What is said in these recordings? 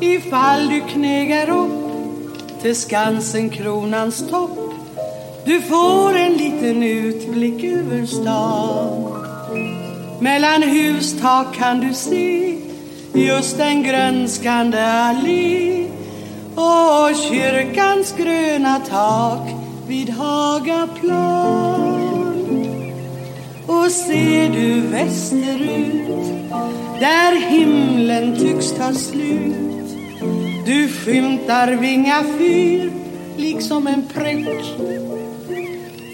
Ifall du knegar upp till Skansen kronans topp Du får en liten utblick över stan Mellan hustak kan du se just en grönskande allé och kyrkans gröna tak vid Hagaplan. Och ser du västerut där himlen tycks ta slut du skymtar Vinga fyr liksom en prick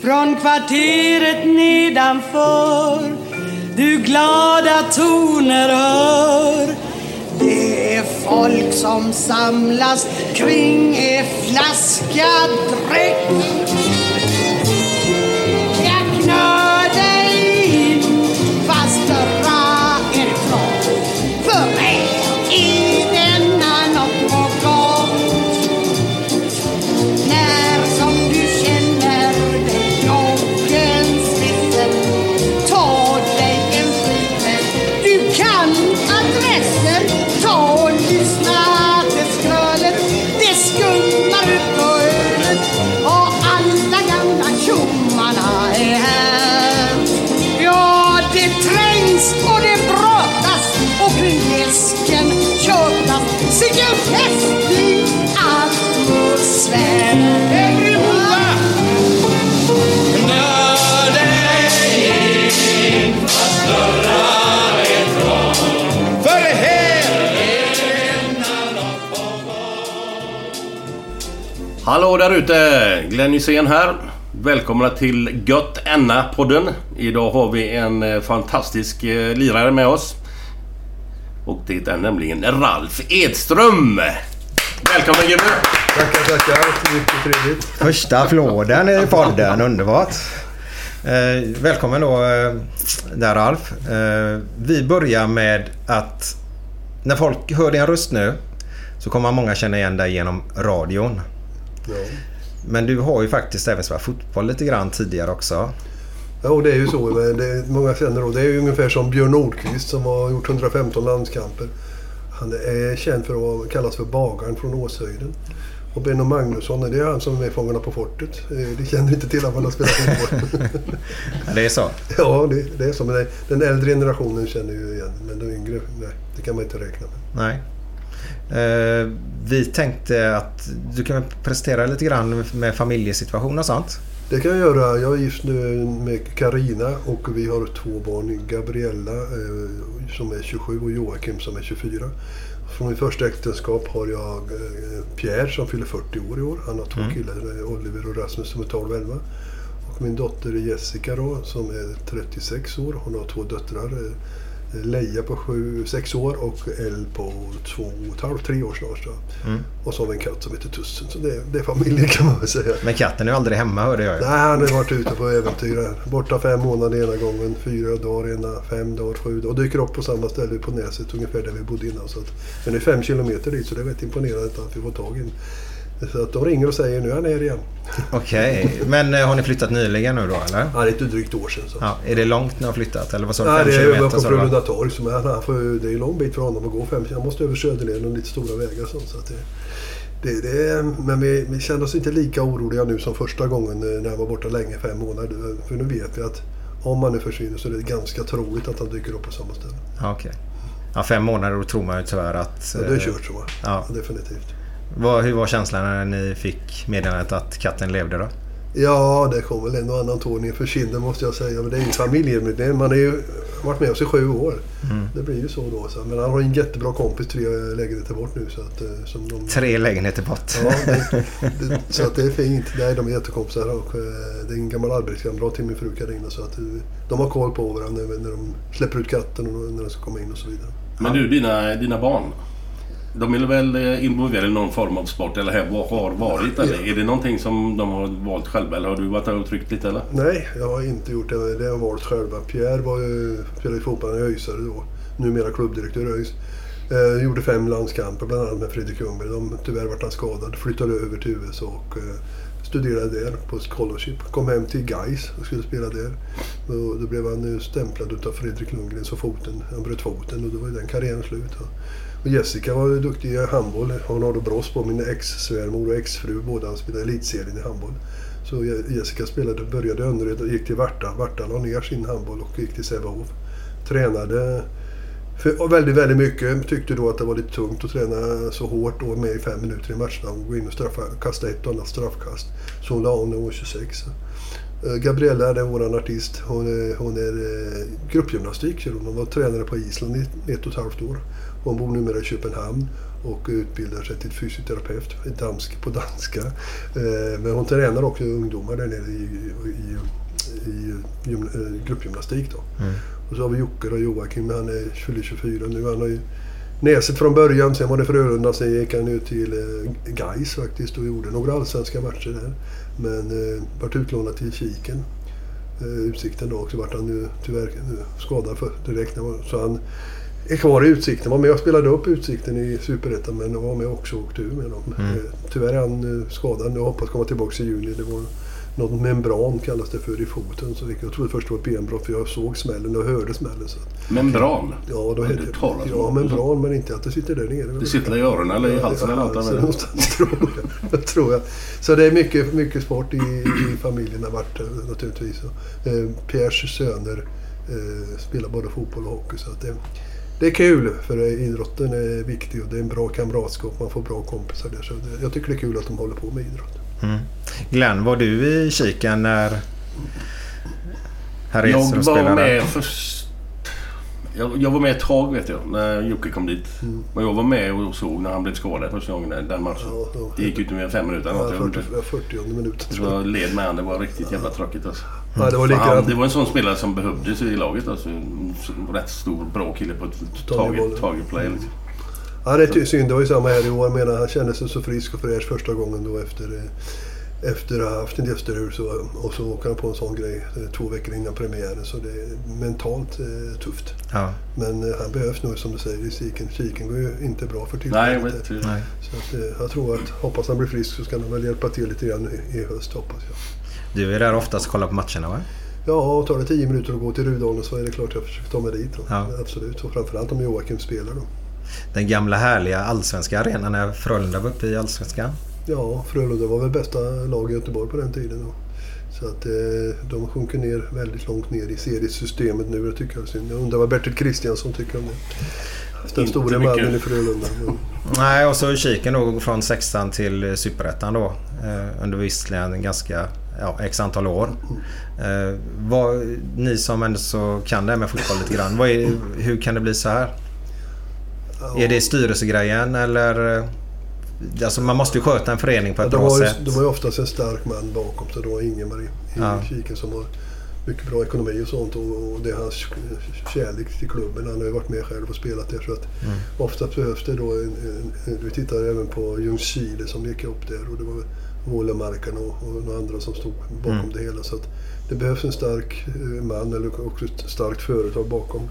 från kvarteret nedanför du glada toner hör. Det är folk som samlas kring en flaska dräck. Hallå där ute! Glenn Hysén här. Välkomna till Gött Enna-podden. Idag har vi en eh, fantastisk eh, lirare med oss. Och det är nämligen Ralf Edström. Välkommen gubbe! Tackar, tackar. Mycket trevligt. Första applåden i podden, underbart. Eh, välkommen då eh, där Alf. Eh, vi börjar med att när folk hör din röst nu så kommer många känna igen dig genom radion. Ja. Men du har ju faktiskt även spelat fotboll lite grann tidigare också. Ja, och det är ju så. Det, många känner då. Det är ju ungefär som Björn Nordqvist som har gjort 115 landskamper. Han är känd för att kallas för bagaren från Åshöjden. Och Benno Magnusson, det är han som är med Fångarna på fortet. Eh, Det känner inte till att man har spelat fotboll. Ja, det är så. ja, det, det är så. Men det, den äldre generationen känner ju igen. Men den yngre, nej. Det kan man inte räkna med. Nej. Eh, vi tänkte att du kan presentera lite grann med familjesituation och sånt. Det kan jag göra. Jag är gift nu med Karina och vi har två barn. Gabriella eh, som är 27 och Joakim som är 24. Från mitt första äktenskap har jag eh, Pierre som fyller 40 år i år. Han har två killar, eh, Oliver och Rasmus som är 12 och 11. Och min dotter Jessica då som är 36 år. Hon har två döttrar. Leia på sju, sex år och Elle på två och ett halvt, tre år snart. Mm. Och så har vi en katt som heter Tussen. Så det, det är familjen kan man väl säga. Men katten är aldrig hemma hörde jag ju. Nej, han har varit ute på äventyr. Borta fem månader ena gången, fyra dagar ena, fem dagar, sju dagar. Och dyker upp på samma ställe på Näset ungefär där vi bodde innan. Så att, men det är fem kilometer dit så det är rätt imponerande att vi får tag i den. Så att de ringer och säger nu är han här igen. Okej, men eh, har ni flyttat nyligen nu då eller? Ja, det är ett drygt år sedan. Så. Ja, är det långt ni har flyttat? Eller vad sa du? Nej, det är över på? Frölunda torg. Så han, han får, det är en lång bit för honom att gå. Fem, han måste över Söderleden och lite stora vägar. Sånt, så att det, det, det, är- men vi, vi känner oss inte lika oroliga nu som första gången eh, när han var borta länge, fem månader. För nu vet vi att om han nu försvinner så är det ganska troligt att han dyker upp på samma ställe. Okej. Ja, fem månader då tror man ju tyvärr att... Ja, det är eh, kört så. Ja. Definitivt. Vad, hur var känslan när ni fick meddelandet att katten levde då? Ja, det kom väl en och annan tår ner för kinden måste jag säga. Men det är ju familjemedlem. Man har ju varit med oss i sju år. Mm. Det blir ju så då. Så. Men han har en jättebra kompis tre lägenheter bort nu. Så att, eh, som de, Tre lägenheter bort. Ja, det, det, så att det är fint. Nej, de är jättekompisar och eh, det är en gammal arbetskamrat till min fru Carina. Så att eh, de har koll på varandra när, när de släpper ut katten och när den ska komma in och så vidare. Men du, dina, dina barn. De är väl eh, involverade i någon form av sport eller har varit? Eller? Är det någonting som de har valt själva eller har du varit där och tryckt lite eller? Nej, jag har inte gjort det. Det har jag valt själva. Pierre var ju, spelade i fotboll i Öisare då. Numera klubbdirektör i ÖIS. Eh, gjorde fem landskamper bland annat med Fredrik Ljungberg. De, tyvärr vart han skadad. Flyttade över till USA och eh, studerade där på scholarship. Kom hem till Gais och skulle spela där. Och då blev han eh, stämplad utav Fredrik Lundgren så foten, han bröt foten och då var ju den karriären slut. Och Jessica var ju duktig i handboll. Hon har då Bross på min ex-svärmor och ex-fru. Båda spelade elitserien i handboll. Så Jessica spelade, började i Önnered och gick till Varta. Varta la ner sin handboll och gick till Sävehof. Tränade för, och väldigt, väldigt mycket. Tyckte då att det var lite tungt att träna så hårt och med i fem minuter i matcherna och gå in och straffa, kasta ett och annat straffkast. Så hon la av när hon var 26. Eh, Gabriella, det är vår artist, hon är, hon är eh, gruppgymnastik. Hon Hon var tränare på Island i ett och ett halvt år. Hon bor numera i Köpenhamn och utbildar sig till fysioterapeut dansk, på danska. Eh, Men hon tränar också ungdomar där nere i, i, i gym, eh, gruppgymnastik. Då. Och så har vi Jocke och Joakim, han är fyller 24 nu. Han har ju Näset från början, sen var det Frölunda, sen gick han ut till eh, Gais faktiskt och gjorde några allsvenska matcher där. Men eh, vart utlånad till Kiken. Eh, utsikten då också vart han nu tyvärr skadad för direkt. Så han är kvar i Utsikten. Var med och spelade upp Utsikten i Superettan men var med också och åkte ur med dem. Mm. Eh, tyvärr är han eh, skadad nu och hoppas komma tillbaka i juni. Det var något membran kallas det för i foten. Så jag trodde först det var ett benbrott för jag såg smällen och hörde smällen. Så. Membran? Ja, då du talat Ja, membran men inte att det sitter där nere. Det sitter i öronen eller i halsen eller något? halsen någonstans, tror jag. tror jag. Så det är mycket, mycket sport i, i familjen har varit eh, naturligtvis. Eh, söner eh, spelar både fotboll och hockey. Så att det, det är kul för idrotten är viktig och det är en bra kamratskap. Man får bra kompisar där. Så det, jag tycker det är kul att de håller på med idrott. Mm. Glenn, var du i kiken när herr Jag var med först... Jag, jag var med ett tag vet jag, när Jocke kom dit. Och jag var med och såg när han blev skadad första gången den- matchen. Ja, ja. Det gick ju inte mer än fem minuter. Ja, något. Jag 40, gjorde- 40 minuten Så tror jag. jag led med han. Det var riktigt jävla tråkigt alltså. Ja, det var han, likadant. det var en sån spelare som behövdes i laget alltså. Rätt stor, bra kille på ett taget, taget play. Liksom. Ja, det är synd. Det var ju samma här i år. Menar, han kände sig så frisk och fräsch första gången då efter, eh, efter att ha haft en del strul. Så, och så åker han på en sån grej eh, två veckor innan premiären. Så det är mentalt eh, tufft. Ja. Men eh, han behövs nog som du säger i kiken. Kiken går ju inte bra för Nej, tillfället. vet. Nej. Så att, eh, jag tror att, hoppas han blir frisk så ska han väl hjälpa till lite grann i, i höst hoppas jag. Du är där oftast och kollar på matcherna va? Ja, och tar det tio minuter att gå till Rudalen så är det klart jag försöker ta mig dit. Då. Ja. Absolut. Och framförallt om Joakim spelar då. Den gamla härliga allsvenska arenan när Frölunda var uppe i allsvenskan. Ja, Frölunda var väl bästa lag i Göteborg på den tiden. Då. Så att eh, de sjunker ner väldigt långt ner i seriesystemet nu. Det tycker jag synd. Jag undrar vad Bertil Kristiansson tycker om det. Den store mycket. mannen i Frölunda. Men, Nej, och så kiken då från sexan till superettan då. Eh, under visserligen ganska ja, x antal år. Eh, vad, ni som ändå så kan det här med fotboll lite grann. Är, hur kan det bli så här? Är det styrelsegrejen eller? Alltså man måste ju sköta en förening på ja, ett det, bra ju, sätt. det var ju oftast en stark man bakom. Så det var Ingemar i, i Ja. kiken som har mycket bra ekonomi och sånt och, och det är hans kärlek till klubben. Han har ju varit med själv och spelat där. Så att Mm. Ofta behövs det då en, en, Vi tittade även på Ljungskile som leker upp där och det var Wålemarken och, och några andra som stod bakom Mm. det hela. Så att det behövs en stark eh, man eller också ett starkt företag bakom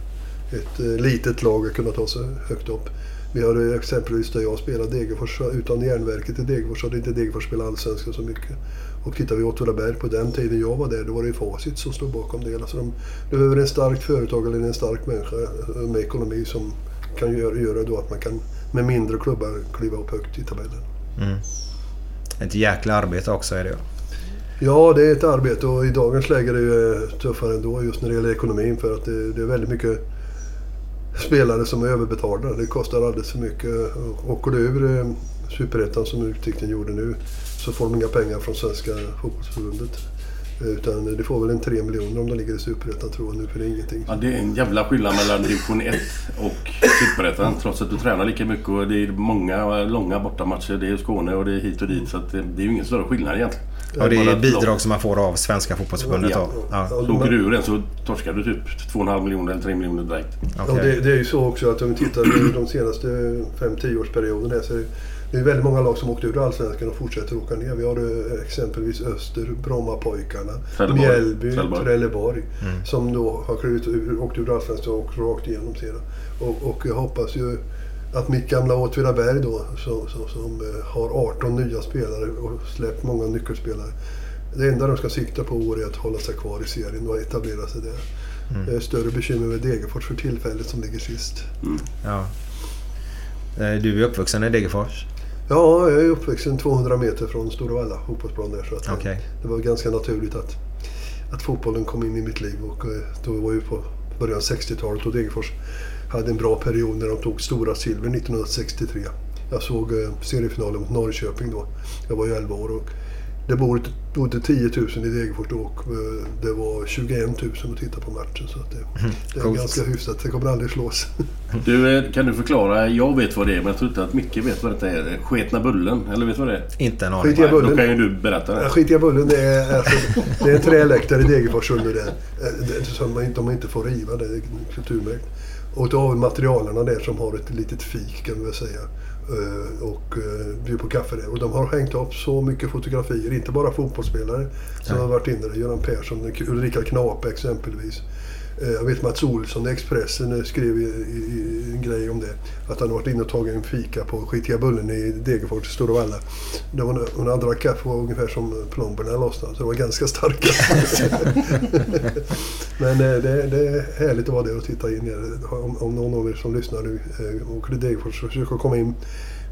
ett eh, litet lag att kunna ta sig högt upp. Vi har exempelvis där jag spelade Degerfors, utan järnverket i Degerfors hade inte Degerfors spelat allsvenskan så mycket. Och tittar vi Åtvidaberg på den tiden jag var där, då var det ju Facit som stod bakom det hela. Så de behöver en starkt företag eller en stark människa med ekonomi som kan göra, göra då att man kan med mindre klubbar kliva upp högt i tabellen. Mm. Ett jäkla arbete också är det ju. Ja, det är ett arbete och i dagens läge är det ju eh, tuffare ändå just när det gäller ekonomin för att det, det är väldigt mycket spelare som är överbetalda. Det kostar alldeles för mycket. Åker du ur eh, Superettan som Utsikten gjorde nu så får de inga pengar från Svenska Fotbollförbundet. Eh, utan det får väl en 3 miljoner om de ligger i Superettan tror jag nu för det är ingenting. Ja, det är en jävla skillnad mellan division 1 och Superettan. Trots att du tränar lika mycket och det är många långa bortamatcher. Det är Skåne och det är hit och dit. Så att det är ju ingen större skillnad egentligen. Och det är bidrag som man får av Svenska fotbollsförbundet Ja. Ja. Så åker du ur en så torskar du typ 2,5 miljoner eller 3 miljoner direkt. Ja, okej. det, det är ju så också att om vi tittar på de senaste 5-10 årsperioderna så är det, det är väldigt många lag som åkt ur Allsvenskan och fortsätter åka ner. Vi har exempelvis Öster, Brommapojkarna. Mjällby, Trelleborg. Trelleborg. Som då har klivit ur, åkt ur Allsvenskan och rakt igenom sedan. Och, och jag hoppas ju att mitt gamla Åtvidaberg då, som, som, som eh, har 18 nya spelare och släppt många nyckelspelare. Det enda de ska sikta på är att hålla sig kvar i serien och etablera sig där. Det är större bekymmer med Degerfors för tillfället som ligger sist. Ja. Eh, Du är uppvuxen i Degerfors? Ja, jag är uppvuxen 200 meter från Stora Valla, fotbollsplan där. Så att det- Okej. det var ganska naturligt att, att fotbollen kom in i mitt liv. Och eh, då var ju på början av 60-talet och Degerfors hade en bra period när de tog stora silver 1963. Jag såg eh, seriefinalen mot Norrköping då. Jag var ju 11 år och det bodde, bodde 10 000 i Degerfors och eh, det var 21 000 att titta på matchen. Så att det, det är coolt. ganska hyfsat. Det kommer aldrig slås. Du, eh, kan du förklara? Jag vet vad det är men jag tror inte att Micke vet vad detta är. Sketna Bullen, eller vet du vad det är? Inte en aning. Nej, Då bullen. kan ju du berätta det. Skit i bullen, det är, alltså, det är en träläktare i Degerfors under det. Det- Som man de inte får riva, det är kulturmärkt. Och då har vi materialarna där som har ett litet fik kan vi väl säga. Eh, Och uh, bjuder på kaffe där. Och de har hängt upp så mycket fotografier, inte bara fotbollsspelare som har varit inne där. Göran Persson, Ulrika Knape exempelvis. Eh, Jag vet Mats Olsson i Expressen eh, skrev i, i, i en grej om det. Att han varit inne och tagit en fika på Skitiga Bullen i Degerfors, Stora Valla. Det var när han drack kaffe var ungefär som plomberna lossnade. Så det var ganska starka. Men eh, det, det är härligt att vara där och titta in. i. Om, om någon av er som lyssnar nu åker till Degerfors så försök att komma in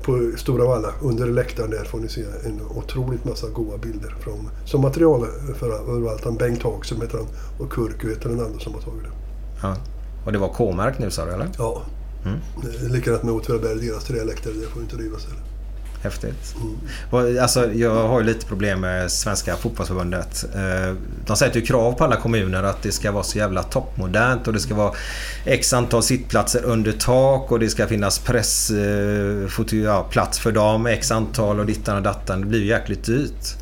på Stora Valla. Under läktaren där får ni se en otroligt massa goda bilder. Från, som material för förvaltaren Bengt Hagström heter han och Kurku heter den andra som har tagit det. Ja. Och det var K-märkt nu sa du eller? Ja. Mm. Likadant med Åtvidaberg, deras träläktare, det får inte rivas heller. Häftigt. Vad- Alltså, jag har ju lite problem med Svenska fotbollsförbundet. Eh, De sätter ju krav på alla kommuner att det ska vara så jävla toppmodernt och det ska vara x antal sittplatser under tak och det ska finnas press, eh, för dem, x antal och dittan och dattan. Det blir ju jäkligt dyrt.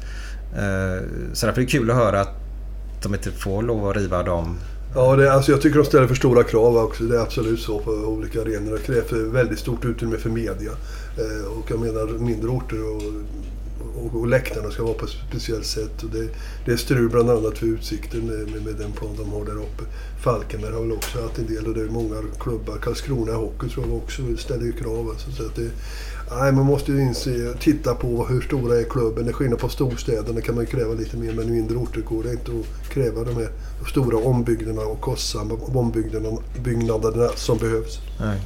Eh, Så därför är det kul att höra att de inte får lov att riva dem. Ja, det, alltså jag tycker de ställer för stora krav också. Det är absolut så på olika arenor. Det krävs väldigt stort utrymme för media. Eh, och jag menar mindre orter och, och, och läktarna ska vara på ett speciellt sätt. Och det, det är strul bland annat för Utsikten med, med, med den plan de har där uppe. Falkenberg har väl också haft en del och det är många klubbar. Karlskrona Hockey tror jag också ställer ju krav. Alltså, så att det, nej, man måste ju inse, titta på hur stora är klubben. Det är skillnad på storstäderna kan man ju kräva lite mer men mindre orter går det inte att kräva de här stora ombyggnaderna och kostsamma ombyggnaderna som behövs. Nej.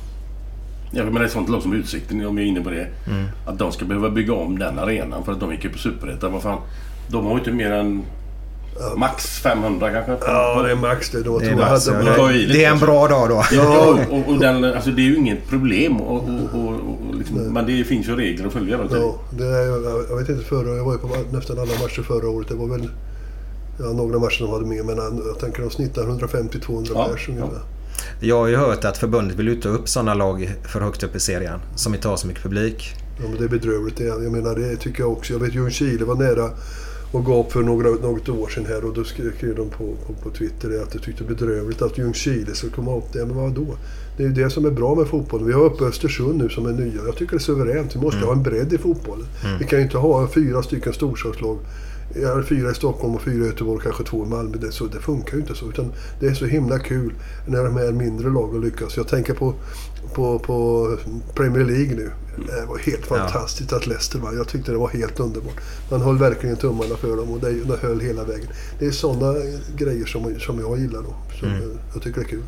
Ja, men det är ett sånt lag som Utsikten, om jag är inne på det. Mm. Att de ska behöva bygga om den arenan för att de gick ju på Superettan. Vad fan. De har ju inte mer än max 500 kanske. Ja, det är max det. Då Det är, tror jag max, hade- ja. i det, det är en bra dag då. Ja, och, och den, alltså det är ju inget problem. Och, och, och, och liksom, men det finns ju regler att följa. Ja, det är, jag- jag vet inte förra Jag var ju på nästan alla matcher förra året. Det var väl ja, några matcher de hade med. Men jag tänker de snittar 150-200 Ja, pers ja. Jag har ju hört att förbundet vill ut ta upp sådana lag för högt upp i serien som inte har så mycket publik. Ja, men det är bedrövligt. Det, jag menar, det tycker jag också. Jag vet Ljungskile var nära och gav för några, något år sedan här och då skrev, de på, på, på Twitter att de tyckte det var bedrövligt att Ljungskile skulle komma upp där. Men vad då? Det är ju det som är bra med fotbollen. Vi har uppe Östersund nu som är nya. Jag tycker det är suveränt. Vi måste ha en bredd i fotbollen. Vi kan ju inte ha fyra stycken storstadslag. Ja, fyra i Stockholm och fyra i Göteborg och kanske två i Malmö. Det, så, det funkar ju inte så. Utan det är så himla kul när de här mindre lagen lyckas. Jag tänker på, på, på Premier League nu. Det var helt fantastiskt att Leicester vann. Jag tyckte det var helt underbart. Man höll verkligen tummarna för dem och det, det höll hela vägen. Det är sådana grejer som, som jag gillar då. Som Jag tycker det är kul.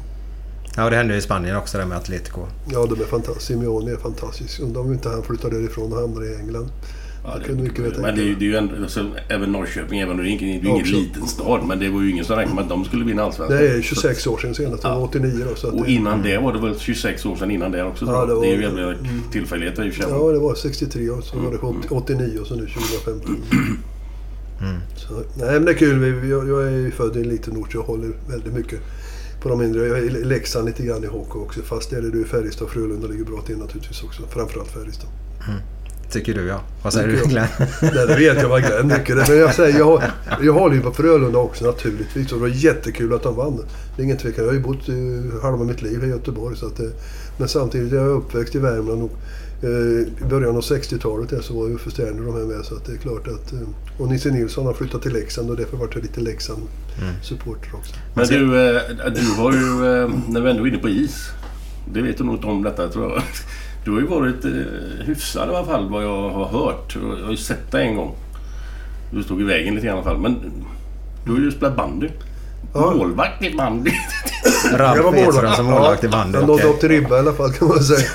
Ja, det hände ju i Spanien också där med Atletico. Ja, de är fantastiska. Simeone är fantastisk. Undrar om inte han flyttar därifrån och hamnar i England. Ja, Det kunde mycket väl men det är, ju- det är ju ändå, alltså, även Norrköping, även om det är ingen, det är ju ingen liten stad, men det var ju ingen som räknade med att de skulle vinna Allsvenskan. Det är 26 år sedan senast. Det var 89 då. Så Och innan det var det väl 26 år sedan innan det också. Ja, det var- det är ju jävla tillfälligheter i och för sig. ja, det var 63 år. Så var det 80 89 och så nu 2015. Så, nej, men det är kul. Jag, jag är ju född i en liten ort så jag håller väldigt mycket på de mindre. Jag är i Leksand lite grann i hockey också. Fast det är det du i Färjestad och Frölunda ligger bra till naturligtvis också. Framförallt Färjestad. Tycker du ja. Vad säger du jag. Glenn? Nej, det vet jag vad Glenn tycker. Men jag, säger, jag, har- jag håller ju på Frölunda också naturligtvis. Och det var jättekul att de vann. Det är ingen tvekan. Jag har ju bott eh, halva mitt liv i Göteborg. Så att, eh, men samtidigt är jag uppväxt i Värmland. Och, eh, I början av 60-talet där så var ju Förstärner de här med. Så att det är klart att... Och Nisse Nilsson har flyttat till Leksand och därför vart jag lite Leksand-supporter också. Men du, du har ju, när vi ändå är inne på is. Det vet du nog inte om detta tror jag. Du har ju varit eh, hyfsad i alla fall vad jag har hört. Jag har ju sett dig en gång. Du stod i vägen lite grann i alla fall. Men du har ju spelat bandy. Ja. Målvakt i bandy. Ralf Jag var Edström som målvakt i bandy. Han nådde upp till ribba i alla fall kan man säga.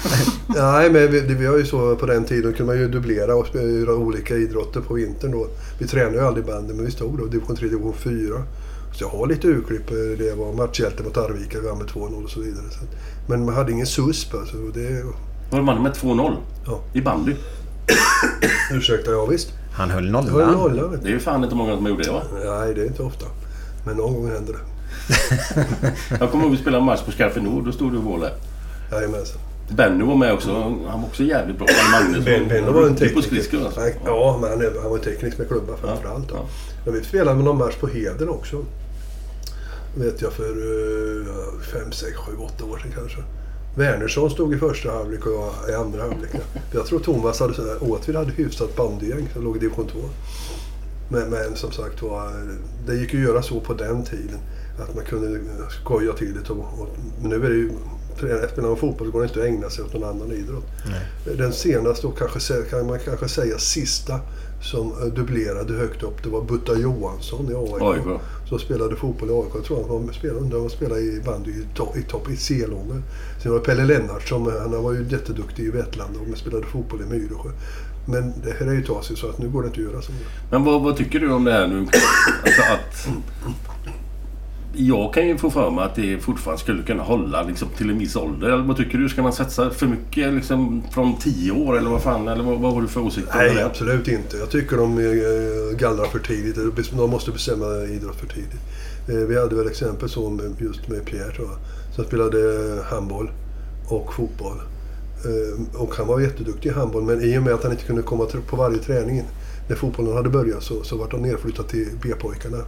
Nej, men vi, det- vi har ju så på den tiden kunde man ju dubblera och spela göra olika idrotter på vintern då. Vi tränade ju aldrig bandy men vi stod då division 3, division 4. Så jag har lite urklipp. eh, Det var matchhjälte mot Arvika, vi vann med 2-0 och så vidare. Men man hade ingen susp alltså. och Det, Var man med 2-0 Ja. i bandy. ursäkta, ja visst. Han höll Jag höll nollan. nollan. vet du. Det är ju fan inte många som gjorde det va? Nej, det är inte ofta. Men någon gång händer det. Jag kommer ihåg att vi spelade en match på Skarfe Nord. Då stod du i mål där. Jajamensan. Benny var med också. Han var också jävligt bra. Magnusson. Ben, ben var en tekniker. skridskor alltså. Han- Ja, men han, han var teknisk med klubba framförallt. Ja, Ja, Jag vet, spelade med någon match på Heden också. vet jag för uh, fem, sex, sju, åtta år sedan kanske. Wernersson stod i första halvlek och jag i andra halvlek. Jag tror Thomas hade Åtvid hade hyfsat bandygäng som låg i division 2. Men, men som sagt var, det gick ju att göra så på den tiden. Att man kunde skoja till det. Och, och, nu är det ju, spelar man fotboll så går det inte att ägna sig åt någon annan idrott. Den senaste och kanske, kan man kanske säga sista som eh, dubblerade högt upp, det var Butta Johansson i AIK. AIK. Som spelade fotboll i AIK. Jag tror han spelade, undrar om han spelade i bandy i topp i, topp, i C-långa. Sen var det Pelle Lennart som, han var ju jätteduktig i Vetlanda och spelade fotboll i Myresjö. Men det här är ju sedan, så att nu går det inte att göra så. Men vad, vad tycker du om det här nu? Alltså att... Jag kan ju få för mig att det fortfarande skulle kunna hålla liksom, till en viss ålder. Eller vad tycker du? Ska man satsa för mycket liksom, från 10 år eller vad fan? Eller vad, vad har du för åsikt Nej, det? absolut inte. Jag tycker de eh, gallrar för tidigt. De måste bestämma idrott för tidigt. Eh, Vi hade väl exempel så med, just med Pierre tror jag. Som spelade handboll och fotboll. Eh, Och han var jätteduktig i handboll men i och med att han inte kunde komma på varje träning när fotbollen hade börjat så, så vart han nedflyttad till B-pojkarna.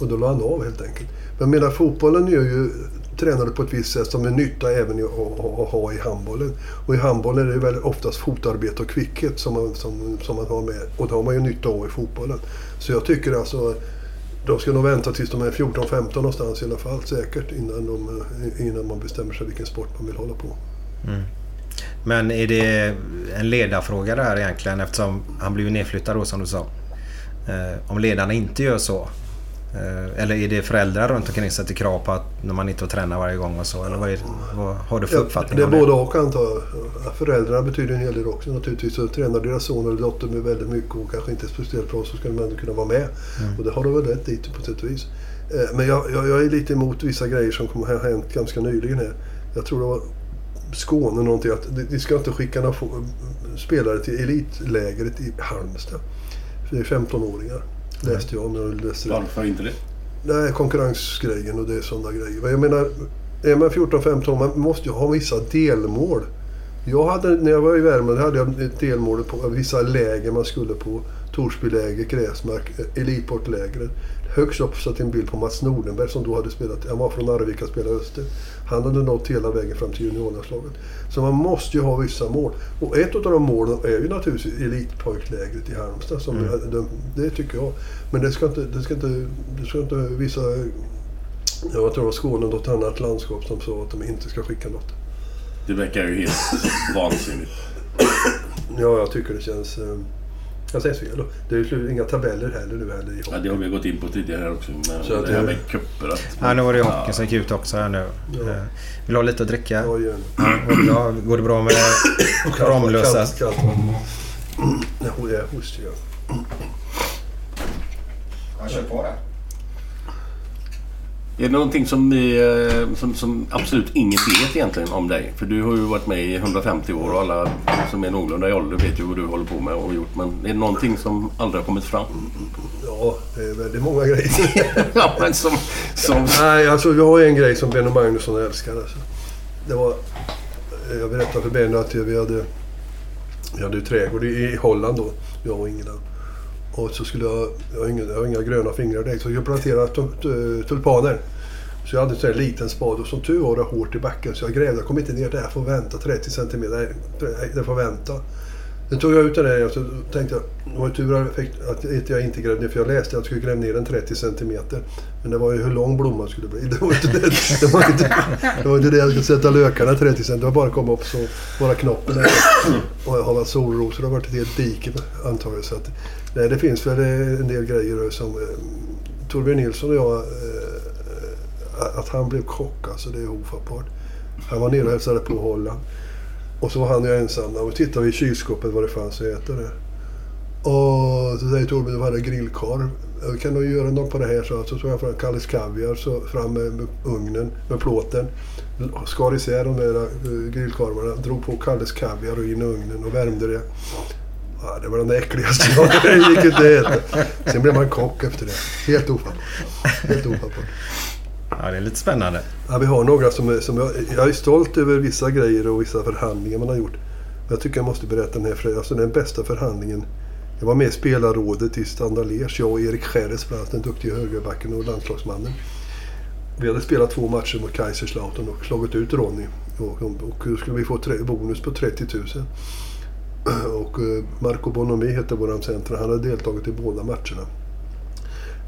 Och då la han av helt enkelt. Men medan fotbollen gör ju tränade på ett visst sätt som är nytta även att, ha i handbollen. Och i handbollen är det väl oftast fotarbete och kvickhet som man, som, som man har med. Och det har man ju nytta av i fotbollen. Så jag tycker alltså de ska nog vänta tills de är 14-15 någonstans i alla fall säkert innan, de, innan man bestämmer sig vilken sport man vill hålla på. Mm. Men är det en ledarfråga det här egentligen eftersom han blev ju nedflyttad då som du sa. Eh, om ledarna inte gör så. Eh, eller är det föräldrar runt omkring som sätter krav på att när man inte träna varje gång och så? Eller vad, är, vad har du för uppfattning det är både och antar jag. Föräldrarna betyder en hel del också naturligtvis. Så tränar deras son eller dotter med väldigt mycket och kanske inte är speciellt bra så ska de ändå kunna vara med. Och det har de väl rätt i på sätt och vis. Eh, Men jag, jag, jag är lite emot vissa grejer som kommer ha hänt ganska nyligen här. Jag tror det var Skåne någonting att de- ska inte skicka några spelare till elitlägret i Halmstad. För det är 15-åringar. Läste jag om jag läste det. Varför inte det? Nej, konkurrensgrejen och det är sådana grejer. Men jag menar, är man 14-15 man måste ju ha vissa delmål. Jag hade, när jag var i Värmland hade jag ett delmål på vissa läger man skulle på. Torsbyläger, Gräsmark, Elitportlägret. Högst upp satt en bild på Mats Nordenberg som då hade spelat, han var från Arvika och spelade Öster. Han hade nått hela vägen fram till juniorlandslaget. Så man måste ju ha vissa mål. Och ett av de målen är ju naturligtvis elitpojklägret i Halmstad. Som det, det tycker jag. Men det ska inte, det ska inte, det ska inte vissa... Jag tror det var Skåne något annat landskap som sa att de inte ska skicka något. Det verkar ju helt vansinnigt. Ja, jag tycker det känns... Jag säger fel då. Det är ju inga tabeller heller nu heller i Ja, det har vi gått in på tidigare också. Med Så att det här med cuper. att- Ja, nu var det ju hockeyn som gick ut också här nu. Ja. Eh, Vill du ha lite att dricka? Ja, gärna. Går det bra, går det bra med Ramlösa? Kallt, kallt jag ja. Ja, kör på det. Är det någonting som, vi, eh, som, som absolut ingen vet egentligen om dig? För du har ju varit med i 150 år och alla som är någorlunda i ålder vet ju vad du håller på med och gjort. Men är det någonting som aldrig har kommit fram? Ja, det är väldigt många grejer. ja, men som... som Nej, alltså jag har en grej som Benno Magnusson älskar. Alltså. Det var... Jag berättade för Benno att vi hade... Vi hade ju trädgård i i Holland då, jag och Ingela. Och så skulle jag... Jag har inga, jag har inga gröna fingrar direkt, så jag planterade tulpaner. Så jag hade en sån här liten spade och som tur var det hårt i backen så jag grävde. Jag kom inte ner där, jag får vänta 30 centimeter. Nej, det får vänta. Sen tog jag ut den där och så tänkte jag, det var ju tur att jag inte grävde ner för jag läste att jag skulle gräva ner den 30 centimeter. Men det var ju hur lång blomman skulle bli. Det var inte det, det, var inte, det, var inte det jag skulle sätta lökarna 30 centimeter. Det var bara att komma upp så, bara knoppen där. Och jag har varit solrosor, det har varit ett helt dike antagligen. Så att, nej, det finns väl eh, en del grejer som eh, Torbjörn Nilsson och jag, eh, att han blev kock alltså, det är ofattbart. Han var nere och hälsade på Holland. Och så var han och jag ensamma och tittade i kylskåpet vad det fanns att äta där. Och så säger Torbjörn, du hade grillkorv. Eh, kan du göra något på det här? Så, så tog jag fram Kalles Kaviar, så fram med, med ugnen, med plåten. Skar isär de där eh, grillkorvarna, drog på Kalles Kaviar och in i ugnen och värmde det. Ja, det var den äckligaste jag Det gick inte att äta. Sen blev man kock efter det. Helt ofattbart. Helt ofattbart. Ja, det är lite spännande. Ja, vi har några som, är- som jag, jag är stolt över vissa grejer och vissa förhandlingar man har gjort. Men jag tycker jag måste berätta den här. för- Alltså den bästa förhandlingen. Jag var med i spelarrådet i Standard Liège, jag och Erik Scheres, bland annat den duktiga högerbacken och landslagsmannen. Vi hade spelat två matcher mot Kaiserslautern och slagit ut Ronny. Och, och då skulle vi få tre, bonus på 30 000. Och eh, Marco Bonomi hette vår center. Han hade deltagit i båda matcherna.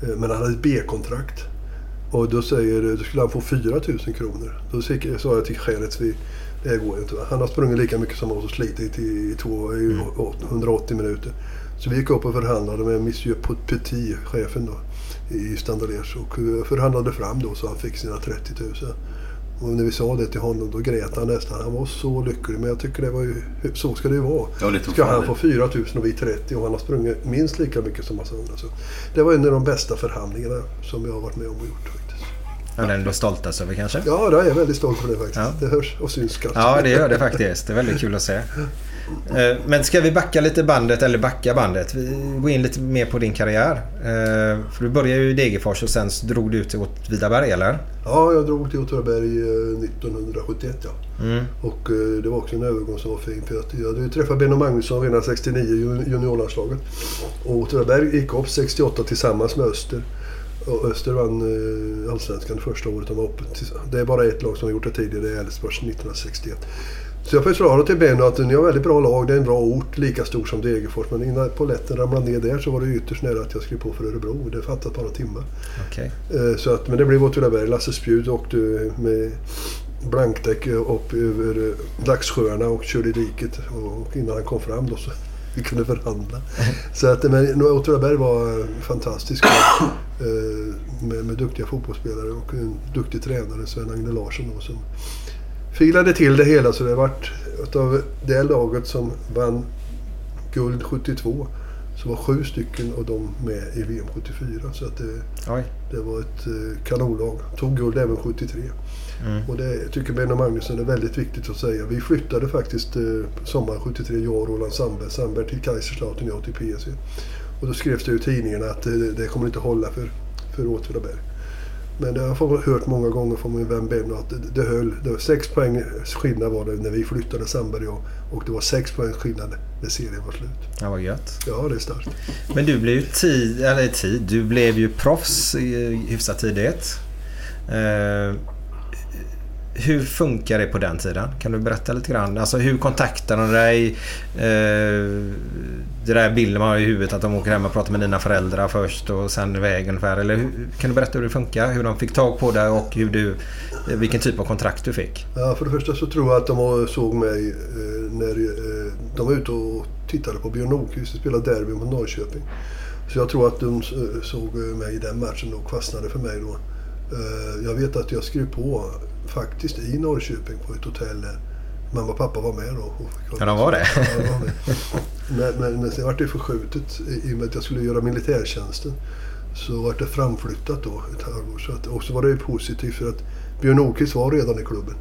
Eh, Men han hade ett B-kontrakt. Och då, säger, då skulle han få 4 000 kronor. Då sa jag till Scheretz, vi, det går inte. va. Han har sprungit lika mycket som oss och slitit i, i, två, i 180 minuter. Så vi gick upp och förhandlade med Monsieur Petit, chefen då, i Standard Liège. Och eh, förhandlade fram då så han fick sina 30 000. Och när vi sa det till honom då grät han nästan. Han var så lycklig. Men jag tycker det var ju, så ska det ju vara. Ja, ska han få 4 000 och vi 30 och han har sprungit minst lika mycket som massa andra. Så det var en av de bästa förhandlingarna som jag har varit med om och gjort faktiskt. Ja, den du är stoltast över kanske? Ja, jag är väldigt stolt för det faktiskt. Ja. Det hörs och syns kanske. Ja, det gör det faktiskt. Det är väldigt kul att se. Eh, Men ska vi backa lite bandet, eller backa bandet? Går in lite mer på din karriär. Eh, För du började ju i Degerfors och sen drog du ut till Åtvidaberg, eller? Ja, jag drog till Åtvidaberg eh, 1971 ja. Mm. Och eh, det var också en övergång som var fin. För att jag hade ju träffat Benno Magnusson redan 69 i jun- juniorlandslaget. Och Åtvidaberg gick upp 68 tillsammans med Öster. Och Öster vann eh, Allsvenskan första året de var uppe. Det är bara ett lag som har gjort det tidigare, det är Elfsborg 1961. Så jag förklarade till Benno att ni har väldigt bra lag, det är en bra ort, lika stor som Degerfors. Men innan polletten ramlade ner där så var det ytterst nära att jag skrev på för Örebro. Det fattat bara timmar. Okej. Eh, Så att, men det blev Åtvidaberg. Lasse Spjut åkte med blankdäck upp över eh, Laxsjöarna och körde i diket. Och innan han kom fram då så vi kunde förhandla. Så att, men nu, Åtvidaberg var eh, fantastiskt. eh, Med, med duktiga fotbollsspelare och en duktig tränare, Sven-Agne Larsson. Då, som filade till det hela så det vart utav det laget som vann guld 72 så var sju stycken av dem med i VM 74. Så att det, det var ett eh, kanonlag. Tog guld även 73. Och det tycker Benno Magnusson är väldigt viktigt att säga. Vi flyttade faktiskt eh, sommaren 73, jag och Roland Sandberg, Sandberg till Kaiserslautern och jag till PSV. Och då skrevs det i tidningarna att eh, det kommer inte hålla för, för Åtvidaberg. Men det har jag hört många gånger från min vän Benno att det, höll. Det var sex poäng skillnad var det när vi flyttade Sandberg och, och det var sex poäng skillnad när serien var slut. Ja, vad gött. Ja, det är starkt. Men du blev ju tid, eller tid, du blev ju proffs i hyfsat tidigt. Eh, hur funkar det på den tiden? Kan du berätta lite grann? Alltså hur kontaktar de dig? Eh, det där bilden man har i huvudet att de åker hem och pratar med dina föräldrar först och sen iväg ungefär. Eller hur, kan du berätta hur det funkar? Hur de fick tag på dig och hur du, eh, vilken typ av kontrakt du fick? Ja, för det första så tror jag att de såg mig eh, när eh, de var ute och tittade på Björn Nordqvist spela derby mot Norrköping. Så jag tror att de eh, såg eh, mig i den matchen och fastnade för mig då. Eh, jag vet att jag skrev på faktiskt i Norrköping på ett hotell mamma och pappa var med då. Och Ja, de var det? Ja, var. Men, men, men sen vart det förskjutet i och med att jag skulle göra militärtjänsten. Så vart det framflyttat då ett halvår. Så att, och så var det ju positivt för att Björn Nordqvist var redan i klubben.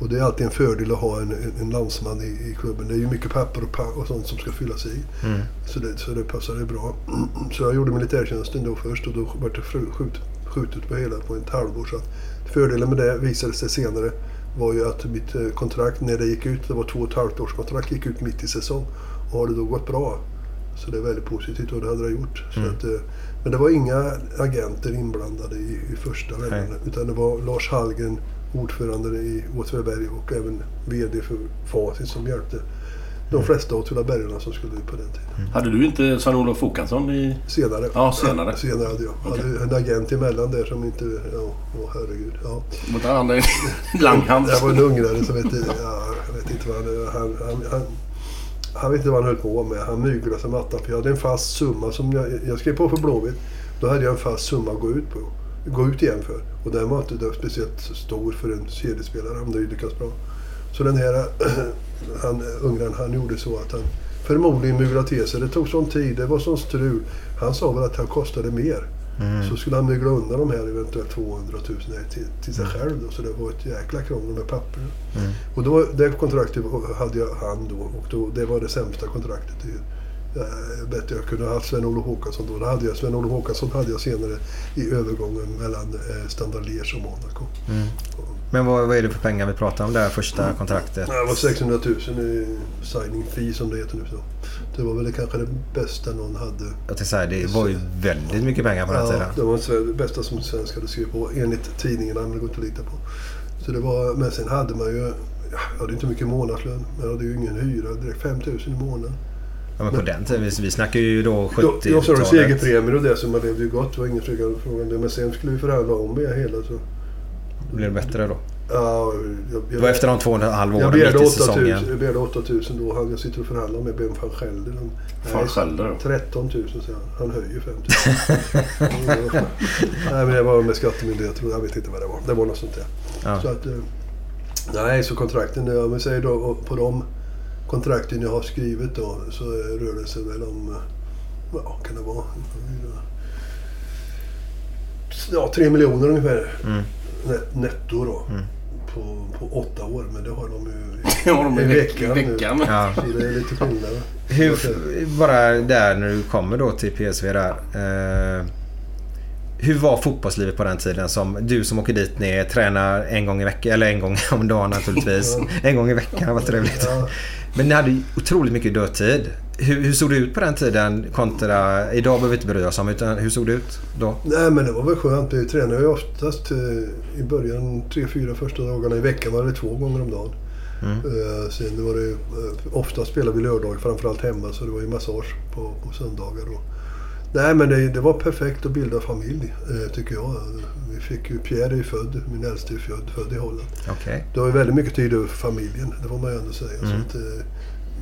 Och det är alltid en fördel att ha en, en, en landsman i, i klubben. Det är ju mycket papper och, och sånt som ska fyllas i. Så, det, så det passade bra. Så jag gjorde militärtjänsten då först och då vart det skjut, skjutet på hela på ett halvår. Så att fördelen med det visade sig senare var ju att mitt eh, kontrakt när det gick ut, det var två och ett halvt års kontrakt, gick ut mitt i säsong. Och har det då gått bra så det är väldigt positivt och det hade det gjort. Så att, eh, men det var inga agenter inblandade i, i första vändan. Utan det var Lars Hallgren, ordförande i Åtvidaberg och även VD för Facit som hjälpte de flesta Åtvidabergarna som skulle ut på den tiden. Hade du inte Sven-Olof Håkansson i... Senare. Ja, senare. Senare hade jag. Okej. hade en agent emellan där som inte... Ja, åh herregud. Ja. Mot han är Langhand. Det var en ungrare som hette... Ja, jag vet inte vad han... Han, han, han, han vet inte vad han höll på med. Han myglade som attan. För jag hade en fast summa som jag, jag skrev på för Blåvitt. Då hade jag en fast summa att gå ut på. Gå ut igen för. Och den var inte det var speciellt stor för en seriespelare. Han hade ju lyckats bra. Så den här han, ungraren, han gjorde så att han förmodligen myglade till sig. Det tog sån tid, det var sån strul. Han sa väl att han kostade mer. Så skulle han mygla undan de här eventuellt 200 000 här till, till sig själv. Då. Så det var ett jäkla krångel med papperna. Och då, det kontraktet hade jag han då och då, det var det sämsta kontraktet. Det, jag bättre jag kunde ha haft Sven-Olof Håkansson då. Det hade jag. Sven-Olof Håkansson hade jag senare i övergången mellan eh, Standard Liège och Monaco. Men vad, vad är det för pengar vi pratar om det här första kontraktet? Det var 600 000 i signing fee som det heter nu. Så. Det var väl kanske det bästa någon hade. Jag tänkte säga, det var ju väldigt mycket pengar på den Ja, tiden. det var det bästa som en svensk hade skrivit på enligt tidningarna, men det går inte att lita på. Så det var, men sen hade man ju, ja, jag hade inte mycket månadslön, men jag hade ju ingen hyra, direkt 5 000 i månaden. Ja, men på den tiden, vi, snackar ju då Då, då så var det 70-talet. segerpremier och det som man levde ju gott, det var ingen fråga om det. Men sen skulle vi förhandla om det hela så... Blir det bättre då? Ja, jag, Det var efter de två och en halv jag åren mitt i 8 000, säsongen. jag begärde 8 000 då. Han, jag sitter och förhandlar med Ben van. Han- Van nej, Gelder? 13 000 säger han. Han höjer 5 000. nej men det var med skattemyndigheter jag vet inte vad det var. Det var något sånt där. Ja. Så att, eh, nej, så kontrakten, ja, men säg då på de kontrakten jag har skrivit då så rör det sig väl om, eh, ja kan det vara? Ja, tre miljoner ungefär. Mm. Net- Netto då. På, på åtta år, men det har de ju Ja, de är i i veckan. nu. veckan. Ja. Så det är lite skillnad. Hur, bara där när du kommer då till PSV där. Eh, hur var fotbollslivet på den tiden? Som, du som åker dit ner, tränar en gång i veckan, eller en gång om dagen naturligtvis. En gång i veckan, vad trevligt. Ja. Men ni hade ju otroligt mycket dödtid. Hur, hur såg det ut på den tiden kontra... Idag behöver vi inte bry oss om, utan hur såg det ut då? Nej men det var väl skönt. Vi tränade ju oftast eh, i början tre, fyra första dagarna i veckan var det två gånger om dagen. Eh, sen var det eh, ofta spelade vi lördagar, framförallt hemma, så det var ju massage på, på söndagar. Och, nej men det, det var perfekt att bilda familj, eh, tycker jag. Vi fick ju, Pierre är ju född, min äldste är född, född i Holland. Okej. Det var ju väldigt mycket tid över för familjen, det får man ju ändå säga. Så att, eh,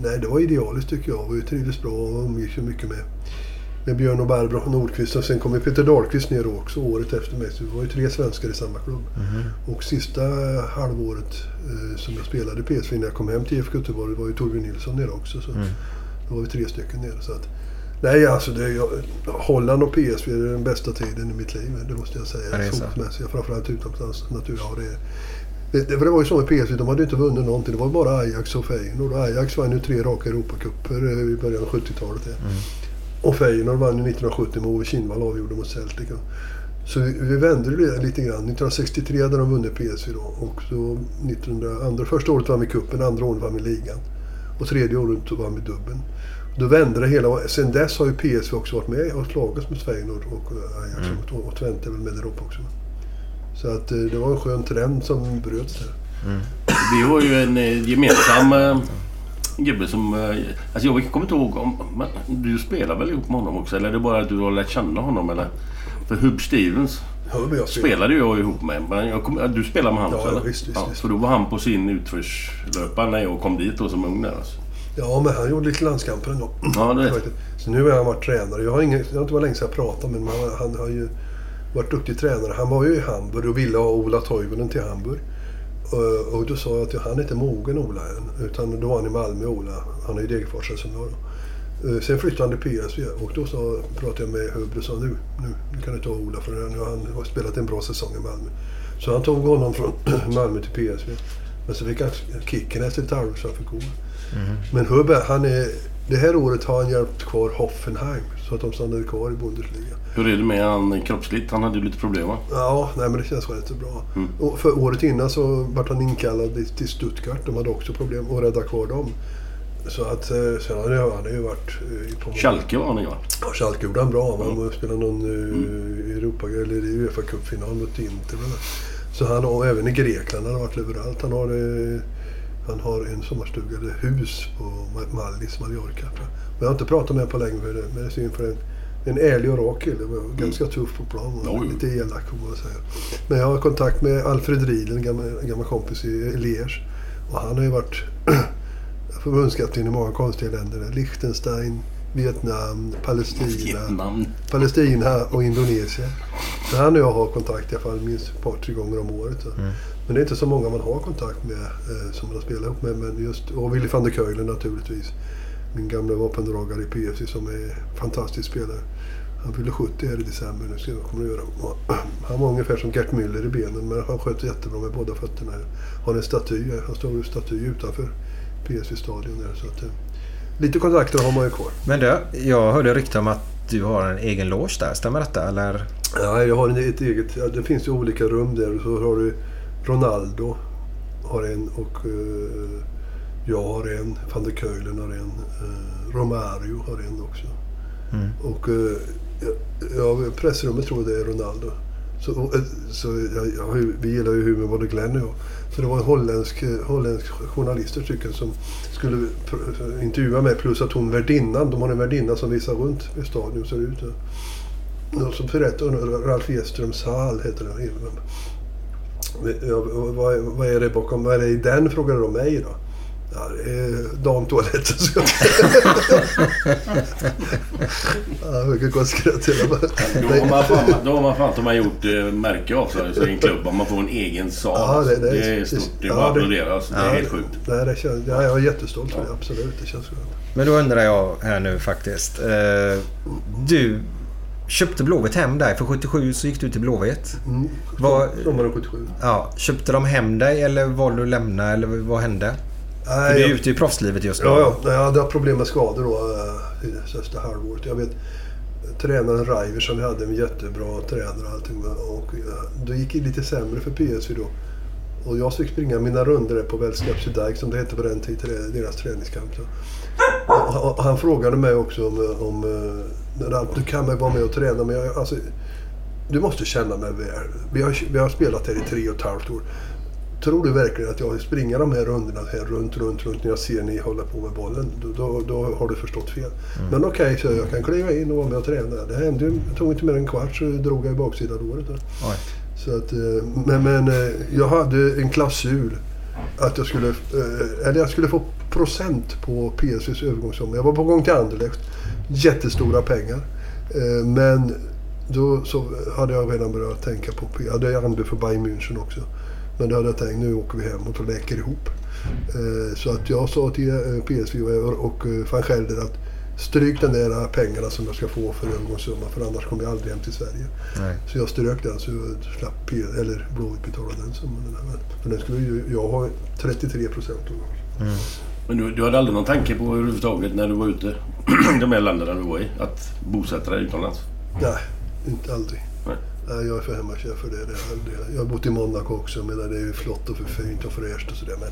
nej, det var idealiskt tycker jag. Vi trivdes bra och umgicks ju mycket med, med Björn och Barbro och Nordqvist. Och sen kom ju Peter Dahlqvist ner också året efter mig. Så vi var ju tre svenskar i samma klubb. Och sista halvåret eh, som jag spelade PSV innan jag kom hem till IFK Göteborg var ju Torbjörn Nilsson nere också. Så då var vi tre stycken nere. Så att, nej, alltså det, jag, Holland och PSV är den bästa tiden i mitt liv. Det måste jag säga. Fotbollsmässigt, framförallt utomlands natur. Ja, det, det, det, det var ju så med PSV, de hade inte vunnit någonting. Det var bara Ajax och Feyenoord. Ajax vann ju tre raka Europacuper eh, i början av 70-talet. ja. Och Feyenoord vann ju 1970 med Ove Kinnvall avgjorde mot Celtic. Så vi, vi vände det lite grann. 1963 hade de vunnit PSV då. Och så 1900, första året vann vi cupen, andra året vann vi ligan. Och tredje året vann vi dubbeln. Då vände det hela. Sen dess har ju PSV också varit med och slagits med Feyenoord och Ajax Mm. och, och Twente är väl med där uppe också. Så att eh, det var en skön trend som bröts där. Vi har ju en eh, gemensam eh, gubbe som... Eh, alltså jag kommer inte ihåg om... Men, du spelar väl ihop med honom också? Eller är det bara att du har lärt känna honom? Eller? För Hub Stevens vi jag spelade jag ihop med. Men jag kom, du spelade med honom Ja, också ja, eller? visst, visst, visst. För då var han på sin utförslöpa när jag kom dit då som ung där alltså. Ja, men han gjorde lite landskamper ändå. Ja, det. Så nu har han varit tränare. Jag har, ingen, jag har inte varit länge sedan jag pratade men han, han har ju varit duktig tränare. Han var ju i Hamburg och ville ha Ola Toivonen till Hamburg. Och, och då sa jag att han är inte mogen Ola än. Utan då var han i Malmö, Ola. Han är ju Degerforsare som jag då. Eh, Sen flyttade han till PSV och då så pratade jag med Hubble och sa nu, nu, nu kan du ta Ola för nu har han spelat en bra säsong i Malmö. Så han tog honom från Malmö till PSV. Men så fick han kicken efter ett halvår så han fick gå. Men Hubbe, han är, det här året har han hjälpt kvar Hoffenheim så att de stannade kvar i Bundesliga. Hur är det med han kroppsligt? Han hade ju lite problem va? Ja, nej men det känns rätt så bra. Och för året innan så vart han inkallad till- Stuttgart. De hade också problem att rädda kvar dem. Så att eh, sen har han, ju varit eh, på... Schalke var han ju va? Ja, Schalke gjorde han bra. Han mm. spelade någon uh, Europa eller Uefa Cup-final mot Inter. Så han har även i Grekland han har varit överallt. Han har, eh, han har en sommarstuga, eller hus på Ma- Mallis, Mallorca. Men jag har inte pratat med honom på länge. för det, Men det är synd för en, en ärlig och rak kille. var Ganska tuff på plan. och jo. Lite elak får man säga. Men jag har kontakt med Alfred Riedel, en gammal, gammal kompis i Liège. Och han har ju varit förbundskapten i många konstiga länder. Liechtenstein, Vietnam, Palestina. Vietnam. Palestina och Indonesien. Så han och jag har kontakt i alla fall minst ett par, tre gånger om året. Så. Men det är inte så många man har kontakt med eh, som man har spelat ihop med. Men just, och Willy van der Keulen naturligtvis. Min gamla vapendragare i PFC som är fantastisk spelare. Han fyller 70 här i december nu, så jag kommer att göra. Han var ungefär som Gert Müller i benen, men han sköt jättebra med båda fötterna. Har en staty, här. han står en staty utanför PSV-stadion där. Så att, eh, lite kontakter har man ju kvar. Men du, jag hörde rykte om att du har en egen loge där. Stämmer detta eller? Ja, jag har ett eget. Ja, det finns ju olika rum där. Så har du Ronaldo har en och eh, jag har en. Van der Keulen har en. Eh, Romario har en också. Och eh, ja, pressrummet tror jag det är Ronaldo. Så, och, eh, så jag, jag, vi gillar ju humor både Glenn och jag. Så det var en holländsk, holländsk journalister stycken som skulle intervjua mig. Plus att hon värdinnan, de har en värdinna som visar runt hur stadion ser ut. Och så berättade hon, Ralf Edströms hall heter den. Ja, vad, är- vad är det bakom, vad är det i den frågade de mig då. Ja, det är damtoaletten. Så ja, jag kan gott skratta det. Då har man fan, då har man fan gjort eh, märke av sig så i en klubb. Om man får en egen sal. Ja, det- det- det är stort. Det är bara ja, att det- applådera. Alltså. Det är helt sjukt. Nej, det känns, ja, jag är jättestolt för det. Absolut. Det känns skönt. Men då undrar jag här nu faktiskt. Eh, du köpte Blåvitt hem dig. För 77 så gick du till Blåvitt. Mm. Vad- Sommaren 77. Ja, köpte de hem dig eller valde du att lämna eller vad hände? Nej, du är jag- ute i proffslivet just nu. Ja, ja. Nej, Jag hade haft problem med skador då eh, sista halvåret. Jag vet tränaren Raiver som vi hade, en jättebra tränare och allting. Och eh, då gick det lite sämre för PSV då. Och jag fick springa mina runder på Välskapsdijk som det hette på den tiden, deras träningskamp. Så. Och, han frågade mig också om, om eh, du kan väl vara med och träna men jag, alltså, du måste känna mig väl. Vi har, vi har spelat här i tre och ett halvt år. Tror du verkligen att jag vill springa de här rundorna här runt, runt, runt när jag ser ni hålla på med bollen? Då, då, har du förstått fel. Men okej, så jag kan kliva in och vara med och träna. Det hände ju, tog inte mer än en kvart så drog jag i baksida låret. Så att, eh, men, men eh, jag hade en klausul att jag skulle, eh, eller jag skulle få procent på PSVs övergångssumma. Jag var på gång till Anderlecht. Jättestora pengar. Eh, Men då så hade jag redan börjat tänka på... Jag hade anbud för Bayern München också. Men då hade jag tänkt nu åker vi hemåt och läker ihop. Eh, Så att jag sa till eh, PSV och- van Gelder att stryk den där pengarna som jag ska få för övergångssumma för annars kommer jag aldrig hem till Sverige. Nej. Så jag strök den så slapp eller Blåvitt betala den summan. För den skulle ju jag ha 33 procent. Men du, du hade aldrig någon tanke på överhuvudtaget när du var ute i de här länderna du var i? Att bosätta dig utomlands? Nej, inte aldrig. Nej. Nej, jag är för hemmakär för det. det. Jag har bott i Monaco också, men det är ju flott och för fint och fräscht och sådär. Men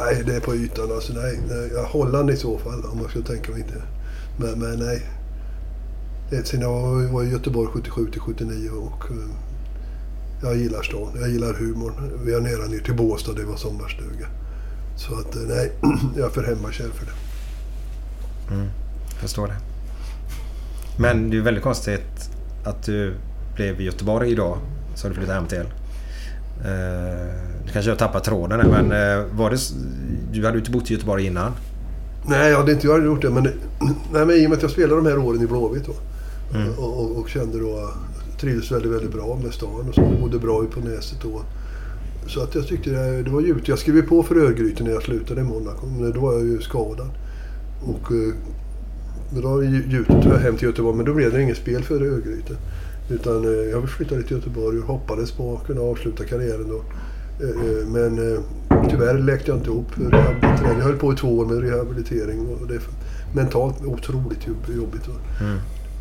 nej, det är på ytan. Alltså, nej, nej, Holland i så fall, om man ska tänka mig inte. Men, men nej. Sen jag var, var i Göteborg 77 till 79 och eh, jag gillar stan. Jag gillar humorn. Vi har nära ner till Båstad, det var sommarstuga. Så att eh, nej, jag är för hemmakär för det. Förstår det. Men det är väldigt konstigt att du blev i Göteborg idag. Så du flyttade hem till. Eh, kanske jag tappar tråden här, men eh, var det, du hade ju inte bott i Göteborg innan. Nej, jag hade inte jag hade gjort det. Men, nej, men i och med att jag spelade de här åren i Blåvitt då, och, och, och kände då trivdes väldigt, väldigt bra med stan och så. Bodde bra på Näset då. Så att jag tyckte det, det var djupt. Jag skrev på för Örgryte när jag slutade i Monaco. Men då var jag ju skadad. Och eh, då gjutet jag hem till Göteborg. Men då blev det inget spel för Örgryte. Utan eh, jag flyttade till Göteborg och hoppades på att kunna avsluta karriären då. Eh, Men tyvärr läkte jag inte ihop. Jag höll på i två år med rehabilitering. Och det är mentalt otroligt jobb- jobbigt. va.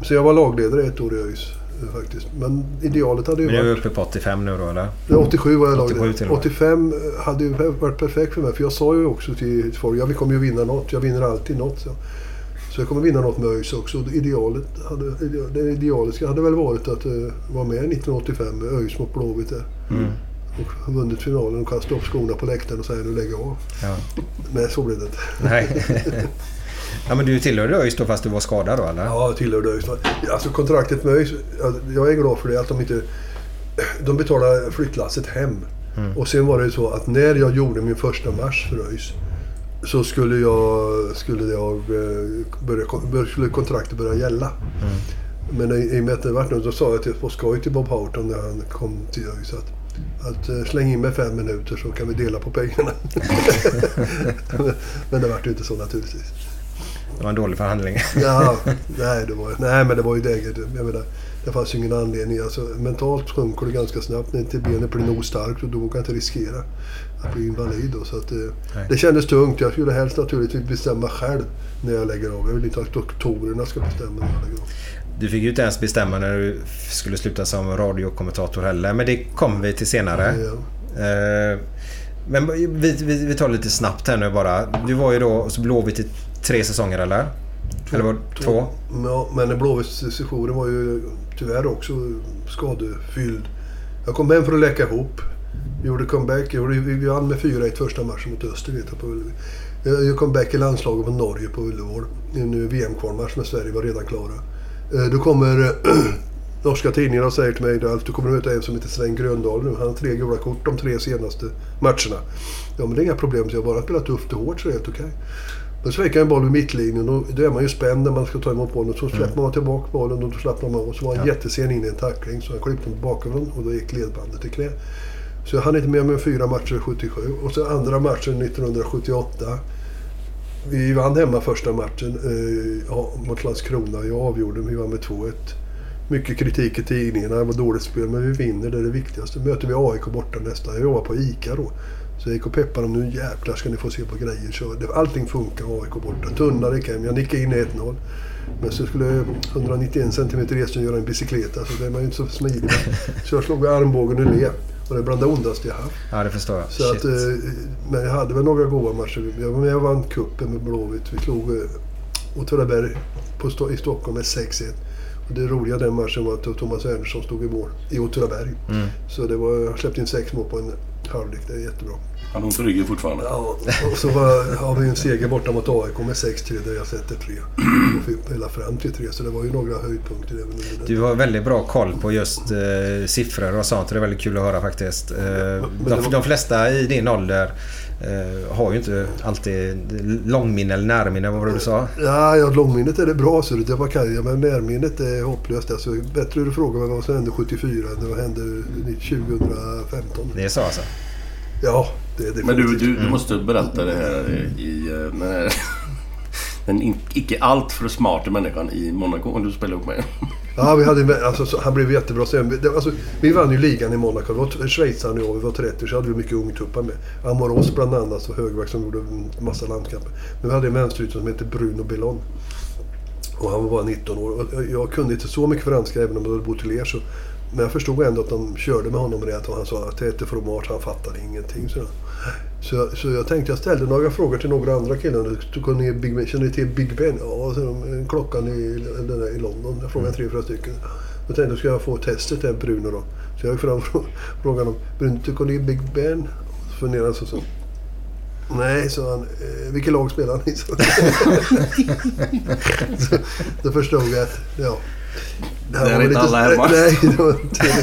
Så jag var lagledare ett år i ÖIS faktiskt. Men idealet hade ju Men du är varit... uppe på 85 nu då eller? Ja, 87 var jag 87 till lagledare. och med. 85 hade ju varit perfekt för mig. För jag sa ju också till folk, ja vi kommer ju vinna något. Jag vinner alltid något. Så, så jag kommer vinna något med ÖIS också. Idealet hade, det idealiska hade väl varit att uh, vara med 1985 med ÖIS mot Blåvitt där. Mm. Och vunnit finalen och kasta upp skorna på läktaren och säga nu lägger jag av. Ja. Men så blev det inte. Nej. ja men du tillhörde ÖIS då fast du var skadad då eller? Ja, jag tillhörde ÖIS. Alltså kontraktet med ÖIS, ja, jag är glad för det att de inte... De betalade flyttlasset hem. Och sen var det ju så att när jag gjorde min första match för ÖIS så skulle jag, skulle jag eh, börja, bör- skulle kontraktet börja gälla. Men i, i och med att det vart något, så sa jag till, på skoj till Bob Houghton när han kom till ÖIS att, att eh, släng in mig fem minuter så kan vi dela på pengarna. Men det vart ju inte så naturligtvis. Det var en dålig förhandling. Ja, nej, det var, nej, men det var ju läget. Jag menar, det fanns ju ingen anledning. Alltså, mentalt sjunker det ganska snabbt när inte benet blir nog starkt och då vågar jag inte riskera att bli invalid. Då, så att, det, Nej. det kändes tungt. Jag skulle helst naturligtvis bestämma själv när jag lägger av. Jag vill inte att doktorerna ska bestämma när jag lägger av. Du fick ju inte ens bestämma när du skulle sluta som radiokommentator heller. Men det kommer vi till senare. Ja. Eh, Men vi, vi, vi tar lite snabbt här nu bara. Du var ju då hos Blåvitt i tre säsonger eller? Eller var det två? Ja, men Blåvitts-sessionen var ju tyvärr också skadefylld. Jag kom hem för att läka ihop. Gjorde comeback. Gjorde, vi vann med 4-1 första matchen mot Öster vet jag, på Ullevi. Jag gjorde comeback i landslaget mot Norge på Ullevål. En VM-kvalmatch när Sverige var redan klara. Eh, Då kommer eh, norska tidningar och säger till mig att du kommer möta en som heter Sven Gröndal nu. Han har tre gula kort de tre senaste matcherna. Ja men det är inga problem, så jag bara spelat tufft och hårt så det är helt okej. Men så fick jag en boll vid mittlinjen och då är man ju spänd när man ska ta emot bollen. Så släpper man tillbaka bollen och då slappnar man av. Och så var han jättesen in i en tackling så han klippte mot bakgrunden och då gick ledbandet i knä. Så jag hann inte med med fyra matcher 77. Och så andra matchen 1978. Vi vann hemma första matchen eh, ja, mot Landskrona. Jag avgjorde, vi vann med 2-1. Mycket kritik i tidningarna, det var dåligt spel, men vi vinner, det är det viktigaste. Möter vi AIK borta nästa. Jag jobbar på ICA då. Så jag gick och peppade dem, nu jäklar ska ni få se på grejer. Så allting funkar AIK borta. Tunna gick hem, jag nickade in 1-0. Men så skulle 191 cm Edström göra en bicykleta, så det är man ju inte så smidig. Så jag slog armbågen och le. Och det är bland det ondaste jag haft. Ja, det förstår jag. Så Shit. att, eh, men jag hade väl några goda matcher. Jag var med och vann cupen med Blåvitt. Vi slog eh, Åtvidaberg i Stockholm med 6-1. Och det roliga den matchen var att Thomas Wernersson stod i mål i Åtvidaberg. Mm. Så det var, jag släppte in sex mål på en halvlek. Det är jättebra. Han har ont i ryggen fortfarande. Ja, och så var, har vi en seger borta mot AIK med 6-3 där jag sätter 3. Och fick hela fram till 3. Så det var ju några höjdpunkter även under den. Du har väldigt bra koll på just eh, siffror och sånt. Det är väldigt kul att höra faktiskt. Eh, de, var- de flesta i din ålder eh, har ju inte alltid långminne eller närminne. Vad var det du sa? Ja, ja, långminnet är det bra så det var kan jag, men närminnet är hopplöst. Alltså, bättre du frågar mig vad som hände 74 än vad hände 2015. Det är så alltså? Ja, det är det. Men du, du, du måste berätta det här i... eh, Den, icke allt för smarta människan i Monaco om du spelar ihop med. Ja, vi hade, alltså, så, han blev jättebra sen. Det, alltså, vi vann ju ligan i Monaco. Det var schweizaren och jag, vi var 30 så hade vi mycket ungtuppar med. Amoros bland annat, så högback som gjorde en massa landskamper. Men vi hade en vänsterytter som hette Bruno Bellon. Och han var bara 19 år. Och eh, jag kunde inte så mycket franska även om jag hade bott i Liège. Så Men jag förstod ändå att de körde med honom rätt och han sa att det är inte format, han fattade ingenting. Så, så, jag- så jag tänkte jag ställde några frågor till några andra killar. Du kunde ni Big Ben, känner ni till Big Ben? Ja, de, klockan i, den där i London. Jag frågade tre, fyra stycken. Jag tänkte, ska jag få testet där Bruno då? Så jag gick fram och frågade honom, Bruno, tycker ni Big Ben? Så funderade han så, så. Nej, sa han. Eh, vilket lag spelar han i? Så, då förstod jag att, ja. Det här Det är var inte lite- alla hemma. Nej, det var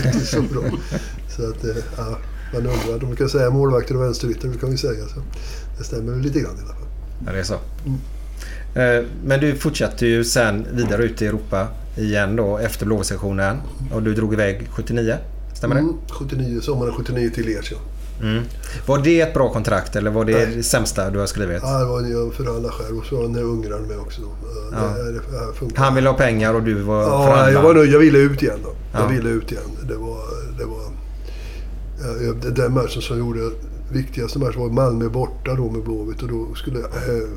inte så bra. Så att, eh, ja, man undrar. De kan säga målvakter och vänsterytter, det kan vi säga. Så det stämmer väl lite grann i alla fall. Ja, det är så. Eh, Men du fortsatte ju sen vidare ut i Europa igen då efter blåsessionen. Och du drog iväg 79. Stämmer det? Mm, 79, sommaren 79 till Ers, ja. Mm. Var det ett bra kontrakt eller var det Nej. det sämsta du har skrivit? Ja, det var jag för alla själv. Och så var den här ungraren med också. Ja. Det, det. Han ville ha pengar och du var Ja, förhandlare. jag var. Jag ville ut igen då. Jag Ja. ville ut igen. Det var... Det var jag- den matchen som gjorde... Viktigaste matchen var Malmö borta då med Blåvitt och då skulle eh,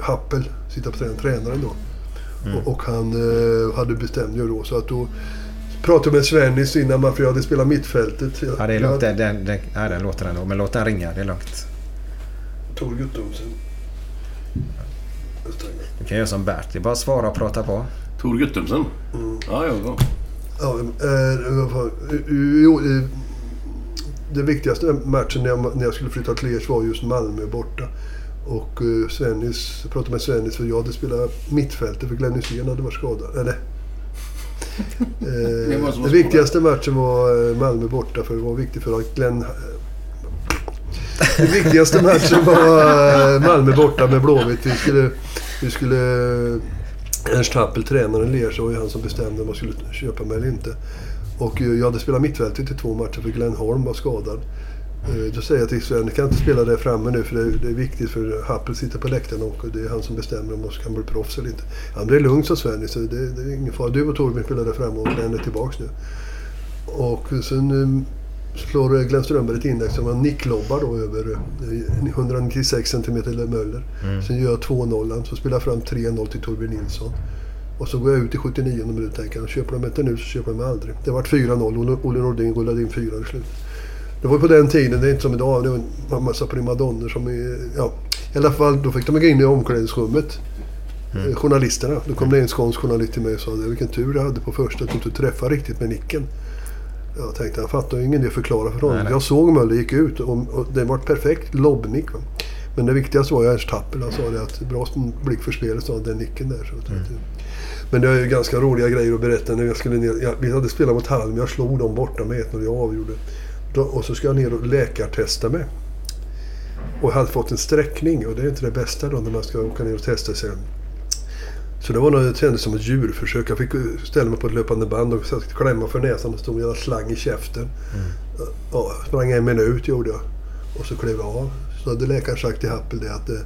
Happel sitta på trän- tränaren då. Mm. Och, och han eh, hade bestämt ju då så att då pratade jag med Svennis innan man, för jag hade spelat mittfältet. Jag, Ja, det är lugnt. Den, den, den, ja, den låter ändå. Men låt den ringa. Det är lugnt. Tor Guttormsen. Du kan göra som Bert. Det är bara att svara och prata på. Tor Guttormsen. Mm. Ja, ja, ja. Ja, eh, det viktigaste matchen när jag, när jag skulle flytta till Ers var just Malmö borta. Och eh, Svennis, jag pratade med Svennis för jag hade spelat mittfältet för Glenn Hysén hade varit skadad. Eller, eh, den viktigaste matchen var eh, Malmö borta för det var viktigt för att Glenn... Den viktigaste matchen var eh, Malmö borta med Blåvitt. Vi skulle... Vi skulle Ernst Happel, tränaren ler så var ju han som bestämde om man skulle köpa mig eller inte. Och jag hade spelat mittfältet i två matcher för Glenn Holm var skadad. Eh, Då säger jag till Sven, du kan inte spela där framme nu för det, är viktigt för Happel sitter på läktaren och det är han som bestämmer om man kan bli proffs eller inte. Det är lugnt sa Sven, så det, det är ingen fara. Du och Torbjörn spelar där framme och Glenn är tillbaks nu. Och sen eh, slår Glenn Strömberg ett inlägg som var nicklobbar då över eh, 196 cm Möller. Sen gör jag 2-0, så spelar fram 3-0 till Torbjörn Nilsson. Och så går jag ut i 79 minuten tänker, köper de inte nu så köper de aldrig. Det var 4-0, Olle- Nordin rullade in 4 i slutet. Det var på den tiden, det är inte som idag. Det var en massa primadonner som... är- Ja, I alla fall, då fick de gå in i omklädningsrummet. eh, Journalisterna. Då kom det en skånsk journalist till mig och sa vilken tur jag hade på första att du inte träffade riktigt med nicken. Jag tänkte, han fattar ju ingen att förklara för honom. Nej, nej. Jag såg Möller gick ut och, och det var ett perfekt lobbnick. Va? Men det viktigaste var ju Ernst Happel. Han sa det att bra blick för spelet, sa han, den nicken där. Så jag tänkte, Men det är ju ganska roliga grejer att berätta. När jag skulle ner, jag, vi hade spelat mot Halm, jag slog dem borta med 1-0 jag avgjorde. Då, och så ska jag ner och läkartesta mig. Och jag hade fått en sträckning och det är inte det bästa då när man ska åka ner och testa sig. Så det var nog, det kändes som ett djurförsök. Jag fick ställa mig på ett löpande band och klämma för näsan och stod en slang i käften. Ja, sprang en minut gjorde jag. Och så klev jag av. Så hade läkaren sagt till Happel det att eh,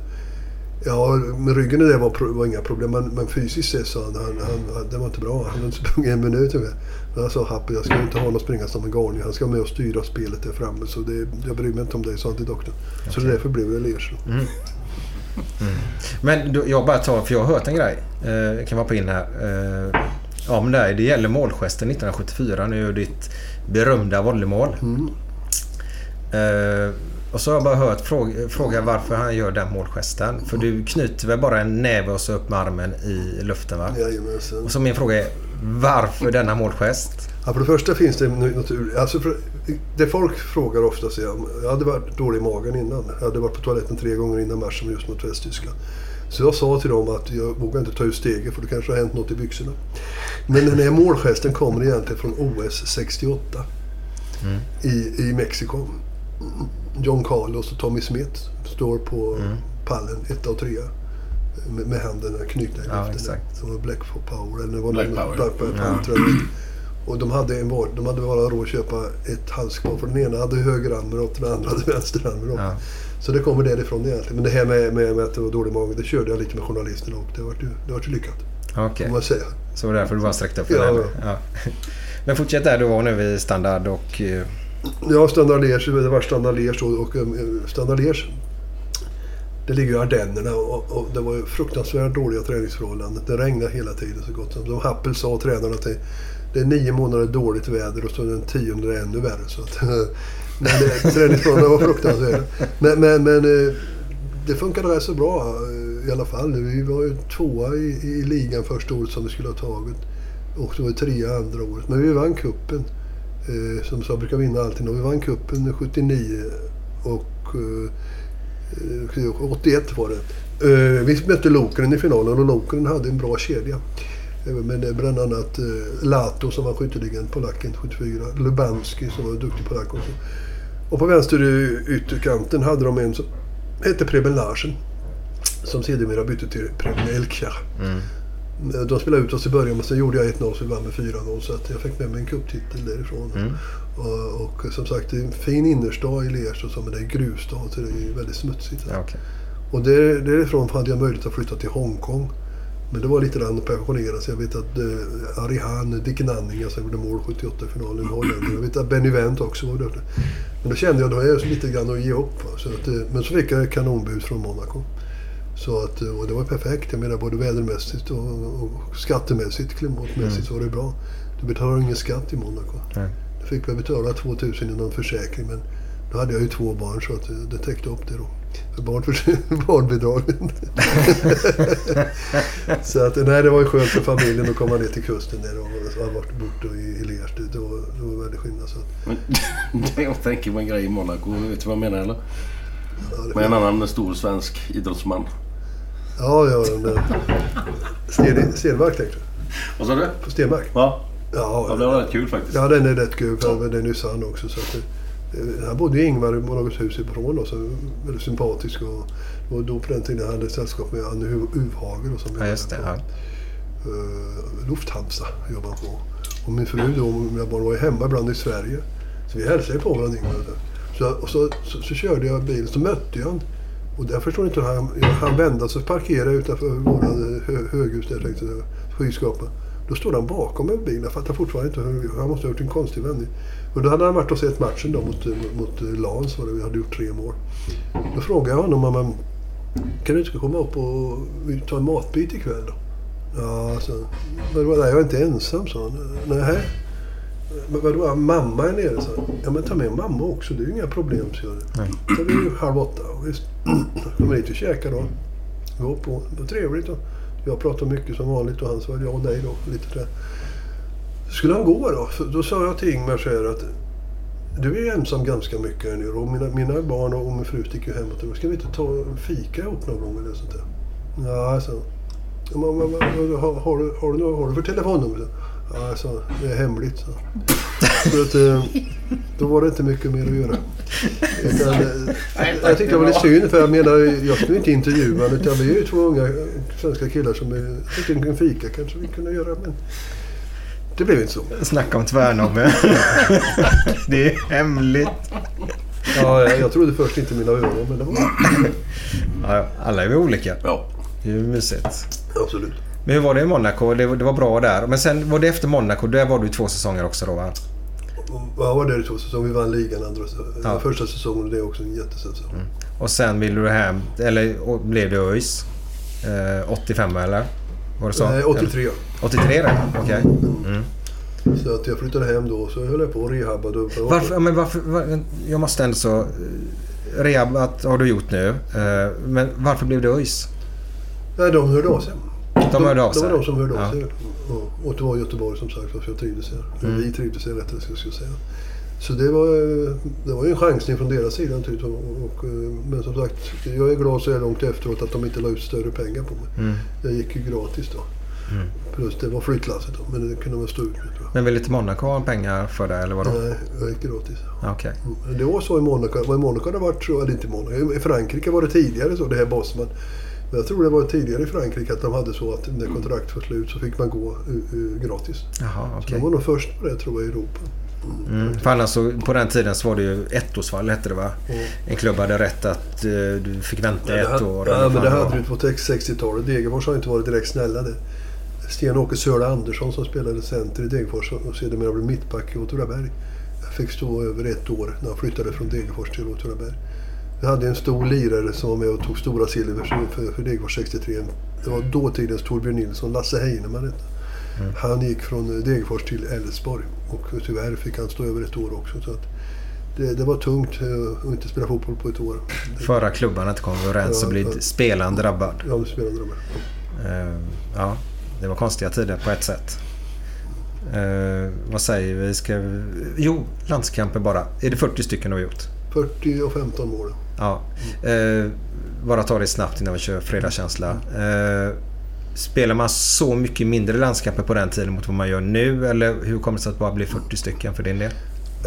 Ja, med ryggen i det var, var inga problem. Men, men fysiskt sett så han, han, det var inte bra. Han hade inte sprungit en minut ungefär. Men jag sa Happel, jag ska inte ha någon springa som en galning. Han ska med och styra spelet där framme. Så det, jag bryr mig inte om det, sa han till doktorn. Så därför blev det Lers. Men du, jag bara tar, för jag har hört en grej. Eh, kan vara på in här. Eh, om dig. Det gäller målgesten 1974. Nu är ditt berömda volleymål. Eh, och så har jag bara hört fråga, fråga varför han gör den målgesten. För du knyter väl bara en näve och så upp med armen i luften va? Jajamensan. Och så min fråga är varför denna målgest? Ja, för det första finns det naturligt... Alltså för, det folk frågar ofta är om... Jag hade varit dålig i magen innan. Jag hade varit på toaletten tre gånger innan matchen just mot Västtyskland. Så jag sa till dem att jag vågar inte ta ut steget för det kanske har hänt något i byxorna. Men den här målgesten kommer egentligen från OS 68 i, i Mexiko. John Carlos och Tommy Smith står på pallen, etta och trea. Med, med händerna knutna i luften. Som var Black Power. Eller var Black någon- Power. Black Power Ja. Och de hade, en var, de hade bara råd att köpa ett halsband för den ena hade högerarmen och den andra hade vänsterarmen. Ja. Så det kommer därifrån egentligen. Men det här med, med, med att det var dålig mage, det körde jag lite med journalisterna och det var ju, det var ju lyckat. Okej, Får man säga. så var det därför du bara sträckte upp Ja, den? ja. Ja. Men fortsätt där du var nu vid standard och... Ja, Standard Liège, det var Standard Liège och, och Standard Liège. det ligger ju i Ardennerna och, och det var ju fruktansvärt dåliga träningsförhållanden. Det regnade hela tiden så gott som. Som Happel sa, tränarna, att det, det är nio månader dåligt väder och så den tionde är ännu värre. Så att, men det, träningsförhållandena var fruktansvärda. Men, men, men eh, det funkade rätt så bra eh, i alla fall. Vi var ju tvåa i, i ligan första året som vi skulle ha tagit. Och så var vi trea andra året. Men vi vann kuppen eh, Som sa brukar vinna alltid. Och vi vann cupen 79 och eh, eh 81 var det. Eh, vi mötte Lokeren i finalen och Lokeren hade en bra kedja. Eh, men det är bland annat Lato som var skytteligan, polacken 74. Lubanski som var en duktig polack också. Och på vänster ytterkanten hade de en som hette Preben Larsen. Som sedermera bytte till Preben Elkjær. Mm. De spelade ut oss i början men sen gjorde jag 1-0 så vi vann med 4-0. Så att jag fick med mig en cuptitel därifrån. Och, och som sagt det är en fin innerstad i Lersta som det är gruvstad så det är väldigt smutsigt. Ja, okej. Och där, därifrån hade jag möjlighet att flytta till Hongkong. Men det var lite grann att pensionera sig. Jag vet att eh, Arihan Dick Nanninga som gjorde mål 78 i finalen, holländare. Jag vet att Benny Wendt också var där. Men då kände jag då är jag lite grann att ge upp. Så att, eh, men så fick jag kanonbud från Monaco. Så att, och det var perfekt. Jag menar både vädermässigt och, och skattemässigt, klimatmässigt så var det bra. Du betalar ingen skatt i Monaco. Nej. Då fick jag betala 2000 i någon försäkring men då hade jag ju två barn så att det, täckte upp det då. Barnförs- barnbidragen. så att nej, det var ju skönt för familjen att komma ner till kusten där och ha varit borta i, i Lersta. Det var, det var väldigt skillnad. Så att, jag tänker på en grej i Monaco. Vet du vad jag menar eller? ja, Med en annan stor svensk idrottsman. Ja, ja. Sten, Stenmark tänkte du? Vad sa du? På Stenmark? Ja, Ja, ja det var rätt kul faktiskt. Ja, den är rätt kul. För den är han också. Så att, han bodde ju Ingvar i något hus ifrån oss. och Väldigt sympatisk. Och, och då på den tiden hade jag sällskap med Anne Uvhager. Och som Ja, just det. på, Ja. eh, Lufthansa jobbade på. Och min fru då, och mina barn var ju hemma ibland i Sverige. Så vi hälsade på varandra Ingvar. och Så, och så, så, så körde jag bil, så mötte jag honom. Och där förstår inte han, han vände så parkerade jag utanför våra hö, höghus där tänkte jag, skyskrapa. Då stod han bakom en bil. Jag fattar fortfarande inte hur, han måste ha gjort en konstig vändning. Och då hade han varit och sett matchen då mot, mot, Lans, var det, vi hade gjort tre mål. Då frågade jag honom, mamma, kan du inte komma upp och ta en matbit ikväll då? Ja, så, men vadå, jag är inte ensam, sa han. Nej. Men vadå, mamma är nere, han. Ja, men ta med mamma också, det är ju inga problem, så jag. Så det är ju halv åtta. Och visst, kommer hit och käkar då. Gå på, det var trevligt då. Jag pratade mycket som vanligt och han sa ja och nej då. Lite där. Skulle han gå då? Så då sa jag till Ingmar så här att du är ensam ganska mycket nere och mina, mina barn och min fru sticker ju hemåt. Ska vi inte ta och fika ihop någon gång eller sånt där? Ja, så. Men, har, har, du, har, du, något- har du för telefonnummer? Ja, så, det är hemligt. Så. Så att, eh, då var det inte mycket mer att göra. Utan, eh, jag tyckte det var lite synd för jag menar, jag skulle inte intervjua utan vi är ju två unga svenska killar som är, tyckte en fika kanske vi kunde göra men det blev inte så. Snacka om tvärnobbe. det är hemligt. Ja, jag, jag trodde först inte mina öron men det var ja, alla är vi olika. Ja. Det är ju mysigt. absolut. Men hur var det i Monaco? Det, det var bra där. Men sen var det efter Monaco. Där var du två säsonger också då va? Jag var där i två säsonger. Vi vann ligan andra, Ja. Mm. första säsongen och det är också en jättesäsong. Och sen ville du hem, eller blev det ÖIS? Eh, 85 eller? Var det så? Nej, 83 ja. 83 det? Okej. Mm. Så att jag flyttade hem då så höll jag på och rehabbade. Varför, men varför, var, jag måste ändå så... eh, Rehab att, har du gjort nu. Eh, men varför blev det ÖIS? Nej, de hörde av sig. De hörde av Det sig? var de som hörde av Ja. sig. Och, och det var Göteborg som sagt, för jag trivdes här. Mm. Vi trivdes här rättare ska jag säga. Så det var, det var ju en chansning från deras sida naturligtvis. Och, och, eh, men som sagt, jag är glad så här långt efteråt att de inte la ut större pengar på mig. Mm. Jag gick ju gratis då. Plus det var flyttlasset då, men det kunde man stå ut med. Men ville inte Monaco pengar för det eller vadå? Nej, jag gick gratis. Okej. Mm. Det var så i Monaco. I Monaco hade varit så, eller inte i Monaco. I Frankrike var det tidigare så, det här Bosman. Jag tror det var tidigare i Frankrike att de hade så att när kontraktet var slut så fick man gå uh, uh, gratis. Jaha, Så okej. de var nog först på det tror jag i Europa. Mm. För annars så, på den tiden så var det ju ettårsfall hette det va? En klubb hade rätt att eh, du fick vänta det ett år. ja, men det hade du på 60-talet. Degerfors har inte varit direkt snälla där. Sten-Åke Söla Andersson som spelade center i Degerfors och sedermera blev mittback i Åtvidaberg. Jag fick stå över ett år när han flyttade från Degerfors till Åtvidaberg. Vi hade en stor lirare som var med och tog stora silver för, för, för Degerfors 63. Det var dåtidens Torbjörn Nilsson, Lasse Heinemann hette Mm. Han gick från Degerfors till Elfsborg och tyvärr fick han stå över ett år också. Så att det, det var tungt eh, att inte spela fotboll på ett år. Förra klubbarna inte kom överens Ja, och blir ja. spelaren drabbad. Ja, spelade de. Eh, ja, det var konstiga tider på ett sätt. Eh, vad säger vi? Ska vi... Jo, landskamper bara. Är det 40 stycken har gjort? 40 och 15 mål. Ja. Eh, bara ta det snabbt innan vi kör fredagskänsla. Eh, spelar man så mycket mindre landskamper på den tiden mot vad man gör nu? Eller hur kommer det sig att det bara blir 40 stycken för din del?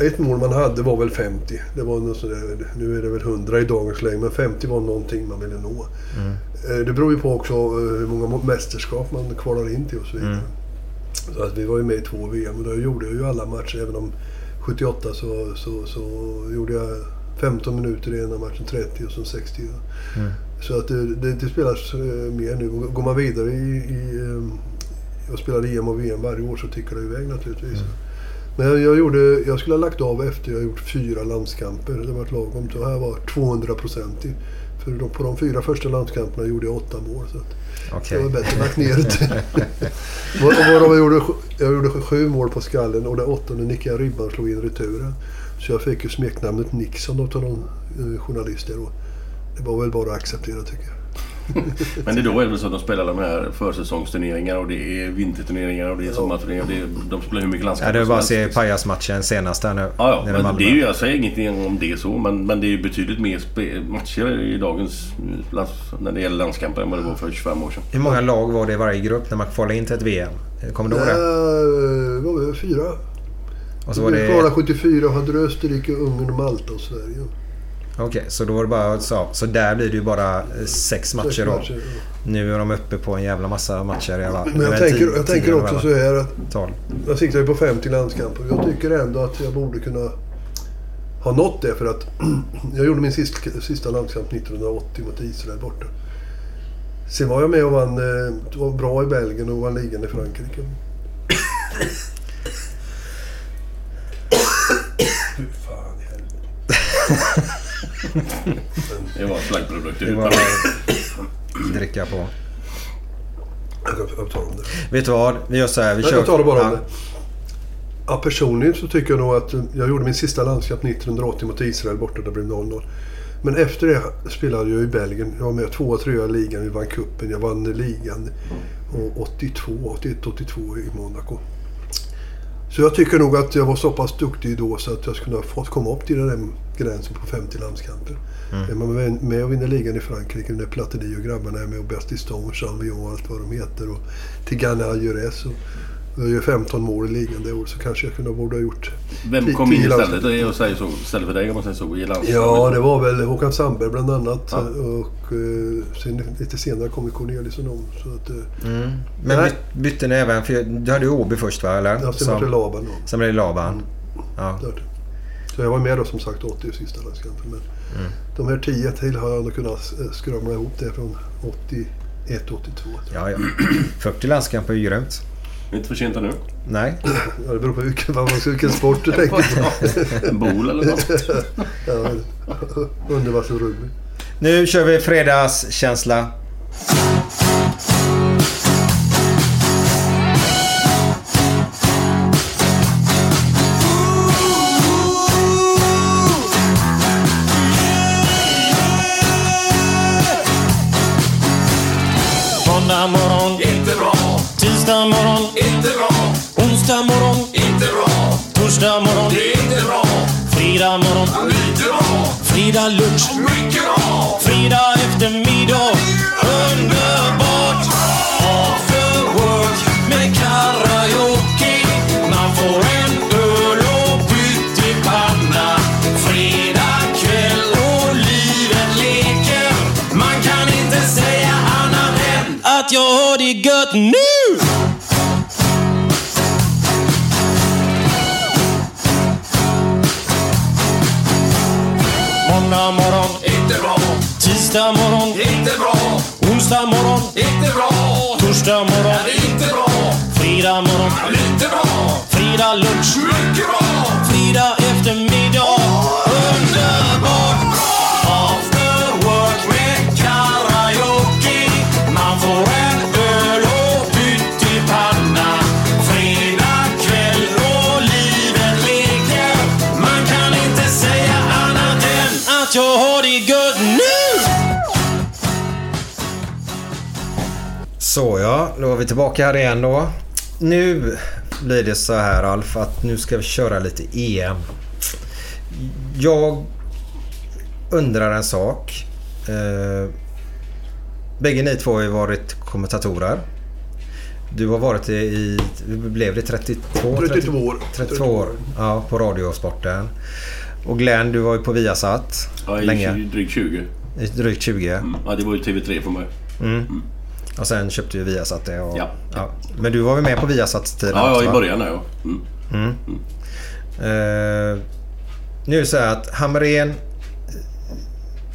Ett mål man hade var väl 50. Det var något sådär, nu är det väl 100 i dagens läge, men 50 var någonting man ville nå. Eh, Det beror ju på också eh, hur många mästerskap man kvalar in till och så vidare. Så att vi var ju med i två VM och då gjorde jag ju alla matcher. Även om 78 så, så, så gjorde jag 15 minuter i ena matchen, 30 och så 60. Så att det, det, det spelas eh, mer nu. Går man vidare i, i, eh, och spelar EM och VM varje år så tickar det iväg naturligtvis. Men jag, gjorde, jag skulle ha lagt av efter jag gjort fyra landskamper. Det var lagom. Det här var 200 procent. För de, på de fyra första landskamperna gjorde jag åtta mål. Så att Okej. det var bättre att lagt ner det. Jag gjorde, jag gjorde sju mål på skallen och det åttonde nickade jag ribban och slog in returen. Så jag fick ju smeknamnet Nixon av någon eh, journalist där då. Det var väl bara att acceptera tycker jag. Men det är då är det väl så att de spelar de här försäsongsturneringar och det är vinterturneringar och det är sommarturneringar. Det är, de spelar hur mycket Ja, landskamper det är bara att se pajasmatchen senast här nu. Ja, ja. Men det är ju, jag säger ingenting om det så, men, men det är ju betydligt mer matcher i dagens när det gäller landskamper än vad det var för 25 år sedan. Hur många lag var det i varje grupp när man kvalade in till ett VM? Kommer du ihåg det? Det var fyra. Och så var Vi kvalade det... 74 och hade du Österrike, Ungern, Malta och Sverige. Okej, så då var det bara så. Så där blir det ju bara eh, sex Sex matcher då. matcher, ja. Nu är de uppe på en jävla massa matcher i alla Men jag tänker, jag tänker också så här att Tal. jag siktar ju på 50 landskamper. Jag tycker ändå att jag borde kunna ha nått det för att jag gjorde min sista, sista landskamp 1980 mot Israel borta. Sen var jag med och vann, eh, var bra i Belgien och vann ligan i Frankrike. Fy fan i helvete. Det var slaggprodukter. Det var dricka på. Jag tar om det. Vet du vad? Vi gör så här. Vi Nej, kör... Jag tar det bara om Ja. det. Ja, personligen så tycker jag nog att jag gjorde min sista landskamp 1980 mot Israel borta. Det blev 0-0. Men efter det spelade jag i Belgien. Jag var med tvåa, trea i ligan. Vi vann cupen. Jag vann ligan och 82, 81, 82 i Monaco. Så jag tycker nog att jag var så pass duktig då så att jag skulle ha fått komma upp till den där gränsen på 50 landskamper. Är man med- och vinner ligan i Frankrike, när Platini och grabbarna är med och Bastiston, Jean-Vion och allt vad de heter. Och Tigana Jures. Och jag gör 15 mål i ligan det året så kanske jag kunde borde ha gjort Vem kom in istället? att säga så, istället för dig om man säger så, i? Ja, det var väl Håkan Sandberg bland annat. Ja. Och eh, sen, lite senare kom Corneliusson om. Så att, eh, Mm. Men Nej. byt, bytte ni även... För du hade ju Åby först va? Eller? ja, sen var det Laban då. Sen blev det Laban. Ja. Klart. Så jag var med då som sagt 80 i sista landskampen. Men Mm. de här 10 till har jag nog kunnat eh, skramla ihop det från 81, 82. tror jag. ja, ja. 40 landskamper är ju grymt. Inte för sent ännu. Nej. Ja, det beror på vilken, vad man ska- vilken sport du tänker på. En bol eller något. Ja, Undervattensrugby. Nu kör vi fredagskänsla. Måndag morgon, inte bra. Tisdag morgon, Torsdag morgon, det är inte bra. Fredag morgon, lite bra. Fredag lunch, mycket bra. Fredag eftermiddag, underbart. Tisdag morgon, inte bra. Onsdag morgon, inte bra. Torsdag morgon, inte bra. Fredag morgon, lite bra. Fredag lunch, mycket bra. Fredag Så ja, då är vi tillbaka här igen då. Nu blir det så här Alf att nu ska vi köra lite EM. Jag undrar en sak. Eh, bägge ni två har ju varit kommentatorer. Du har varit i, i blev det 32? 32 år. 32 år, ja, på Radiosporten. Och Glenn, du var ju på Viasat Ja, i länge. 20, drygt 20. I drygt 20. Mm. Ja, det var ju TV3 för mig. Och sen köpte ju Viasat det. Och, Ja. Men du var väl med på Viasat-tiden Ja, också, ja, i början ja. Mm. Eh, nu är det så här att Hamrén...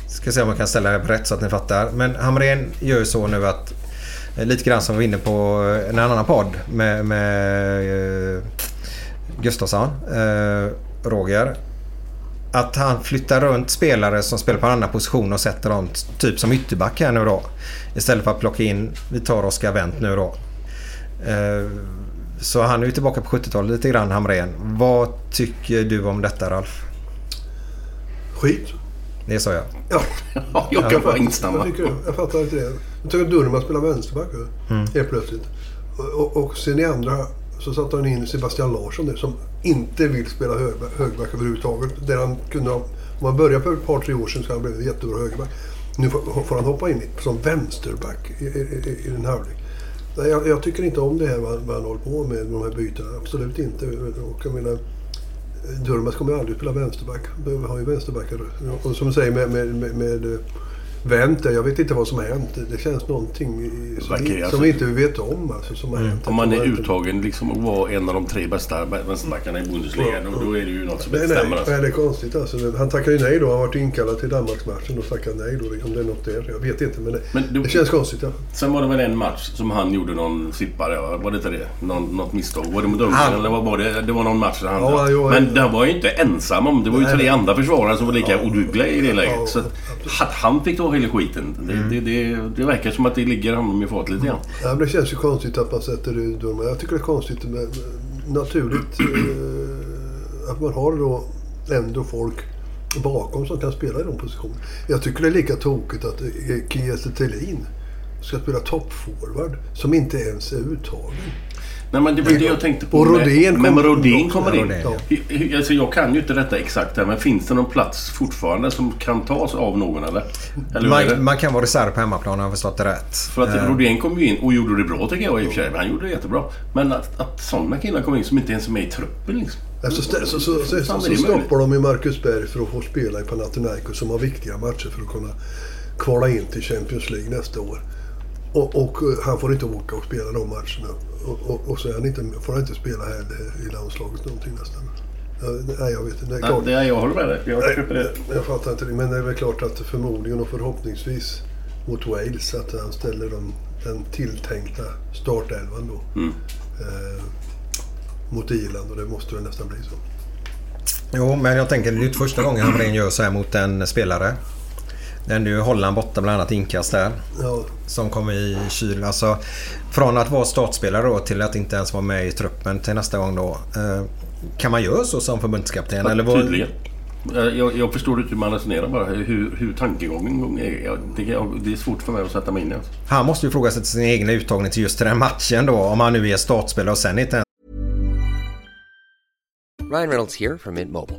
Ska se om man kan ställa det rätt så att ni fattar. Men Hamrén gör ju så nu att... eh, Lite grann som vi var inne på en annan podd med, med eh, Gustafsson, eh, Roger. Att han flyttar runt spelare som spelar på en annan position och sätter dem typ som ytterback här nu då. Istället för att plocka in, vi tar Oskar Wendt nu då. Eh, så han är ju tillbaka på 70-talet lite grann, Hamrén. Vad tycker du om detta Ralf? Skit. Det sa jag. Ja, Ja, jag kan bara jag, instämma. tycker, jag fattar inte det. Jag tycker att Durman spelar vänsterback mm. helt plötsligt. Och, och, och sen i andra så satte han in Sebastian Larsson där, som inte vill spela högback, överhuvudtaget. Där han kunde ha, om han började för ett par, tre år sedan så hade han blivit jättebra högerback. Nu får, han hoppa in som vänsterback i, i, i, i en halvlek. Nej, jag, jag tycker inte om det här vad, vad han håller på med, med de här bytena. Absolut inte. Och jag menar, Durmas kommer ju aldrig spela vänsterback. Vi har ju vänsterbackar. Och som du säger med, med, med, med eh, Wendt, jag vet inte vad som har hänt. Det känns någonting som, ju vi, alltså- som vi inte vet om. Alltså, som har hänt. Om man är uttagen liksom och var en av de tre bästa vänsterbackarna i Bundesliga, då, då är det ju något som Nej, inte nej, stämmer. Alltså. nej, det är konstigt alltså. Han tackade ju nej då. Han varit inkallad till Danmarksmatchen och tackade nej då. Om det är något där. Jag vet inte. Men det, Men du- det känns konstigt. Ja. Sen var det väl en match som han gjorde någon sippare, ja. var det inte det? Någon, något misstag? Var det mot Ungern eller vad var det? Det var någon match där han... Ja, jo, men ja. det var ju inte ensam om. Det var ju Nej, tre nej. andra försvarare som var lika odugliga i det läget. Ja, så att, att han fick ta hela skiten. Det, det, det, det verkar som att det ligger honom i fart lite grann. Ja, men det känns ju konstigt att man sätter Durmaz. Jag tycker det är konstigt. Men naturligt eh, att man har då ändå folk bakom som kan spela i de positionerna. Jag tycker det är lika tokigt att eh, Kiese Thelin ska spela toppforward som inte ens är uttagen. Nej men det var det jag tänkte på. Och Rodén men, men Rodén kommer in. Rodén, ja. Alltså jag kan ju inte detta exakt här, men finns det någon plats fortfarande som kan tas av någon eller? eller? Man, man kan vara reserv på hemmaplan om jag har förstått det rätt. För att Eh, Rodén kom ju in och gjorde det bra tycker jag i och för sig. Han gjorde det jättebra. Men att, att sådana killar kom in som inte ens är med i truppen liksom. Så, så, så, så, så, så stoppar de ju Marcus Berg för att få spela i Panathinaikos som har viktiga matcher för att kunna kvala in till Champions League nästa år. Och, och eh, han får inte åka och spela de matcherna. Och, och, och så är han inte, får han inte spela heller i landslaget någonting nästan. Ja, Nej, jag vet inte. Det är Nej, klart. det är jag håller med dig. Jag. Nej, jag fattar inte det. Men det är väl klart att förmodligen och förhoppningsvis mot Wales att han ställer den, den tilltänkta startelvan då. Mm. Eh, mot Irland och det måste väl nästan bli så. Jo, men jag tänker det är ju inte första gången Hamrén gör så här mot en spelare. Det hände ju Holland borta bland annat inkast där. Ja, Som kom i kyl. Alltså från att vara startspelare då till att inte ens vara med i truppen till nästa gång då. Eh, kan man göra så som förbundskapten? eller vad- Tydligen. Eh, Jag, jag förstår inte hur man resonerar bara. Hur, hur tankegången är. Det, det är svårt för mig att sätta mig in i. Alltså. Han måste ju fråga sig till sin egen uttagning till just den matchen då. Om han nu är startspelare och sen inte ens Ryan Reynolds here from Mint Mobile.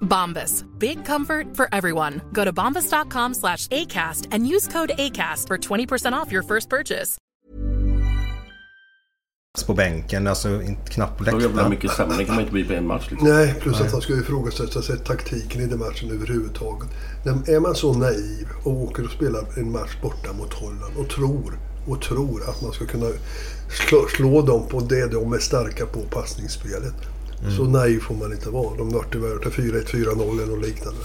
Bombas. Big comfort for everyone. Go to bombas.com slash ACAST and use code ACAST for 20% off your first purchase. på bänken, alltså inte knappt på Så jävla läktaren. mycket sämre kan man inte bli på en match. Liksom. Nej, plus Nej. att han ska ifrågasätta sig taktiken i den matchen överhuvudtaget. Är man så naiv och åker och spelar en match borta mot Holland och tror, och tror att man ska kunna slå, slå dem på det de är starka på, passningsspelet. Mm. Så naiv får man inte vara. De vart tyvärr till 4-1, 4-0 eller liknande.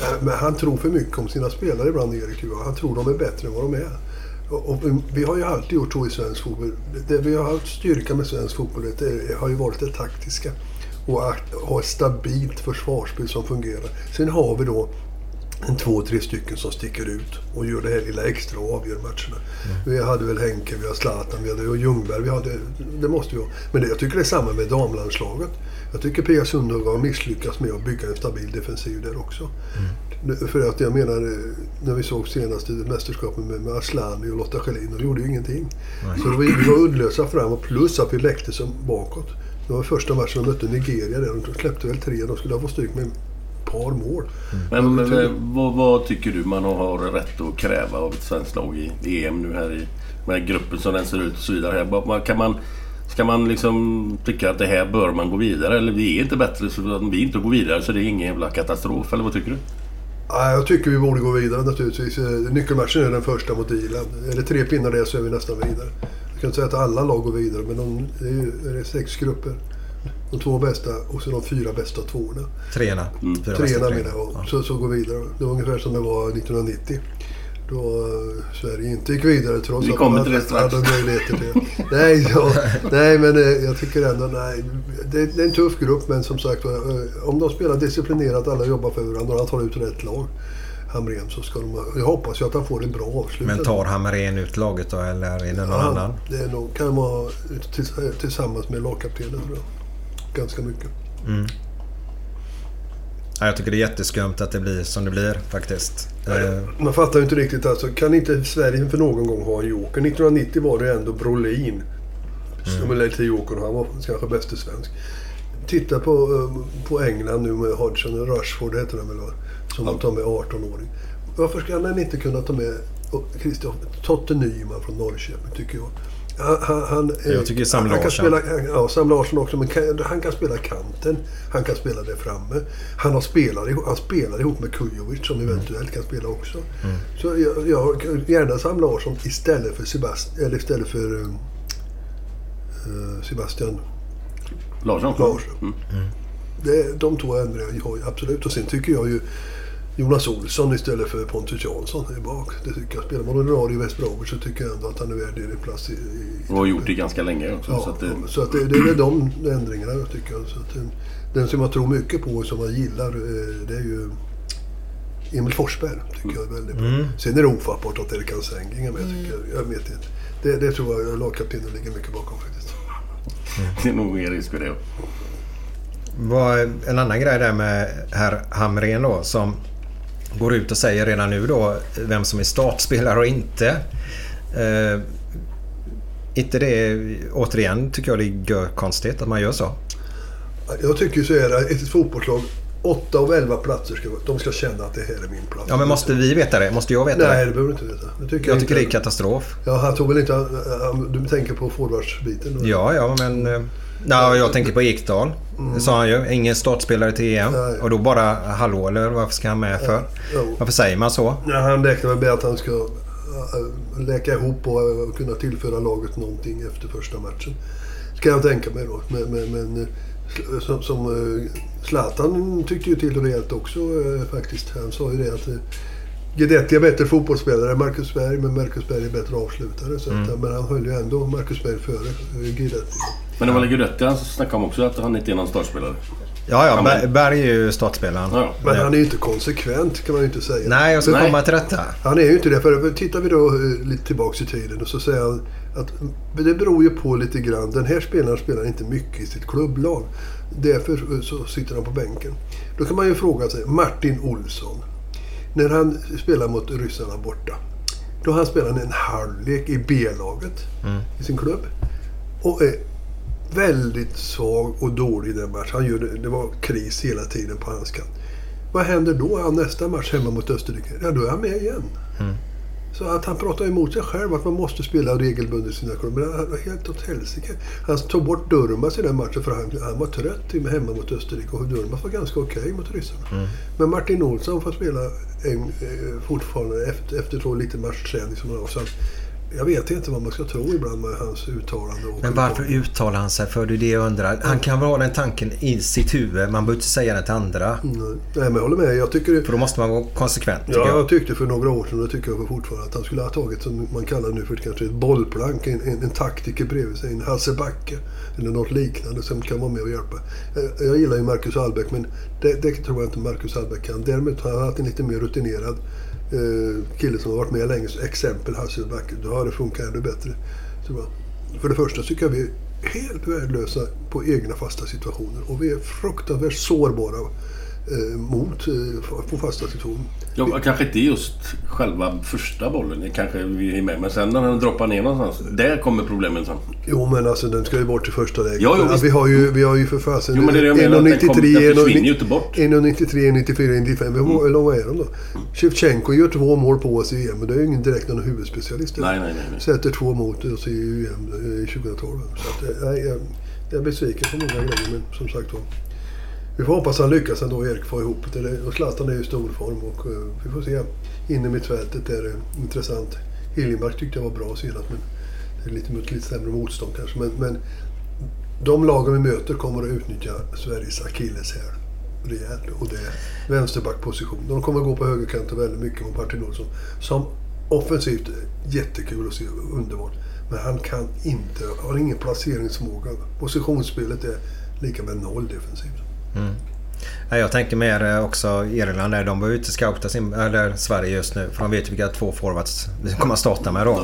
Eh, men han tror för mycket om sina spelare ibland, Erik. Johan. Han tror de är bättre än vad de är. Och, och vi har ju alltid gjort så i svensk fotboll. Det vi har haft styrka med svensk fotboll det har ju varit det taktiska. Och att ha ett stabilt försvarsspel som fungerar. Sen har vi då en två, tre stycken som sticker ut och gör det här lilla extra och avgör matcherna. Vi hade väl Henke, vi har Zlatan, vi hade Ljungberg. Vi hade, det måste vi ha. Men det, jag tycker det är samma med damlandslaget. Jag tycker Pia Sundhage har misslyckats med att bygga en stabil defensiv där också. Det- För att jag menar, när vi såg senast i mästerskapet med, med Aslani och Lotta Schelin, de gjorde ju ingenting. Så vi, vi var uddlösa fram och plus att vi läckte som bakåt. Det var första matchen de mötte Nigeria där. De släppte väl tre. De skulle ha fått stryk med par mål. Men, men eh, vad, vad tycker du man har rätt att kräva av ett svenskt lag i EM nu här i med gruppen som den ser ut och så vidare. Här. Kan man, ska man liksom tycka att det här bör man gå vidare eller vi är inte bättre så att vi inte går vidare så det är ingen jävla katastrof eller vad tycker du? Ja, jag tycker vi borde gå vidare naturligtvis. Eh, Nyckelmatchen är den första mot Irland. Är det tre pinnar där så är vi nästan vidare. Jag kan inte säga att alla lag går vidare men de, det är, ju, är sex grupper. De två bästa och så de fyra bästa tvåorna. Treorna. Fyra bästa Treorna menar jag. Så, så går vidare. Det var ungefär som det var 1990. Då eh, Sverige inte gick vidare trots Vi att man det hade möjligheter till nej, ja, nej, men eh, jag tycker ändå nej. Det, det är en tuff grupp men som sagt eh, om de spelar disciplinerat, alla jobbar för varandra och han tar ut rätt lag. Hamrén så ska de... Jag hoppas ju att han får en bra avslut. Men tar Hamrén ut laget då eller är det någon Ja, annan? Det är nog, kan vara tills, tillsammans med lagkaptenen tror jag. Ganska mycket. Mm. Ja, jag tycker det är jätteskumt att det blir som det blir faktiskt. Eh, Man fattar ju inte riktigt alltså. Kan inte Sverige för någon gång ha en joker? 1990 var det ändå Brolin som mm. till jokern. Han var kanske bäste svensk. Titta på, eh, på England nu med Hodgson och Rashford heter han väl? Som de tar med 18-åring. Varför ska han inte kunna ta med Christian Totte Nyman från Norrköping tycker jag. Han, han, han, eh, Jag tycker Sam han kan Larsson. spela, Ja, Sam Larsson också. Men kan, han kan spela kanten. Han kan spela där framme. Han, har spelat, ihop- han spelar ihop med Kujovic som eventuellt kan spela också. Så jag, jag gärna Sam Larsson istället för Sebastian, eller istället för eh, Sebastian Larsson? Larsson. Mm. Det, de två har jag absolut. Och sen tycker jag ju Jonas Olsson istället för Pontus Jansson är bak. Det tycker jag. Spelar man ordinarie i West Bromwich så tycker jag ändå att han är värd en plats i... i Och har gjort det ganska länge också. Ja, så att det, så att det, det är väl de ändringarna jag tycker. Så att den, den som jag tror mycket på och som jag gillar eh, det är ju Emil Forsberg. Tycker jag är väldigt bra. Mm. Sen är det ofattbart att Erik Senging är med. Tycker jag. jag vet inte. Det, det tror jag lagkaptenen ligger mycket bakom faktiskt. det är nog mer risk för det. Vad, en annan grej där med herr Hamrén då som går ut och säger redan nu då vem som är startspelare och inte. Eh, inte det, återigen tycker jag det är konstigt att man gör så. Jag tycker så är det. Ett fotbollslag, 8 av 11 platser, ska, de ska känna att det här är min plats. Ja men måste vi veta det? Måste jag veta Nej, det? det behöver du inte veta. Det tycker Jag tycker det är inte. katastrof. Ja, han tog väl inte... Du tänker på forwardsbiten? Ja, ja men... Nej, jag tänker på Ekdal. Det sa han ju. Ingen startspelare till EM. Nej. Och då bara hallå eller varför ska han med för? Jo. Varför säger man så? Ja, han räknar med att han ska äh, läka ihop och äh, kunna tillföra laget någonting efter första matchen. Ska jag tänka mig då. Men, men, men äh, som, som Zlatan tyckte ju till rejält också faktiskt. Han sa ju det att Guidetti är bättre fotbollsspelare än Marcus Berg, men Marcus Berg är bättre avslutare. Så att, Mm. Men han höll ju ändå Marcus Berg före Guidetti. Men det var Guidetti han snackade om också, att han inte är någon startspelare. Ja, ja. Ber- Berg är ju startspelaren. Ja. Men han är ju inte konsekvent kan man ju inte säga. Nej, jag ska Nej. komma till rätta. Han är ju inte det. För tittar vi då eh, lite tillbaks i tiden och så säger han att det beror ju på lite grann. Den här spelaren spelar inte mycket i sitt klubblag. Därför så sitter han på bänken. Då kan man ju fråga sig, Martin Olsson. När han spelar mot ryssarna borta. Då har han spelat en halvlek i B-laget i sin klubb. Och är väldigt svag och dålig i den matchen. Han gör det, var kris hela tiden på hans kant. Vad händer då? Ja, nästa match hemma mot Österrike? Ja, då är han med igen. Så att han pratar emot sig själv att man måste spela regelbundet sina klubbar. Men han var helt åt helsike. Han tog bort Durmaz i den matchen för han, han var trött hemma mot Österrike och Durmaz var ganska okej mot ryssarna. Men Martin Olsson får spela en, eh, fortfarande efter, efter så lite matchträning som han har. Så jag vet inte vad man ska tro ibland med hans uttalande. Men varför uttalar han sig för? Det är det jag undrar. Han kan väl ha den tanken i sitt huvud. Man behöver inte säga den till andra. Nej, men jag håller med. Jag tycker... För då måste man vara konsekvent. Ja, jag. jag tyckte för några år sedan, och tycker jag fortfarande, att han skulle ha tagit, som man kallar nu för kanske ett bollplank, en, en, en taktiker bredvid sig, en Hasse Backe eller något liknande som kan vara med och hjälpa. Jag, jag gillar ju Marcus Hallbäck, men det, det tror jag inte Marcus Hallbäck kan. Däremot har han haft en lite mer rutinerad eh, Eh, kille som har varit med länge, exempel Hasse Backe. Då har det funkat ännu bättre. Så bara, För det första tycker jag vi är helt värdelösa på egna fasta situationer och vi är fruktansvärt sårbara mot eh, på fasta situationer. Ja, kanske inte just själva första bollen. Det kanske vi är med. Men sen när den droppar ner någonstans. Där kommer problemen sen. Jo men alltså den ska ju bort i första läget. Ja, jo, Ja, vi, har ju, vi har ju för fasen... Jo, men det är det jag menar, den kom- den försvinner ju inte bort. 1,93, 94, 95. Hur Mm. hur långa är de då? Shevchenko gör två mål på oss i EM, men det är ju ingen direkt någon huvudspecialist. Nej, nej, nej, nej. Sätter två mot oss i EM eh, 2012. Så att, eh, nej, jag, jag är besviken på många grejer, men som sagt var. Vi får hoppas han lyckas ändå, Erik, få ihop det. Och Zlatan är ju i stor form och eh, vi får se. Inne i mittfältet är det intressant. Hiljemark tyckte jag var bra senast, men det är lite mot lite sämre motstånd kanske. Men, men de lagen vi möter kommer att utnyttja Sveriges akilleshäl rejält. Och det är vänsterbackposition. De kommer att gå på högerkanten väldigt mycket mot Martin Olsson. Som offensivt jättekul att se, underbart. Men han kan inte, har ingen placeringsförmåga. Positionsspelet är lika med noll defensivt. Mm. Ja, Jag tänker mer eh, också Irland där. De behöver ju inte scouta sin, eller Sverige just nu. För de vet ju vilka två forwards vi kommer att starta med då.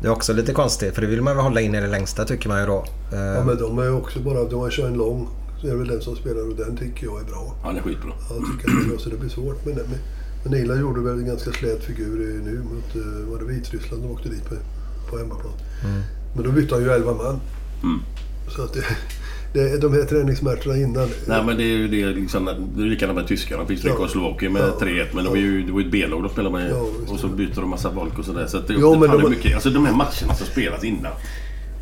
Det är också lite konstigt för det vill man väl hålla in i det längsta tycker man ju då. Eh, Ja, men de är ju också bara, de har kört en lång. Så är det väl den som spelar och den tycker jag är bra. Han är skitbra. Ja, jag tycker det är bra så det blir svårt. Men, men, men Irland gjorde väl en ganska slät figur nu mot, eh, var det Vitryssland de åkte dit på, på hemmaplan. Mm. Men då bytte han ju 11 man. Mm. Så att det, det, de här träningsmatcherna innan. Nej men det är ju det liksom, det är likadant med tyskarna. Fick stryk Ja. av Slovakien med Ja. 3-1. Men det var ju, det var ju ett B-lag de spelade med. Ja, och så byter de massa folk och sådär. Så att det, Jo, det, men de- är mycket, alltså de här matcherna som spelas innan.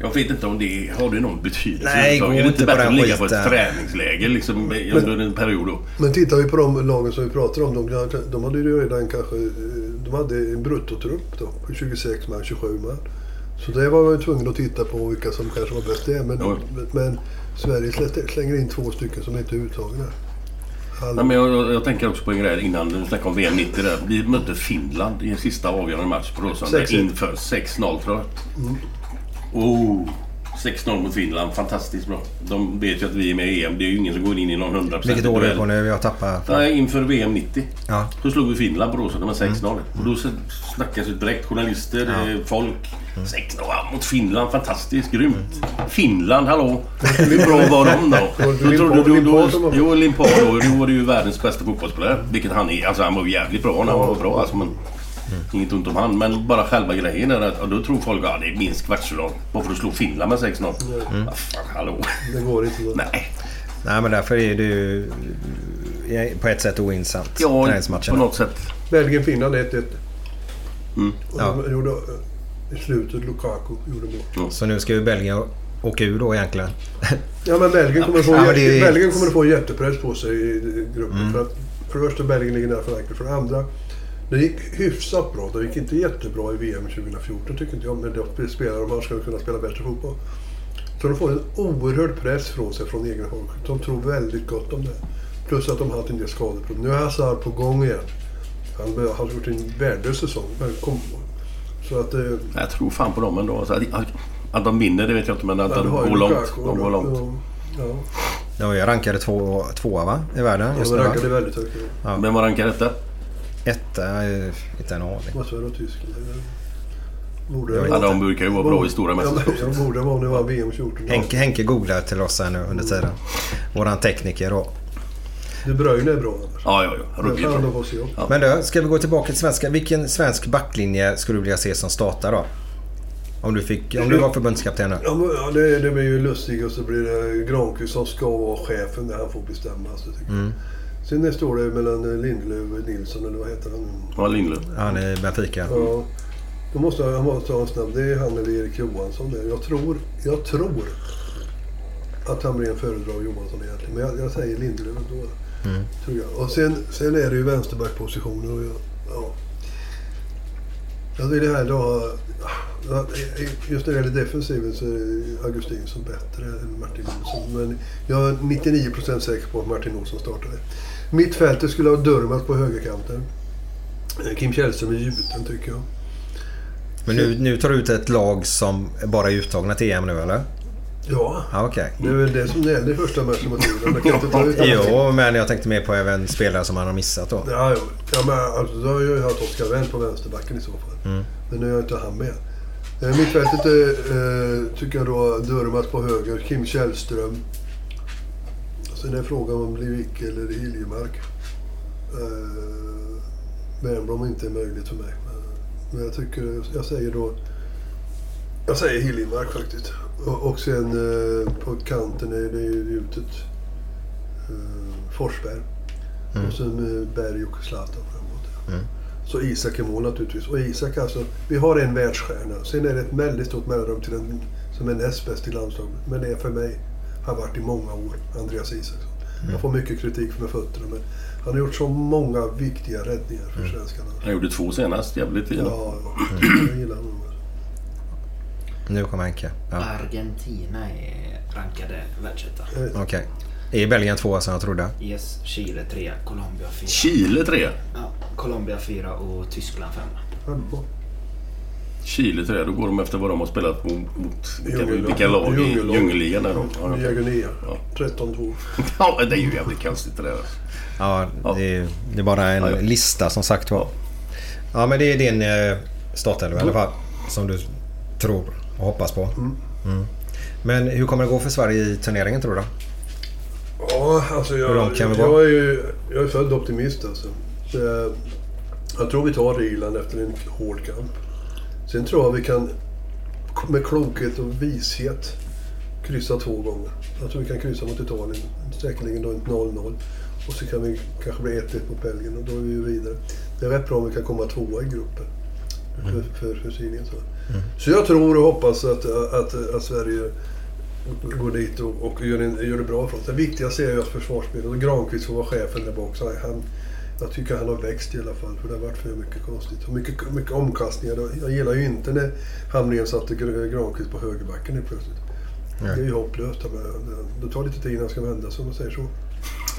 Jag vet inte om det har det någon betydelse Nej, gå Är det inte inte bättre att ligga på ett träningsläger liksom, under en period då? Men tittar vi på de lagen som vi pratar om. De, de hade ju redan kanske... De hade en bruttotrupp då på 26 man, 27 man. Så det var man ju tvungen att titta på vilka som kanske var bäst där. Men, Ja. men Sverige slänger in två stycken som inte är uttagna. Nej, men jag, jag, jag tänker också på en grej innan du snackade om VM 90 där. Vi mötte Finland i en sista avgörande match på Råsunda 6-1. inför 6-0 tror jag. Mm. Oh, 6-0 mot Finland. Fantastiskt bra. De vet ju att vi är med i EM. Det är ju ingen som går in i någon 100% vilket år är det på nu? Jag tappar. Nej, inför VM 90. Ja. Så slog vi Finland på Råsunda med 6-0. Mm. Och då snackas det direkt journalister, Ja. eh, folk. 6-0 ja, mot Finland. Fantastiskt. Grymt. Finland, hallå. Hur bra var de då? Då trodde du, då, var jo, Limpar då. Då var det ju världens bästa fotbollsspelare. Vilket han är. Alltså han var jävligt bra när han var bra. Alltså, men, Inget ont om han, men bara själva grejen är att och då tror folk att det är minst kvartsfinal. Bara för att slå Finland med 6-0. Mm. Ah, fan, hallå. Det går inte. Då. Nej. Nej men därför är det ju eh, på ett sätt ointressant. Ja, på något sätt. Belgien-Finland 1-1. Mm. Och Ja. de gjorde, I slutet Lukaku gjorde mål. Så nu ska ju Belgien åka ur då egentligen. Ja men Belgien kommer, få, Ja, är- Belgien kommer att få jättepress på sig i gruppen. Mm. För, att, för det första Belgien ligger nära förankrat. För det andra, det gick hyfsat bra. Det gick inte jättebra i VM 2014 tycker inte jag. Men de spelar de här ska kunna spela bättre fotboll. Så de får en oerhörd press från sig från egen folk. De tror väldigt gott om det. Plus att de har haft en del skadeproblem. Nu är Hazard på gång igen. Han har gjort en värdelös säsong. Kom, så att... eh, Jag tror fan på dem ändå. Att, att de vinner det vet jag inte men att Ja, de har går långt. De går långt. Ja, De är rankade två, tvåa va? I världen ja just de nu rankade väldigt högt. Ja. Vem var rankad detta? Etta, inte en aning. Måste vara Tyskland. Borde Ja, de brukar ju vara bra i stora Ja, mästerskap. Jag borde vara när det var VM 14. Henke, Henke googlar till oss här nu under tiden. Våran tekniker då. De Bruyne är bra annars. Ja, ja, ja. Ruggigt bra. de upp. Men du, ska vi gå tillbaka till svenska. Vilken svensk backlinje skulle du vilja se som startar då? Om du, fick, om du var förbundskapten nu. Ja, ja, det, det blir ju lustigt och så blir det Granqvist som ska vara chefen när han får bestämma. Så tycker jag. Sen det står det mellan Lindelöf och Nilsson eller vad heter han? Ja, Lindlöf. Han är Benfica. Ja. Då måste jag, måste ha en snabb. Det är han eller Erik Johansson där. Jag tror, jag tror att han blir en föredrar Johansson egentligen. Men jag, jag säger Lindelöf då. Mm. Tror jag. Och sen, sen är det ju vänsterbackpositioner. Och jag, ja. Jag vill ha... ja, Just när det gäller defensiven så är Augustinsson bättre än Martin Olsson. Men jag är 99% säker på att Martin Olsson startade. Mittfältet skulle ha Durmaz på högerkanten. Eh, Kim Källström är gjuten tycker jag. Men nu, nu tar du ut ett lag som bara är uttagna till EM nu eller? Ja, Ja, okej. det är väl det som gäller i första matchen mot Irland. Jo, men jag tänkte mer på även spelare som han har missat då. Ja, jo. ja men alltså, då har jag ju haft Oskar Wendt på vänsterbacken i så fall. Mm. Men nu är jag inte han med. Eh, Mittfältet är, eh, tycker jag då Durmaz på höger, Kim Källström. Sen är frågan om Blivik eller Hiljemark. Eh, är inte möjligt för mig. Men jag tycker, jag säger då... Jag säger Hiljemark faktiskt. Och, och sen eh, på kanten är det ju gjutet eh, Forsberg. Mm. Och sen eh, Berg och Zlatan framåt. Mm. Så Isak i mål naturligtvis. Och Isak alltså, vi har en världsstjärna. Sen är det ett väldigt stort mellanrum till den som är näst bäst i landslaget. Men det är för mig, har varit i många år, Andreas Isaksson. Jag får mycket kritik för med fötterna men han har gjort så många viktiga räddningar för svenskarna. Han gjorde två senast. Jävligt fina. Ja, ja. jag gillar honom. Nu kommer Henke. Ja. Argentina är rankade världsetta. Okej. Är Belgien tvåa som jag trodde? Yes, Chile 3, Colombia 4. Chile 3. Ja, Colombia 4 och Tyskland 5. Chile 3. Då går de efter vad de har spelat mot, mot vilka, vilka lag i djungelligan. Där Guinea. Ja. 13-2. ja, det är ju jävligt konstigt det där. Ja, det är, det är bara en Ja, ja. lista som sagt var. Ja, men det är din eh, startelva i alla fall. Som du tror och hoppas på. Mm. Men hur kommer det gå för Sverige i turneringen tror du? Ja, alltså Hur jag, långt kan vi jag vara? är ju jag är född optimist alltså. Så jag, jag tror vi tar Irland efter en hård kamp. Sen tror jag vi kan med klokhet och vishet kryssa två gånger. Jag tror vi kan kryssa mot Italien. Säkerligen då ett 0-0. Och så kan vi kanske bli 1-1 mot Belgien och då är vi ju vidare. Det är rätt bra om vi kan komma tvåa i gruppen. För, för, för Syrien. Så. så jag tror och hoppas att, att, att Sverige går dit och, och gör, en, gör det bra för oss. Det viktigaste är ju att försvarsspelet och Granqvist får vara chefen där bak. Han, jag tycker han har växt i alla fall för det har varit för mycket konstigt. Och mycket, mycket omkastningar. Jag gillar ju inte när Hamrén satte Gr- Granqvist på högerbacken helt plötsligt. Nej. Det är ju hopplöst. Men det tar lite tid innan han ska vända sig om man säger så.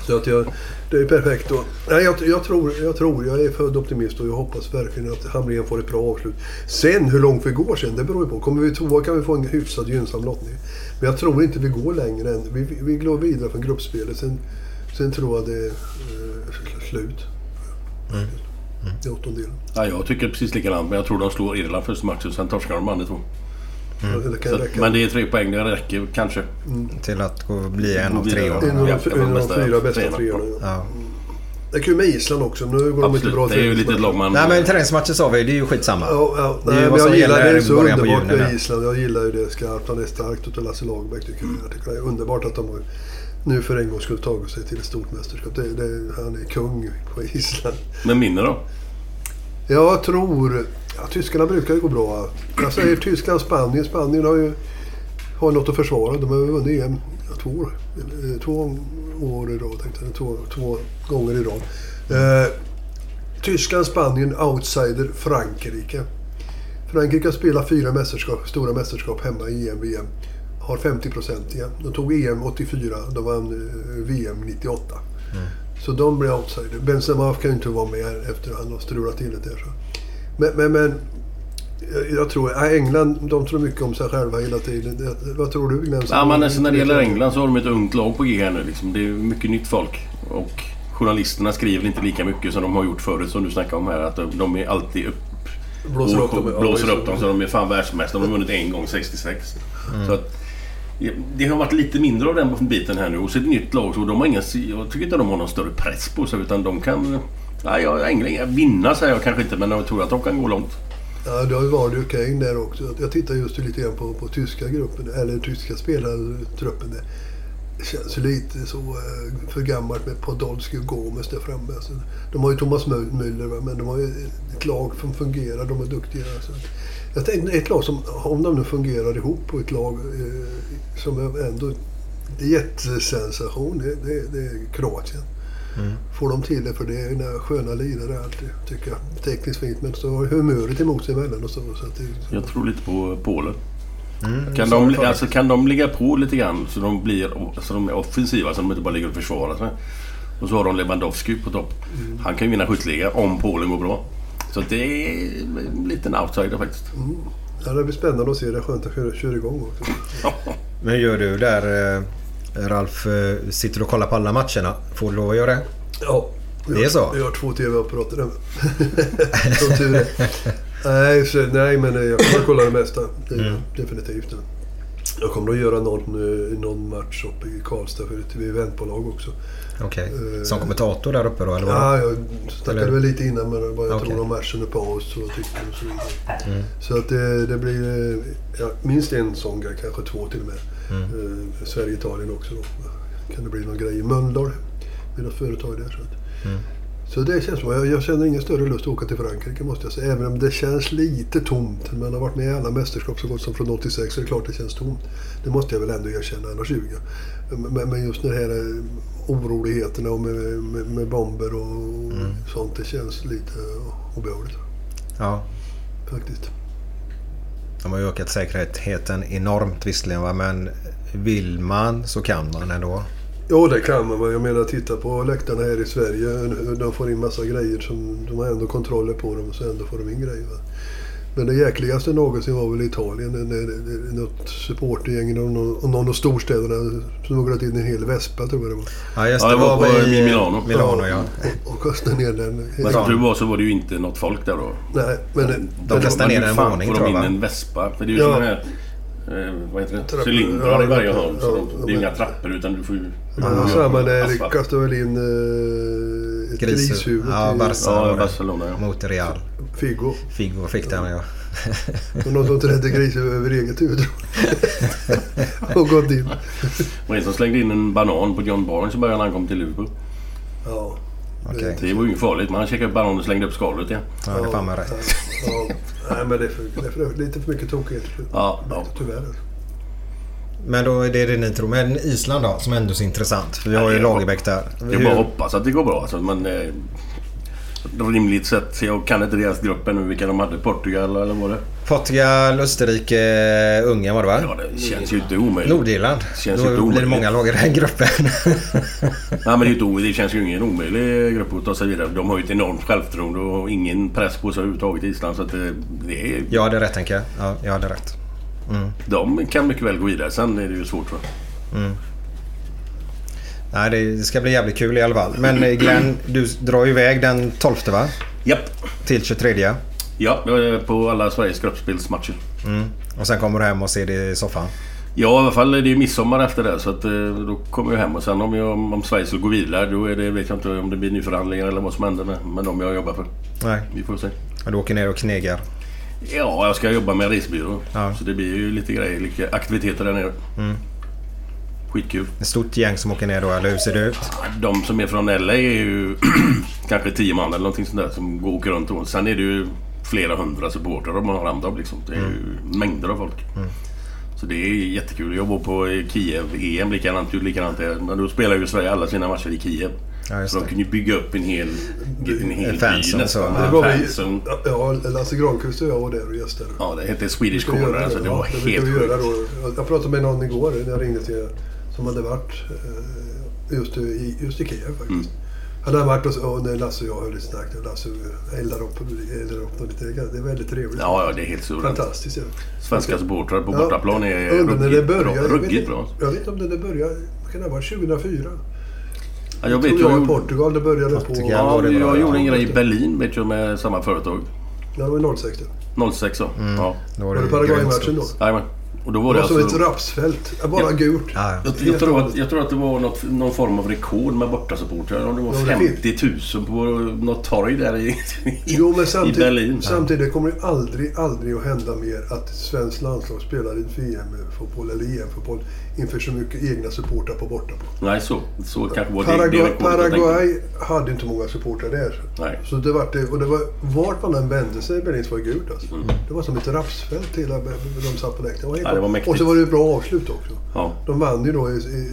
Så att jag, det är perfekt. Och, nej, jag, jag, tror, jag tror, jag är född optimist och jag hoppas verkligen att Hamrén får ett bra avslut. Sen hur långt vi går sen, det beror ju på. Kommer vi tvåa kan vi få en hyfsad gynnsam lottning. Men jag tror inte vi går längre än... Vi, vi går vidare från gruppspelet. Sen, sen tror jag det eh, slut. Det är åttondelen. Ja, jag tycker precis likadant, men jag tror de slår Irland första matchen. Sen torskar de andra två. Ja, Det kan Så, men det är tre poäng, det räcker kanske. Till att gå, bli en av tre. En av de, fyra bästa treorna. Ja. Ja. Det är kul med Island också. Nu går de inte Absolut, bra det är ju lite lag man... Nej men träningsmatcher sa vi, det är ju skitsamma. Ja, ja, Det är ju nej, vad men jag gillar det. Det är i så underbart med. Island. Jag gillar ju det skarpt. Han är starkt utav Lasse Lagerbäck tycker jag. Jag tycker det är underbart att de har nu för en gång skulle tagit sig till ett stort mästerskap. Det, det, han är kung på Island. Men minne då? Jag tror... Ja, tyskarna brukar ju gå bra. Jag säger Tyskland, Spanien. Spanien har ju har något att försvara. De har vunnit EM två år. Eh, Två år i rad tänkte jag. Två, två gånger i rad. Eh, Tyskland, Spanien, outsider Frankrike. Frankrike har spelat fyra mästerskap, stora mästerskap hemma i EM, VM. Har 50 procent igen. De tog EM 84, de vann eh, VM 98. Så de blir outsider. Benzema kan ju inte vara med efter att han har strulat till det där. Så. Men, men, men jag- jag tror... ja, England, de tror mycket om sig själva hela tiden. Vad tror du Glenn? Ja, men alltså, när det gäller England så har de ett ungt lag på G här nu. Liksom. Det är mycket nytt folk. Och journalisterna skriver inte lika mycket som de har gjort förut, som du snackade om här. Att de, är alltid upp, Blåser upp dem, blåser upp dem så de är fan världsmästare. De har vunnit en gång 66. Mm. Så att, det har varit lite mindre av den biten här nu. Och så är det ett nytt lag så de har ingen, jag tycker inte de har någon större press på sig utan de kan... Nej, jag, England, vinna säger jag kanske inte men jag tror att de kan gå långt. Ja, det har ju varit okej där också. Jag tittar just lite grann på, på tyska gruppen, eller tyska spelartruppen. där. Det känns lite så eh, för gammalt med Podolski och Gomes där framme. Alltså, de har ju Thomas Müller, men de har ju ett lag som fungerar. De är duktiga. Så att, jag tänkte ett lag som, om de nu fungerar ihop på ett lag eh, som är ändå det är jättesensation, det, det, det är Kroatien. Mm. Får de till det, för det är några sköna lirare alltid, tycker jag. Tekniskt fint, men så har humöret emot sig emellan och så. så att det, Jag tror lite på Polen. Mm, Kan de, alltså, kan de ligga på lite grann så de blir så de är offensiva så de inte bara ligger och försvarar sig. Och så har de Lewandowski på topp. Mm. Han kan ju vinna skytteliga om Polen går bra. Så det är en liten outsider faktiskt. mm. ja, det blir spännande att se. Det är skönt att köra, köra igång också. Men gör du där eh, Ralf, eh, sitter du och kollar på alla matcherna? Får du lov att göra det? Ja. Det är så? Jag har två tv-apparater hemma. Som tur är. Nej, så, nej, men eh, jag kommer att kolla det mesta. Det Mm. Definitivt. Jag kommer att göra någon, eh, någon match uppe i Karlstad för ett eventbolag också. Okej. Eh, Som kommentator där uppe då eller? Ja, jag snackade Eller? väl lite innan men vad jag Okej. tror om matchen är paus och vad jag tycker och så vidare. Mm. Så att det, det blir ja, minst en sån grej, kanske två till och med. Mm. Sverige-Italien också då. Kan det bli någon grej i Mölndal med något företag där. Så, att, Mm. Så det känns som, jag, jag känner ingen större lust att åka till Frankrike måste jag säga. Även om det känns lite tomt. Man har varit med i alla mästerskap så gott som från 86 så är det klart det känns tomt. Det måste jag väl ändå erkänna, annars ljuger jag. Men, men just det här eh, oroligheterna och med, med, med bomber och Mm. sånt. Det känns lite obehagligt Ja. faktiskt. De har ju ökat säkerheten enormt visserligen va? men vill man så kan man ändå. Jo, det kan man. men Jag menar, titta på läktarna här i Sverige. De får in massa grejer som de har ändå kontroller på dem. Så ändå får de in grejer. Va? Men det jäkligaste någonsin var väl Italien. När, när, när något supportergäng och någon, av storstäderna smugglat in en hel vespa tror jag det var. Ja just Ja, det, det var var på- i i Milano. Milano ja. Och, och kastade ner den. Men som tur var så var det ju inte något folk där då. Nej, men... De men- kastade ner hur en fan våning får tror de jag in va? en vespa? För det är ju Ja. här... Eh, vad heter det? Trappor. Cylindrar Ja, i varje ja, hörn. Så ja, de, det är inga trappor utan du får ju... Ja, samma där. asfalt. Kastade väl in eh, ett Gris- grishuvud Ja, till Barca Ja. Barcelona ja. Mot Real. Figo. Figo fick den ja. Och någon som trädde grishuvud över eget huvud. och gått in. Och en som slängde in en banan på John Barnes i början när han kom till Liverpool. Ja. Okej. Det var ju inget farligt men han checkade upp bananen och slängde upp skalet igen. Ja, det är fan med rätt. Ja, nej, men det är, för, det är för, lite för mycket tokigheter. Ja, ja. Tyvärr. Men då är det det ni tror. Men Island då som ändå är så intressant. För vi har ju Ja, det är Lagerbäck där. Jag bara hoppas att det går bra. Alltså, men, eh, rimligt sett. Jag kan inte deras grupp ännu. Vilka de hade. Portugal eller vad det Portugal, Österrike, Ungern var det va? Ja, det känns ju inte omöjligt. Nordirland. Känns ju inte Då blir det omöjligt. många lag i den gruppen. Nej men det, är inte, det känns ju ingen omöjlig grupp att ta sig vidare. De har ju ett enormt självförtroende och ingen press på sig överhuvudtaget i Island. Så att det, det är, jag hade rätt tänker jag. Ja, jag hade rätt. Mm. de kan mycket väl gå vidare. Sen är det ju svårt jag. Mm. Nej, det ska bli jävligt kul i alla fall. Men eh, Glenn, du drar ju iväg den 12 va? Japp. Till 23. Ja, på alla Sveriges gruppspelsmatcher. Mm. Och sen kommer du hem och ser det i soffan. Ja, i alla fall är det ju midsommar efter det. Så att, eh, då kommer jag hem och sen om, jag, om Sverige skulle gå vidare då är det, vet jag inte om det blir nyförhandlingar eller vad som händer med, med dem jag jobbar för. Nej. Vi får se. Och du åker ner och knegar. Ja, jag ska jobba med resebyrå. Ja. Så det blir ju lite grejer, lite aktiviteter där nere. Mm. Skitkul. Ett stort gäng som åker ner då, eller hur ser det ut? De som är från LA är ju kanske tio man eller någonting sånt där som går- åker runt. Och sen är det ju flera hundra supportrar man har hand om. Liksom. Det är ju mängder av folk. Mm. Så det är jättekul. Jag var på Kiev-EM likadant, likadant är. Men då spelar ju Sverige alla sina matcher i Kiev. Ja, så de kunde ju bygga upp en hel, en hel Fanzone by nästan. så. Det Ja, var vi, fanzone. ja, Lasse Granqvist och jag var där och gästade. Ja, det hette Swedish Corner. Alltså, det var helt sjukt. Jag pratade med någon igår när jag ringde till som hade varit eh, just i, just i Kiev faktiskt. Mm. Hade han varit och, och när Lasse och jag höll lite snack. när Lasse eldade upp, eldade upp och lite. Det är väldigt trevligt. Ja, ja, det är helt suveränt. Fantastiskt. Ja. Svenska supportrar på Ja, bortaplan är jag när det ruggigt bra. Jag vet Ruggigt inte- bra. Jag vet inte om det, det började. Kan det ha varit? 2004? Ja, jag vet ju... jag i Portugal det började på... Ja, var det bra, jag ja. gjorde en grej i Berlin vet jag med samma företag. Ja, det var 06 det. 06 så. Mm. Ja. Var det Paraguay-matchen då? Jajamän. Och då var Det det, var som alltså... ett rapsfält. Ja, Bara gult. Jag, jag, tror att, jag tror att det var något, någon form av rekord med bortasupportrar. Det var Ja, det 50 000 på något torg där i, Jo, men i samtidigt, Berlin. samtidigt kommer det aldrig, aldrig att hända mer att svenskt landslag spelar i VM-fotboll eller EM-fotboll inför så mycket egna supportrar på bortaplan. Nej, så. Så kanske var det, det Paraguay. Paraguay hade inte många supportrar där. Nej. Så det var det, och det var, vart man än vände sig i Berlin så var det gult alltså. Mm. Det var som ett rapsfält hela de satt på läktaren. Ja, det var bra. mäktigt. Och så var det ett bra avslut också. Ja. De vann ju då i, i,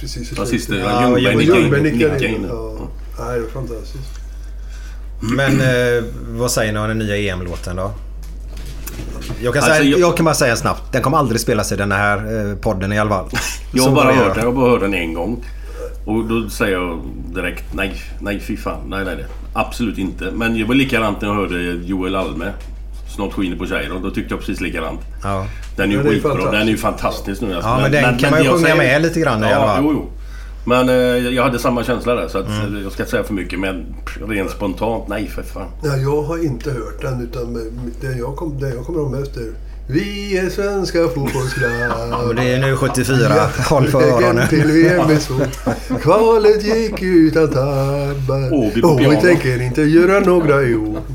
precis i Ja, sista- slutet. ja, Ljungberg nickade in-. Ja. Nej, det var fantastiskt. Men eh, vad säger ni om den nya EM-låten då? Jag kan, Alltså, säga, jag- jag... kan bara säga snabbt. Den kommer aldrig spelas i den här eh, podden i alla fall. Jag har bara hört den. Jag bara hört den en gång. Och då säger jag direkt nej, nej fy fan. Nej, nej, nej. Absolut inte. Men det var likadant när jag hörde Joel Alme. Snart skiner på Cheiron. Då tyckte jag precis likadant. Ja. Den är ju skitbra. Den är ju fantastisk nu. Alltså. Ja, men den kan man ju sjunga med lite grann i ja, alla fall. Jo, jo. Men eh, jag hade samma känsla där. Så att, Mm. eh, jag ska inte säga för mycket. Men rent spontant, nej för fan. Ja, jag har inte hört den utan det jag, kom, det jag kommer ihåg mest är Vi är svenska fotbollslag. Och det är nu 74. Håll för öronen. till VM är svår. Kvalet gick utan tabbar. Och vi tänker inte göra några i år.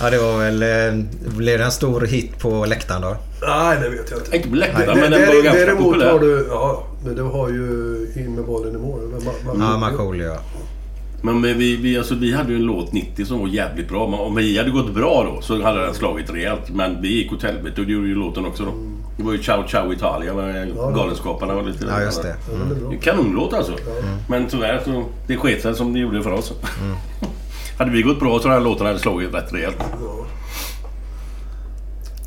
Ja, det var väl... Eh, blev det en stor hit på läktaren då? Nej, det vet jag inte. Inte på läktaren, Nej, men det- den var det- ganska Däremot populär. har du... Ja, men det har ju in med bollen i mål. Ja, Markoolio ja. Men vi, vi, alltså, vi hade ju en låt 90 som var jävligt bra. Men om vi hade gått bra då så hade den slagit rejält. Men vi gick åt helvete och det gjorde ju låten också då. Det var ju Ciao Ciao Italia med Galenskaparna. Och lite Ja, just det. Ja, är Kanonlåt alltså. Men tyvärr så det sket sig som det gjorde för oss. hade vi gått bra så hade den låten hade slagit rätt rejält.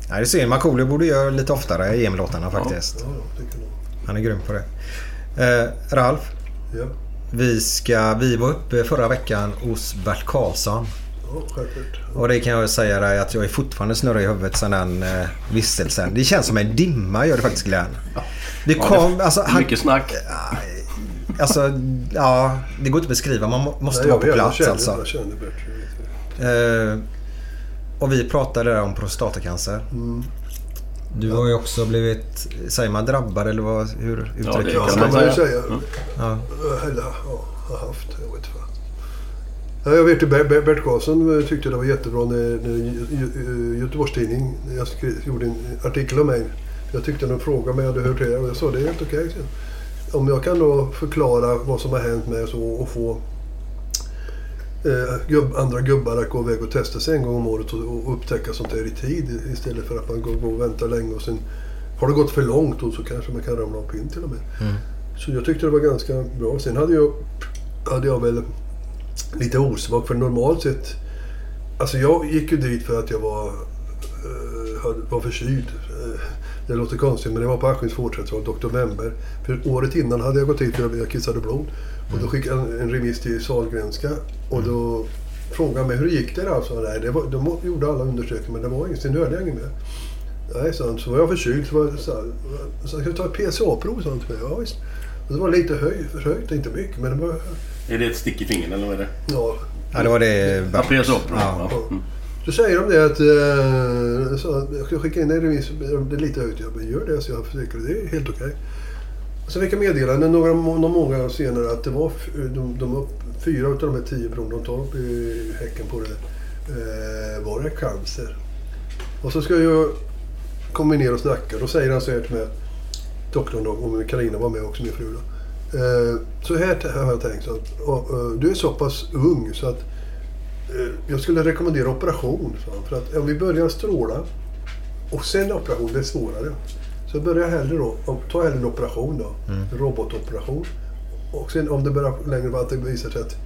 Nej, det är synd. Markoolio borde göra lite oftare EM-låtarna faktiskt. Ja, det kan nog. Han är grym på det. Eh, Ralf, Ja, vi, ska, vi var uppe förra veckan hos Bert Karlsson. Och det kan jag säga dig att jag är fortfarande snurrig i huvudet sedan den eh, vistelsen. Det känns som en dimma gör det faktiskt Glenn. Det kom, det- alltså, han, Mycket snack. alltså, ja, det går inte att beskriva. Man må- måste Nej, vara på plats känner, alltså. Jag känner bättre. Eh, och vi pratade där om prostatacancer. Mm. Du har ju också blivit, säger man drabbad eller vad, hur uttrycker det Ja, kan kan man ju säga. Ja. Eller ja, har haft. Jag vet fan. Ja, jag vet ju Bert Karlsson eh, tyckte det var jättebra när, när Gö- Gö- Göteborgs Tidning jag skrev, gjorde en artikel om mig. Jag tyckte de frågade mig om jag hade hört det och jag sa det är helt okej. så. Om jag kan då förklara vad som har hänt med så och få eh, gubb, andra gubbar att gå iväg och testa sig en gång om året och, och upptäcka sånt här i tid istället för att man går, går och väntar länge och sen har det gått för långt och så kanske man kan ramla av pinn till och med. Så jag tyckte det var ganska bra. Sen hade jag, hade jag väl lite osmak för normalt sett. Alltså jag gick ju dit för att jag var, eh, var förkyld. Eh, det låter konstigt men det var på Askims vårdcentral, Dr. Wember. För året innan hade jag gått dit för att jag kissade blod. Och då skickade jag en remiss till Sahlgrenska och då frågade han mig hur det gick det då? Så, nej, det var, de gjorde alla undersökningar men det var inget, sen hörde jag inget mer. Nej, han. Så var jag förkyld. Så, var, jag så, här, så ska vi ta ett PSA-prov? sa han till mig. Ja, visst. Och det var lite höj, förhöjt, inte mycket men det var... Är det ett stick i fingret eller vad är det? Ja, Ja, det var det Ja. PSA-prov. Ja. Ja. Mm. Då säger de det att eh, så, jag ska skicka in en remiss. Det är lite högt. Jag bara, gör det så jag försäkrar. Det är helt okej. Och Sen fick jag meddelande några, månader senare att det var de, de upp, fyra av de här tio proven de tar upp i häcken på det eh, var det cancer. Och så ska jag komma ner och snacka. Då säger han så här till mig, doktorn då, och Carina var med också, min fru då. Eh, så här har jag tänkt. Så att, och, eh, och, du är så pass ung så att eh, jag skulle rekommendera operation. Så. För att om vi börjar stråla och sen operation, det är svårare. Så börja hellre då, ta hellre en operation då. En robotoperation. Och sen om det börjar längre fram att det visar sig att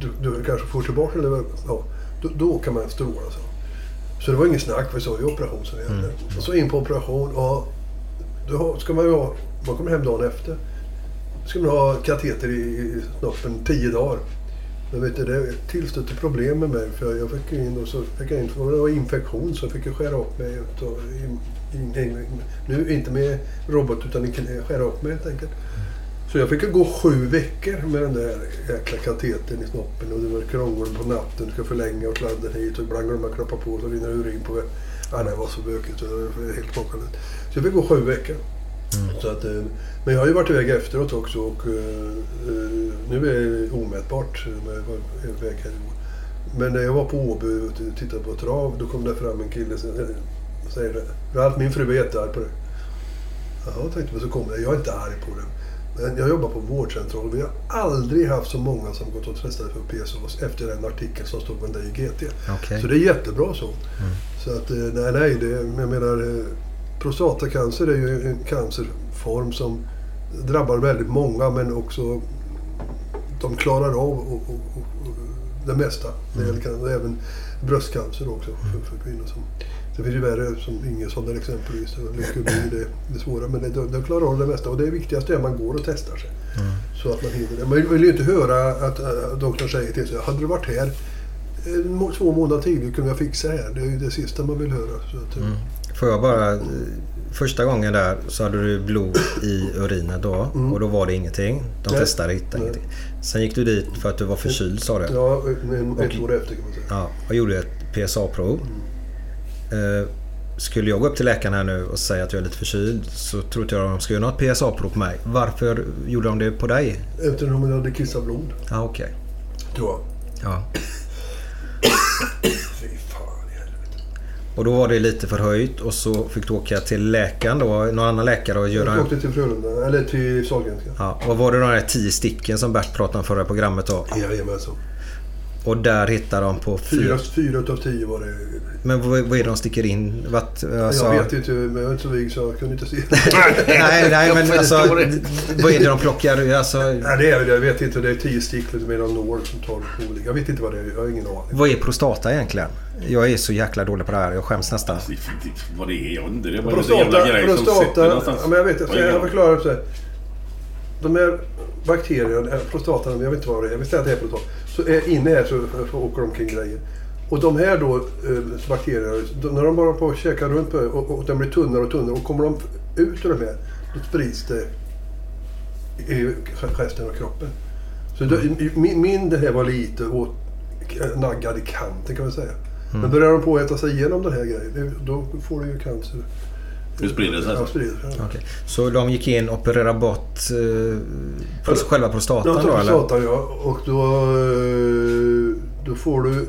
du, du kanske får tillbaka eller ja, då, då kan man stråla. Så. så det var ingen snack, för så är operation som gällde. Och så in på operation och då ska man ju ha, man kommer hem dagen efter. Då ska man ha kateter i, i snoppen tio dagar. Men vet du, det tillstötte problem med mig för jag fick ju in och så fick jag in, det var infektion så jag fick ju skära upp mig. och in, in, in, nu inte med robot utan i knä, skära upp mig helt enkelt. Så jag fick gå sju veckor med den där jäkla katetern i snoppen och det var krångel på natten. Du ska förlänga och sladda hit och ibland glömma knappa på så rinner urin på väg. Ja, det var så bökigt. så Det var helt makalöst. Så jag fick gå sju veckor. Så att, eh, men jag har ju varit iväg efteråt också och eh, nu är det omätbart. Men när jag var på Åby och tittade på trav då kom det fram en kille säger det. "Du, Allt min fru är jättearg på det. Jaha, tänkte jag, så kom det. Jag är inte arg på det. Men jag jobbar på vårdcentral och vi har aldrig haft så många som gått och testat för PSOS efter den artikeln som stod om dig i GT. Okej. Så det är jättebra så. Så att, eh, nej, nej, det, jag menar, eh, prostatacancer är ju en cancerform som drabbar väldigt många men också de klarar av och, och, och, och det mesta. Det gäller även bröstcancer också för, för kvinnor. Som, det finns ju värre som Ingesson exempelvis. och Leukemi, det, det är svåra. Men det, de, de klarar av det mesta. Och det viktigaste är att man går och testar sig. Så att man hinner det. Man vill ju inte höra att äh, doktorn säger till sig hade du varit här eh, må- två månader tidigare kunde jag fixa det här. Det är ju det sista man vill höra. Så att, eh, Får jag bara... eh, Första gången där så hade du blod i urinen då och då var det ingenting. De Nej. testade hittade Nej. ingenting. Sen gick du dit för att du var förkyld sa du? Ja, en, ett Och- år efter kan man säga. Ja, och gjorde ett PSA-prov. Eh, skulle jag gå upp till läkaren här nu och säga att jag är lite förkyld så trodde jag att de skulle göra något PSA-prov på mig. Varför gjorde de det på dig? Eftersom jag hade kissat blod. Ja, okej. Tror jag. Ja. Fy fan i helvete. Och då var det lite förhöjt och så fick du åka till läkaren då, någon annan läkare och göra... Jag åkte till Frölunda, eller till Sahlgrenska. Ja, och var det de där tio sticken som Bert pratade om förra programmet då? Jajamensan. Och där hittar de på Fyra, fyra... utav tio var det. Men vad, vad är det de sticker in? Vart, alltså... Jag vet inte, men jag är inte så vig så jag kunde inte se. nej, nej, men Jag alltså... det. Vad är det de plockar? Alltså, Nej, det är jag vet inte. Det är tio stick med någon nål som tar på olika. Jag vet inte vad det är. Jag har ingen aning. vad är prostata egentligen? Jag är så jäkla dålig på det här. Jag skäms nästan. Vad det är, jag inte. Det är bara en Prostata, jävla grej som sitter prostata, någonstans. ja, men jag vet inte. Jag det? förklarar så här. De här bakterierna, prostatan, jag vet inte vad det är. Jag vill säga att det är prostata. Så är, inne här så, så åker de omkring grejer. Och de här då, eh, bakterierna, de, när de bara på och käkar runt på och, och de blir tunnare och tunnare och kommer de ut ur de här, då sprids det i resten av kroppen. Så då, min, min det här var lite åt, naggad i kanten kan man säga. Men börjar de på att äta sig igenom den här grejen, då får du ju cancer. Nu sprider det sig Ja, sprider sig. ja. Okej. Så de gick in och opererade bort eh, själva prostatan Ja, då eller? prostatan ja. Och då, eh, då får du...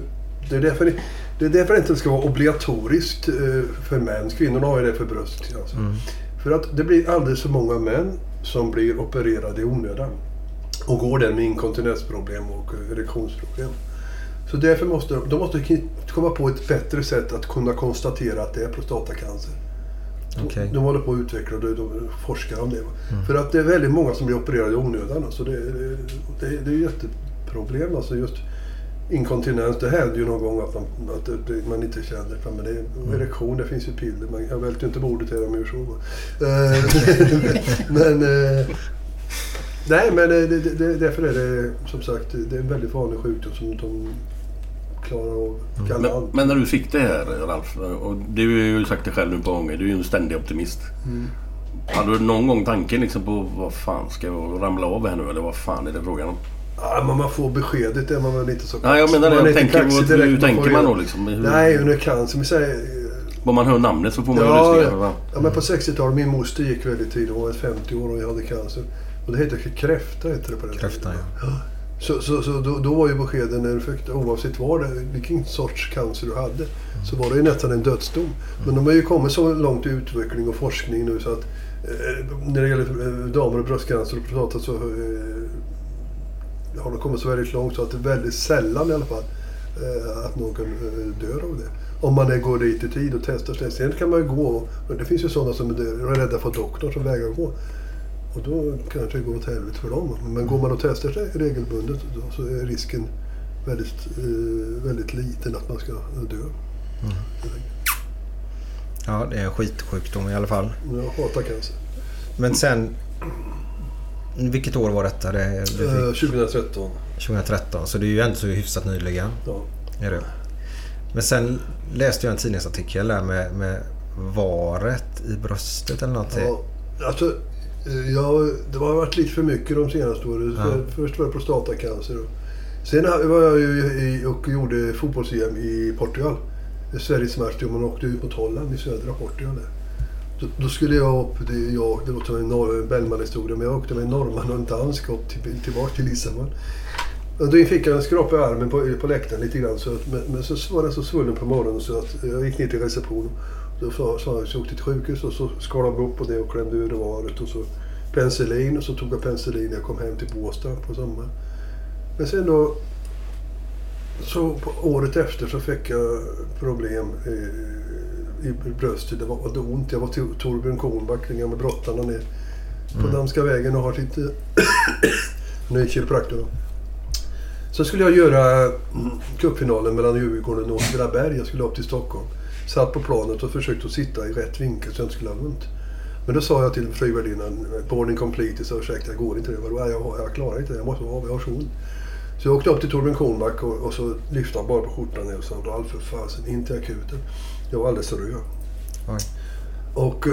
Det är därför det, det, är därför det inte ska vara obligatoriskt eh, för män. Kvinnorna har ju det för bröst. Alltså. Mm. För att det blir alldeles för många män som blir opererade i onödan. Och går där med inkontinensproblem och erektionsproblem. Så därför måste de, de måste komma på ett bättre sätt att kunna konstatera att det är prostatacancer. Okej. De håller på att utveckla och de, de forskar om det. Mm. För att det är väldigt många som blir opererade i onödan. Alltså det, det, det, det är jätteproblem. Alltså just inkontinens, det händer ju någon gång att man, att det, man inte känner det. Men det är, Mm. erektion, det finns ju piller. Man, jag välter ju inte bordet här om jag. Eh, men... eh, Nej, men det, det, det, därför är det som sagt det är en väldigt vanlig sjukdom som de klarar av Men, galant. men när du fick det här Ralf, och du har ju sagt det själv nu på gånger, du är ju en ständig optimist. Mm. Hade du någon gång tanken liksom på vad fan ska jag ramla av här nu eller vad fan är det frågan om? Ja, men man får beskedet är man väl inte så Nej, jag menar det. Jag tänker, kaxig hur- hur direkt, tänker man då liksom? Hur- Nej, under cancer. Men säg, Om man hör namnet så får man ju ja, rysningar. va? ja, men på 60-talet, min moster gick väldigt tidigt. Hon var 50 år och jag hade cancer. Och det hette kräfta, hette det på den Kräfta, tiden. ja. Så, så, så då, då var ju beskeden när du fick oavsett vad det, vilken sorts cancer du hade, så var det ju nästan en dödsdom. Men de har ju kommit så långt i utveckling och forskning nu så att eh, när det gäller eh, damer och bröstcancer och prostata så eh, har de kommit så väldigt långt så att det är väldigt sällan i alla fall eh, att någon eh, dör av det. Om man är, går dit i tid och testar sig. Sen kan man ju gå, och det finns ju sådana som är är rädda för doktorn som vägrar gå. Och då kanske det går åt helvete för dem. Men går man och testar sig regelbundet då, så är risken väldigt, eh, väldigt liten att man ska dö. Ja, det är en skitsjukdom i alla fall. Jag hatar cancer. Men sen... Vilket år var detta? Det? Eh, 2013. 2013, så det är ju ändå så hyfsat nyligen. Ja. Är det. Men sen läste jag en tidningsartikel där med, med varet i bröstet eller någonting. Ja, alltså, Ja, det har varit lite för mycket de senaste åren. Ja. Först var det prostatacancer. Sen var jag ju och gjorde fotbolls-EM i Portugal. Sveriges match man åkte ut mot Holland i södra Portugal. Då, då skulle jag upp, det, jag, det låter som en norr- Bellman-historia, men jag åkte med en norrman och en dansk upp till, tillbaka till Lissabon. Och då fick jag en skrapa i armen på, på läktaren lite grann. Så att, men, men så var den så svullen på morgonen så att jag gick ner till receptionen. Jag så jag åkte till sjukhus och så skar de upp på det och klämde ur röret och så penicillin och så tog jag penicillin när jag kom hem till Båstad på sommaren. Men sen då så på året efter så fick jag problem eh, i bröstet. Det var, det ont. Jag var till Torbjörn Kornback, den gamla brottaren ner på Danska vägen och har sitt ny kiropraktor. då. Så skulle jag göra mm, cupfinalen mellan Djurgården och Åtvidaberg. Jag skulle upp till Stockholm. Satt på planet och försökte att sitta i rätt vinkel så jag inte skulle ha ont. Men då sa jag till flygvärdinnan, boarding complete, så ursäkta jag går inte det. Vadå? Jag, jag klarar inte det, jag måste vara jag har så ont. Så jag åkte upp till Torbjörn Kornback och, och så lyfte han bara på skjortan och sa Ralf för fasen, in till akuten. Jag var alldeles röd. Och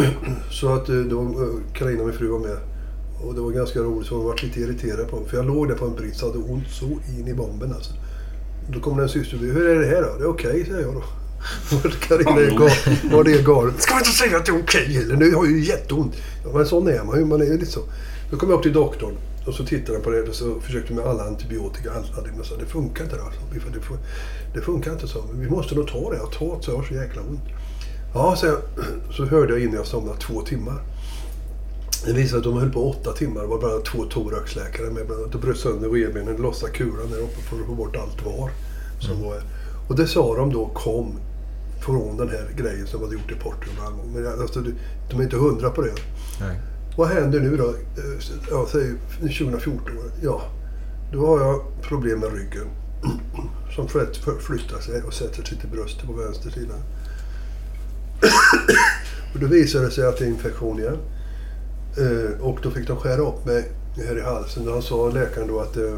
så att eh, då eh, Carina, min fru, var med. Och det var ganska roligt, så hon var lite irriterad på mig. För jag låg där på en brits och hade ont så in i bomben alltså. Då kom det en syster förbi. Hur är det här då? Det är okej, säger jag då. Carina är gal- var det galet. Ska man inte säga att det är okej heller? Nu har jag ju jätteont. Ja, men sån är man ju. Man är ju lite så. Då kom jag upp till doktorn och så tittade han på det och så försökte med alla antibiotika. Alla det, men så, det funkar inte. Alltså. Det, får- det funkar inte så. Vi måste nog ta det. Jag tar det så jag har så jäkla ont. Ja, så, jag, så hörde jag innan jag somnade två timmar. Det visade att de höll på åtta timmar. Det var bara två thoraxläkare med. bland annat. De bröt sönder revbenen, lossade kulan där uppe för att få bort allt var. Som var. Och det sa de då kom från den här grejen som hade gjort i Portugal. Men alltså, de- de är inte hundra på det. Nej. Vad händer nu då? Eh, Ja, säg 2014. Ja, då har jag problem med ryggen. Som flyttar sig och sätter sig till bröstet på vänster sida. och då visade det sig att det är infektion igen. Eh, Och då fick de skära upp mig här i halsen. Han sa läkaren då att eh,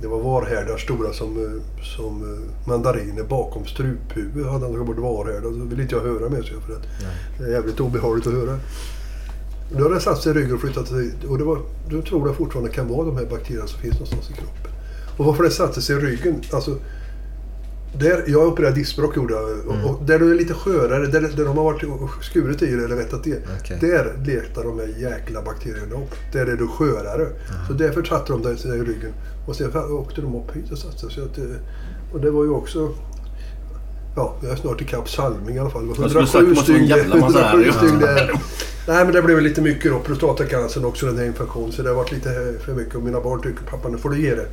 det var varhärdar stora som, eh, som eh, mandariner bakom struphuvudet. Hade han tagit bort varhärdar. Så ville inte jag höra mer. Så jag, för att det är jävligt obehagligt att höra. Nu har det satt sig i ryggen och flyttat sig. Och det var, då tror jag fortfarande kan vara de här bakterierna som finns någonstans i kroppen. Och varför det satte sig i ryggen? Alltså, där, jag opererade diskbråck gjorde jag. Och, och där du är lite skörare, där, där de har varit skurit i det eller rättat det. Okej. Där letar de här jäkla bakterierna upp. Där är du skörare. Så därför satte de sig i ryggen. Och sen åkte de upp hit och satte sig. Så att, det- och det var ju också... Ja, jag är snart ikapp Salming i alla fall. Det var Jag skulle sagt, det var så en jävla massa här, 107 ja. stygn där. Nej, men det blev lite mycket då. Prostatacancern också, den här infektionen. Så det har varit lite för mycket. Och mina barn tycker pappa, nu får du ge det.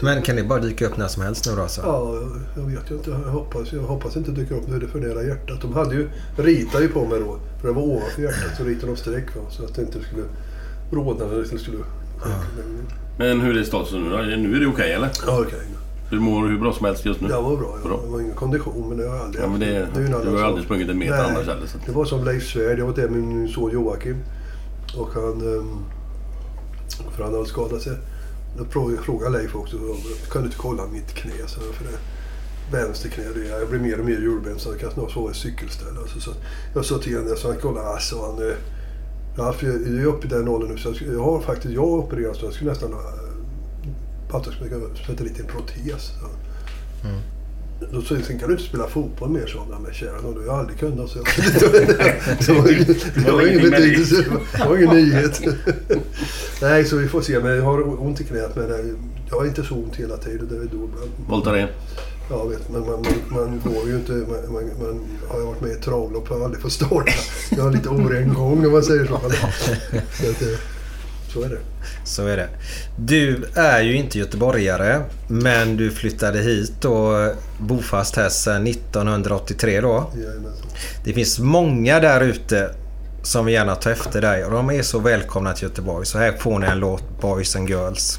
Men kan det bara dyka upp när som helst nu då alltså? Ja, jag vet ju inte. Jag hoppas, jag hoppas inte dyker upp nu. Det är för nära hjärtat. De hade ju, ritade ju på mig då. För det var ovanför hjärtat. Så ritade de streck va, så att det inte skulle bråda när det skulle... Men hur är statusen nu då? Nu är det okej eller? Ja, okej. Du mår hur bra som helst just nu? Jag var bra. Jag var ingen kondition, men det har jag aldrig Ja, men det, en du har ju aldrig sprungit en meter Nej. annars heller. Så. Det var som Leif Svärd. Jag var där med min son Joakim. Och han... ehm, För han hade skadat sig. Då frågade Leif också. Kan du inte kolla mitt knä? Så för det vänster knä. det Jag blir mer och mer hjulbent. så jag kan snart vara ett cykelställ. Alltså, så jag sa till honom, så han kollade. Alltså, han, ja, för jag jag är uppe i den åldern nu. Så jag, jag har faktiskt, jag har opererat så jag skulle nästan ha att jag skulle sätta dit en protes. Så. Då sa jag, sen kan du inte spela fotboll mer, sa han. Men kära nån, du har aldrig kunnat. Så. det var, ingen- det var ingen betydelse. Det var ingen nyhet. Nej, så vi får se. Men jag har ont i knät. Men det- jag har inte så ont hela tiden. Det är då ibland. Voltaren. Ja, vet, men man, man, man går ju inte... Man, man, man har ju varit med i travlopp och har aldrig fått starta. Jag har lite oren gång om man säger så. så, att, så är det. Så är det. Du är ju inte göteborgare men du flyttade hit och bofast här sedan 1983 då. Jajamensan. Det finns många där ute som vill gärna ta efter dig och de är så välkomna till Göteborg. Så här får ni en låt Boys and Girls.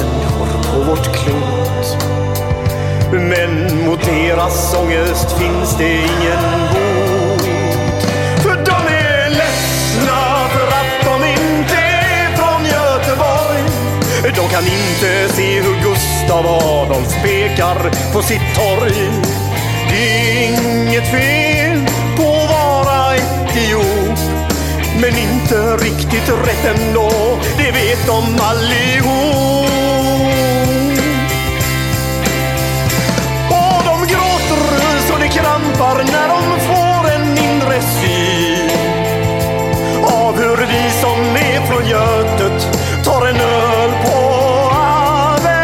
vårt klot. Men mot deras ångest finns det ingen bot. För de är ledsna för att de inte är från Göteborg. De kan inte se hur Gustav Adolf pekar på sitt torg. Det är inget fel på att vara etiop. Men inte riktigt rätt ändå, det vet de allihop. Krampar när de får en inre syn av hur vi som är från Götet tar en öl på Avenyn.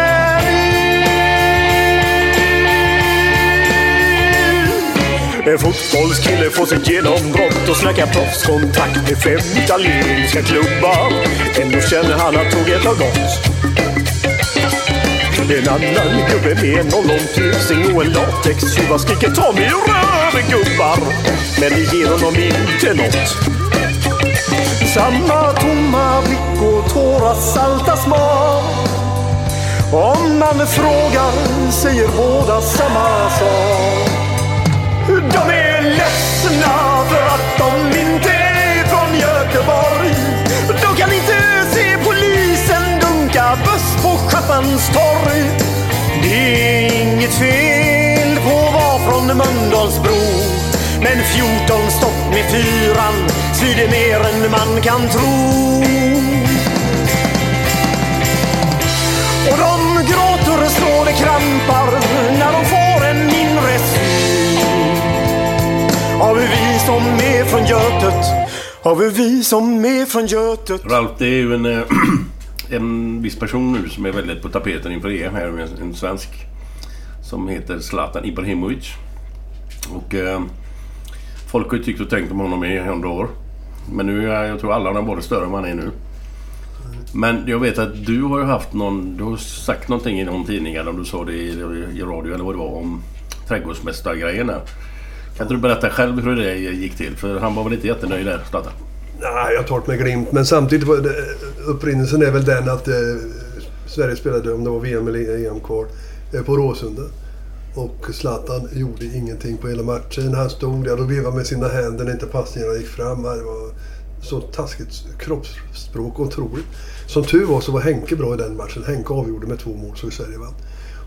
En fotbollskille får sitt genombrott och snackar proffskontakt med fem italienska klubbar. Ändå känner han att tåget har gått. En annan gubbe med en ollontusing och en latextjuva skriker ta mig ur röven gubbar. Men det ger honom inte nåt. Samma tomma blick och tårar salta smak. Om man frågar säger båda samma sak. De är ledsna för att de inte är från Göteborg. Buss torg. Det är inget fel på att vara från Mölndalsbro. Men 14 stopp med fyran svider mer än man kan tro. Och de gråter så det krampar när de får en inre syn av hur vi som är från Götet, av hur vi som är från Götet Ralf, det är ju en, eh, en viss person nu som är väldigt på tapeten inför EM här. En, en svensk. Som heter Zlatan Ibrahimovic. Och eh, folk har ju tyckt och tänkt om honom i hundra år. Men nu är jag tror alla har varit större än vad han är nu. Men jag vet att du har ju haft någon... Du har sagt någonting i någon tidning eller om du sa det i, i radio eller vad det var om trädgårdsmästargrejen där. Kan inte du berätta själv hur det gick till? För han var väl inte jättenöjd där, Zlatan? Nej, jag tar det med glimt. Men samtidigt var det, upprinnelsen är väl den att eh, Sverige spelade, om det var VM eller EM-kval, eh, på Råsunda. Och Zlatan gjorde ingenting på hela matchen. Han stod där och vevade med sina händer när inte passningarna gick fram. Det var så taskigt kroppsspråk, otroligt. Som tur var så var Henke bra i den matchen. Henke avgjorde med två mål så Sverige vann.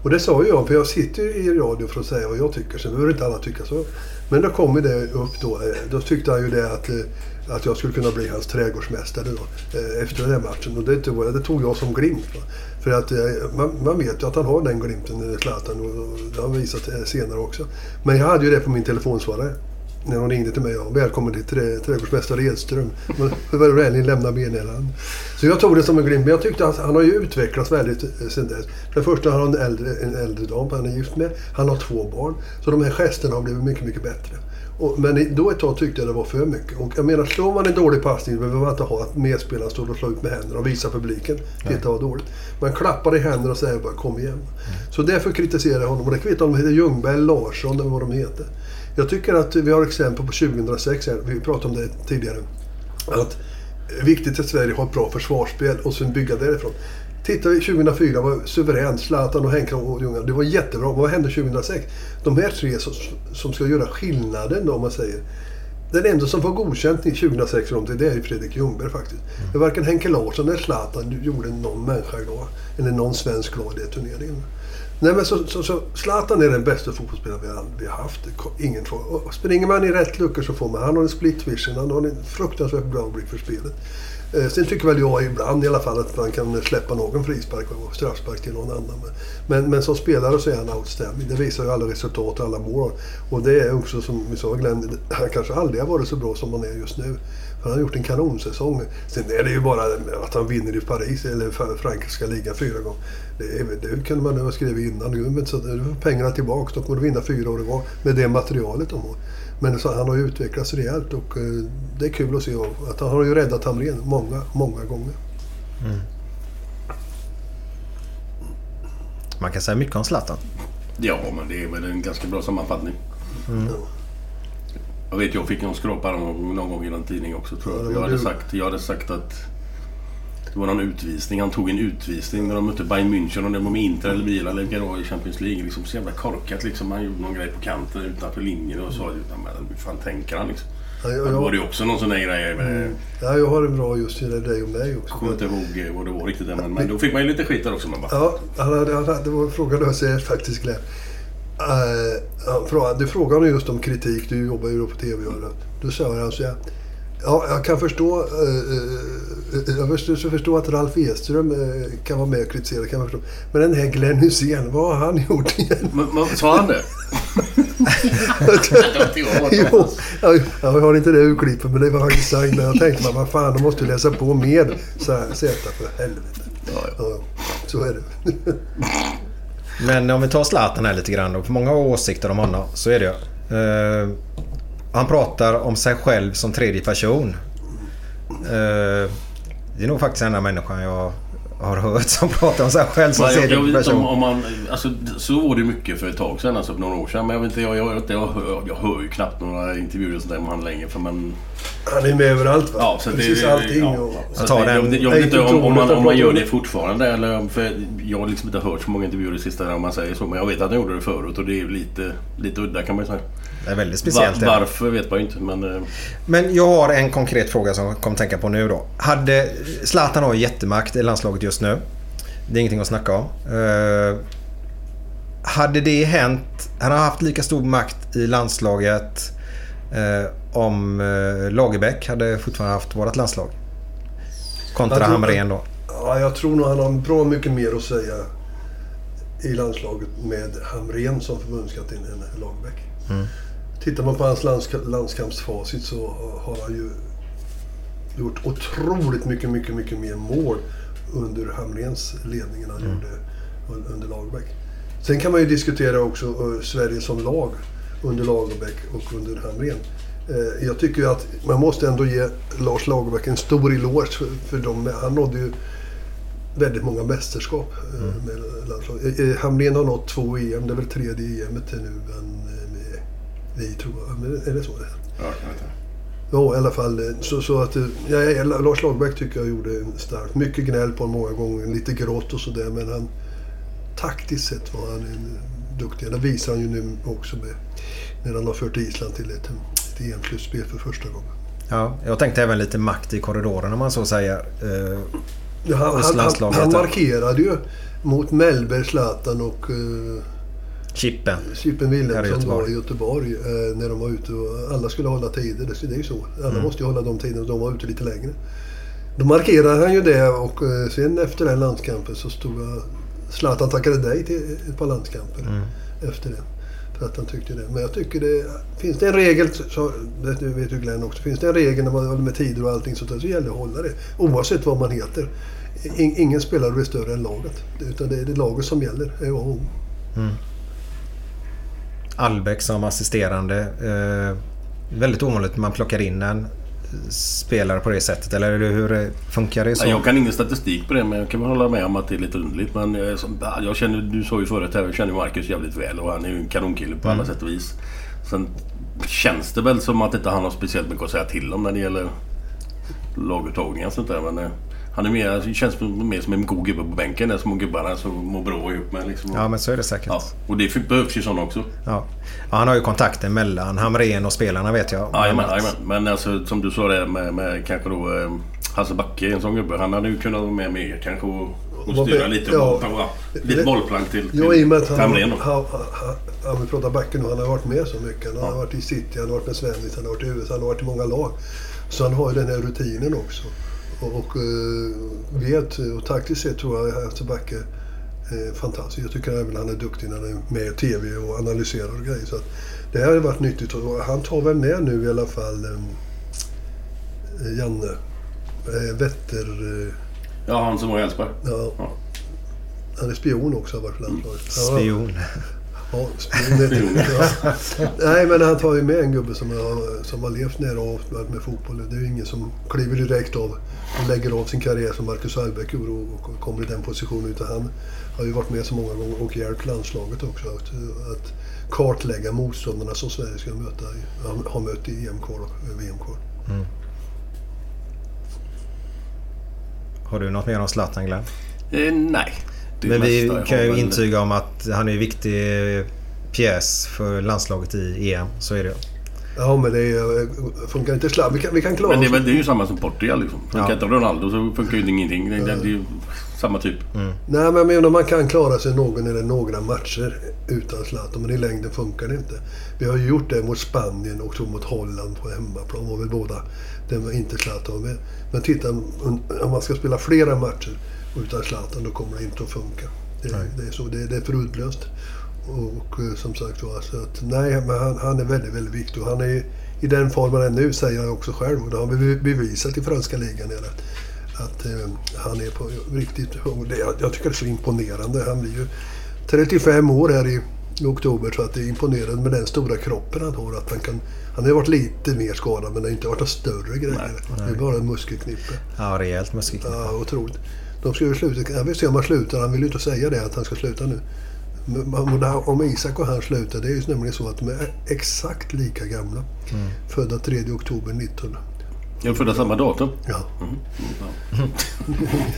Och det sa ju jag, för jag sitter ju i radio för att säga vad jag tycker. Sen behöver inte alla tycka så. Men då kom det upp då. Eh, då tyckte han ju det att, eh, att jag skulle kunna bli hans trädgårdsmästare då, eh, efter den här matchen. Och det, tog jag- det tog jag som glimt. Va? För att eh, man, man vet ju att han har den glimten, Zlatan. Och, och det har han visat eh, senare också. Men jag hade ju det på min telefonsvarare. När hon ringde till mig. Ja, Välkommen till trä, trädgårdsmästare Edström. Hur var det vänlig lämna meddelanden. Så jag tog det som en glimt. Men jag tyckte att han har ju utvecklats väldigt eh, sen dess. För det första har han en äldre, en äldre dam han är gift med. Han har två barn. Så de här gesterna har blivit mycket, mycket bättre. Och, men då ett tag tyckte jag det var för mycket. Och jag menar, slår man en dålig passning behöver man inte ha att medspelaren står och slår ut med händerna och visar publiken. Titta vad dåligt. Man klappar i händerna och säger bara kom igen. Så därför kritiserar jag honom. Och det kvittar om de heter Ljungberg, Larsson eller vad de heter. Jag tycker att vi har exempel på 2006, här, vi pratade om det tidigare. Att viktigt att Sverige har ett bra försvarsspel och sen bygga därifrån. Titta, 2004 var suveränt. Zlatan och Henke och Ljungan. Det var jättebra. Vad hände 2006? De här tre som, som ska göra skillnaden då, om man säger. Den enda som får godkänt i 2006 för dem, det är Fredrik Ljungberg faktiskt. Men varken Henke Larsson eller Zlatan gjorde någon människa glad. Eller någon svensk glad i turneringen. Nej men så, så, så Zlatan är den bästa fotbollsspelaren vi har, vi har haft. Ingen fråga. Och springer man i rätt luckor så får man... Han har en split vision. Han har en fruktansvärt bra blick för spelet. Eh, sen tycker väl jag ibland i alla fall att man kan släppa någon frispark och straffspark till någon annan. Men, men, men som spelare så är han outstanding. Det visar ju alla resultat och alla mål. Och det är också som vi sa Glenn, han kanske aldrig har varit så bra som han är just nu. För han har gjort en kanonsäsong. Sen är det ju bara att han vinner i Paris, eller frankrike ligan fyra gånger. Det, det kunde man ha skrivit innan. Nu, men så, får pengarna tillbaka. De kommer att vinna fyra år i gång med det materialet de har. Men så, han har ju utvecklats rejält och eh, det är kul att se att han har ju räddat Hamrén många, många gånger. Mm. Man kan säga mycket om Zlatan. Ja, men det är väl en ganska bra sammanfattning. Mm. Jag vet, jag fick en skrapa någon, någon gång i någon tidning också tror jag. Jag hade, sagt, jag hade sagt att det var någon utvisning. Han tog en utvisning när de mötte Bayern München. Och det var med Inter eller Milan eller vilka det var i Champions League. Liksom, så jävla korkat liksom. Han gjorde någon grej på kanten utanför linjen och sa utan hur fan tänker han liksom. Ja, jag, Då var det också någon sån där grej med... Mm. Ja, jag har en bra just till dig och mig också. Jag kommer inte ihåg vad det var riktigt. Men, men då fick man ju lite skit där också. Man bara... Ja, han hade, han hade, det var frågan jag faktiskt Glenn. Uh, du frågade just om kritik. Du jobbar ju då på TV. Då sa han så här. Ja, jag kan förstå, eh, jag förstår, förstå att Ralf Edström eh, kan vara med och kritisera. Kan förstå. Men den här Glenn Hysén, vad har han gjort igen? Men, sa han det? jo, jag, jag har inte det urklippet men det var faktiskt sagt. Men jag tänkte man, vad fan, de måste läsa på mer. Så här, Zäta för helvete. Ja, ja. ja, så är det. men om vi tar Zlatan här lite grann då. För många åsikter om honom. Så är det ju. Han pratar om sig själv som tredje person. Uh, det är nog faktiskt den enda människan jag har hört som pratar om sig själv som tredje person. Jag vet om, om man, alltså, så var det mycket för ett tag sedan, alltså för några år sedan. Men jag, vet inte, jag, jag, jag, hör, jag hör ju knappt några intervjuer och sådär med honom längre. För man, han är med överallt va? Ja, så Precis det, allting. Ja, och, så det, jag, jag vet inte om, om, man, om man gör det fortfarande. Eller, för jag har liksom inte hört så många intervjuer det sista om man säger så. Men jag vet att han gjorde det förut och det är lite, lite udda kan man ju säga. Det är väldigt speciellt. Var, varför vet man ju inte. Men, eh. men jag har en konkret fråga som jag kommer tänka på nu då. Hade Zlatan har jättemakt i landslaget just nu. Det är ingenting att snacka om. Uh, hade det hänt... Han har haft lika stor makt i landslaget uh, om uh, Lagerbäck hade fortfarande haft vårt landslag. Kontra Hamrén då. Ja, jag tror nog han har bra mycket mer att säga i landslaget med Hamrén som förbundskapten än Lagerbäck. Mm. Tittar man på hans landsk landskampsfacit så har han ju gjort otroligt mycket, mycket, mycket mer mål under Hamrens ledning än han mm. gjorde under Lagerbäck. Sen kan man ju diskutera också uh, Sverige som lag under Lagerbäck och under Hamrén. Uh, jag tycker ju att man måste ändå ge Lars Lagerbäck en stor eloge för, för dem. Han nådde ju väldigt många mästerskap mm. med landslaget. Hamrén har nått två EM, det är väl tredje EM till nu. Men, vi tror jag. Är det så? Ja, jag vet inte. Ja, i alla fall. eh, Så, så att, eh, ja, Lars Lagerbäck tycker jag gjorde en stark. Mycket gnäll på honom många gånger. Lite grått och sådär. Men han, taktiskt sett var han en duktig. Det visar han ju nu också med, när han har fört Island till ett, ett EM-slutspel för första gången. Ja, jag tänkte även lite makt i korridoren om man så säger. Eh, Ja, han, han, han, markerade ju mot Mellberg, Zlatan och eh, Chippen. Chippen Wilhelmsson var i Göteborg eh, när de var ute och alla skulle hålla tider. Det, är ju så. Alla Mm. måste ju hålla de tiderna de var ute lite längre. Då markerade han ju det och eh, sen efter den landskampen så stod jag... Zlatan tackade nej till ett par landskamper Mm. efter det. För att han tyckte det. Men jag tycker det... Finns det en regel, så, det vet ju Glenn också. Finns det en regel när man håller med tider och allting sånt där så gäller det att hålla det. Oavsett vad man heter. In, ingen spelare är större än laget. Utan det är det laget som gäller. Är och. Mm. Albeck som assisterande. Eh, väldigt ovanligt man plockar in en spelare på det sättet. Eller hur funkar det så? Jag kan ingen statistik på det men jag kan hålla med om att det är lite underligt. Men jag, som- jag känner, du sa ju förut här, jag känner Marcus jävligt väl och han är ju en kanonkille på alla Mm. sätt och vis. Sen känns det väl som att inte han har speciellt mycket att säga till om när det gäller laguttagningar och sånt där. Men eh, han är mer, känns mer som en god gubbe på bänken. De små gubbarna som mår bra ihop med. Liksom. Ja, men så är det säkert. Ja, och det behövs ju sådana också. Ja. Ja, han har ju kontakter mellan Hamrén och spelarna vet jag. Jajamän, jajamän. Men alltså, som du sa det med, med kanske då eh, Hasse Backe, en sån gubbe. Han hade ju kunnat vara med mer kanske och Och styra lite, ja. boll, ja, lite bollplank till, till Ja, i och med att han, han, han, vi pratar backen nu, han har varit med så mycket. Han har varit i City, han har varit med Svennis, han har varit i USA, han har varit i många lag. Så han har ju den här rutinen också. Och, och eh, vet, och taktiskt sett tror jag att Backe är fantastisk. Jag tycker även han är duktig när han är med i TV och analyserar och grejer. Så att det har ju varit nyttigt. Och han tar väl med nu i alla fall eh, Janne. Eh, Vetter... Eh, Ja, han som var i Elfsborg. Ja. Han är spion också har varit för landslaget. Ja. Spion. Ja. Nej, men han tar ju med en gubbe som har, som har levt nere och varit med fotboll. Det är ju ingen som kliver direkt av och lägger av sin karriär som Marcus Hallbäck gjorde och, kommer i den positionen. Utan han har ju varit med så många gånger och hjälpt landslaget också att, att kartlägga motståndarna som Sverige ska möta, har- har mött i EM-kval och VM-kval. Mm. Har du något mer om Zlatan Glenn? Eh, nej. Det Men vi kan ju intyga om att han är en viktig pjäs för landslaget i EM. Så är det. Ja, men det är, funkar inte sladd. Vi kan, vi kan klara Men det är, oss. det är ju samma som Portugal liksom. Funkar Ja. inte Ronaldo så funkar ju ingenting. Det, det, det är ju samma typ. Mm. Nej, men jag menar man kan klara sig någon eller några matcher utan Zlatan, men i längden funkar det inte. Vi har ju gjort det mot Spanien och så mot Holland på hemmaplan var väl båda. Det var inte Zlatan med. Men titta, om man ska spela flera matcher utan Zlatan, då kommer det inte att funka. Det, det är så. Det, det är för uddlöst. Och eh, som sagt var, så att, nej, men han, han är väldigt, väldigt viktig. Och han är i den form han är nu, säger han också själv. Och det har vi bevisat i franska ligan. Att, att eh, han är på riktigt... och det, jag, jag tycker det är så imponerande. Han blir ju 35 år här i, i oktober så att det är imponerande med den stora kroppen han har. Att han, kan, han har varit lite mer skadad men det har inte varit några större grejer. Det är bara en muskelknippe. Ja, rejält muskelknippe. Ja, otroligt. De ska ju sluta. Jag vill se om han slutar. Han vill ju inte säga det att han ska sluta nu. Men om Isak och han slutar, det är ju nämligen så att de är exakt lika gamla. Mm. Födda 3 oktober 19. Jag är födda samma datum. Ja. Mm. Ja.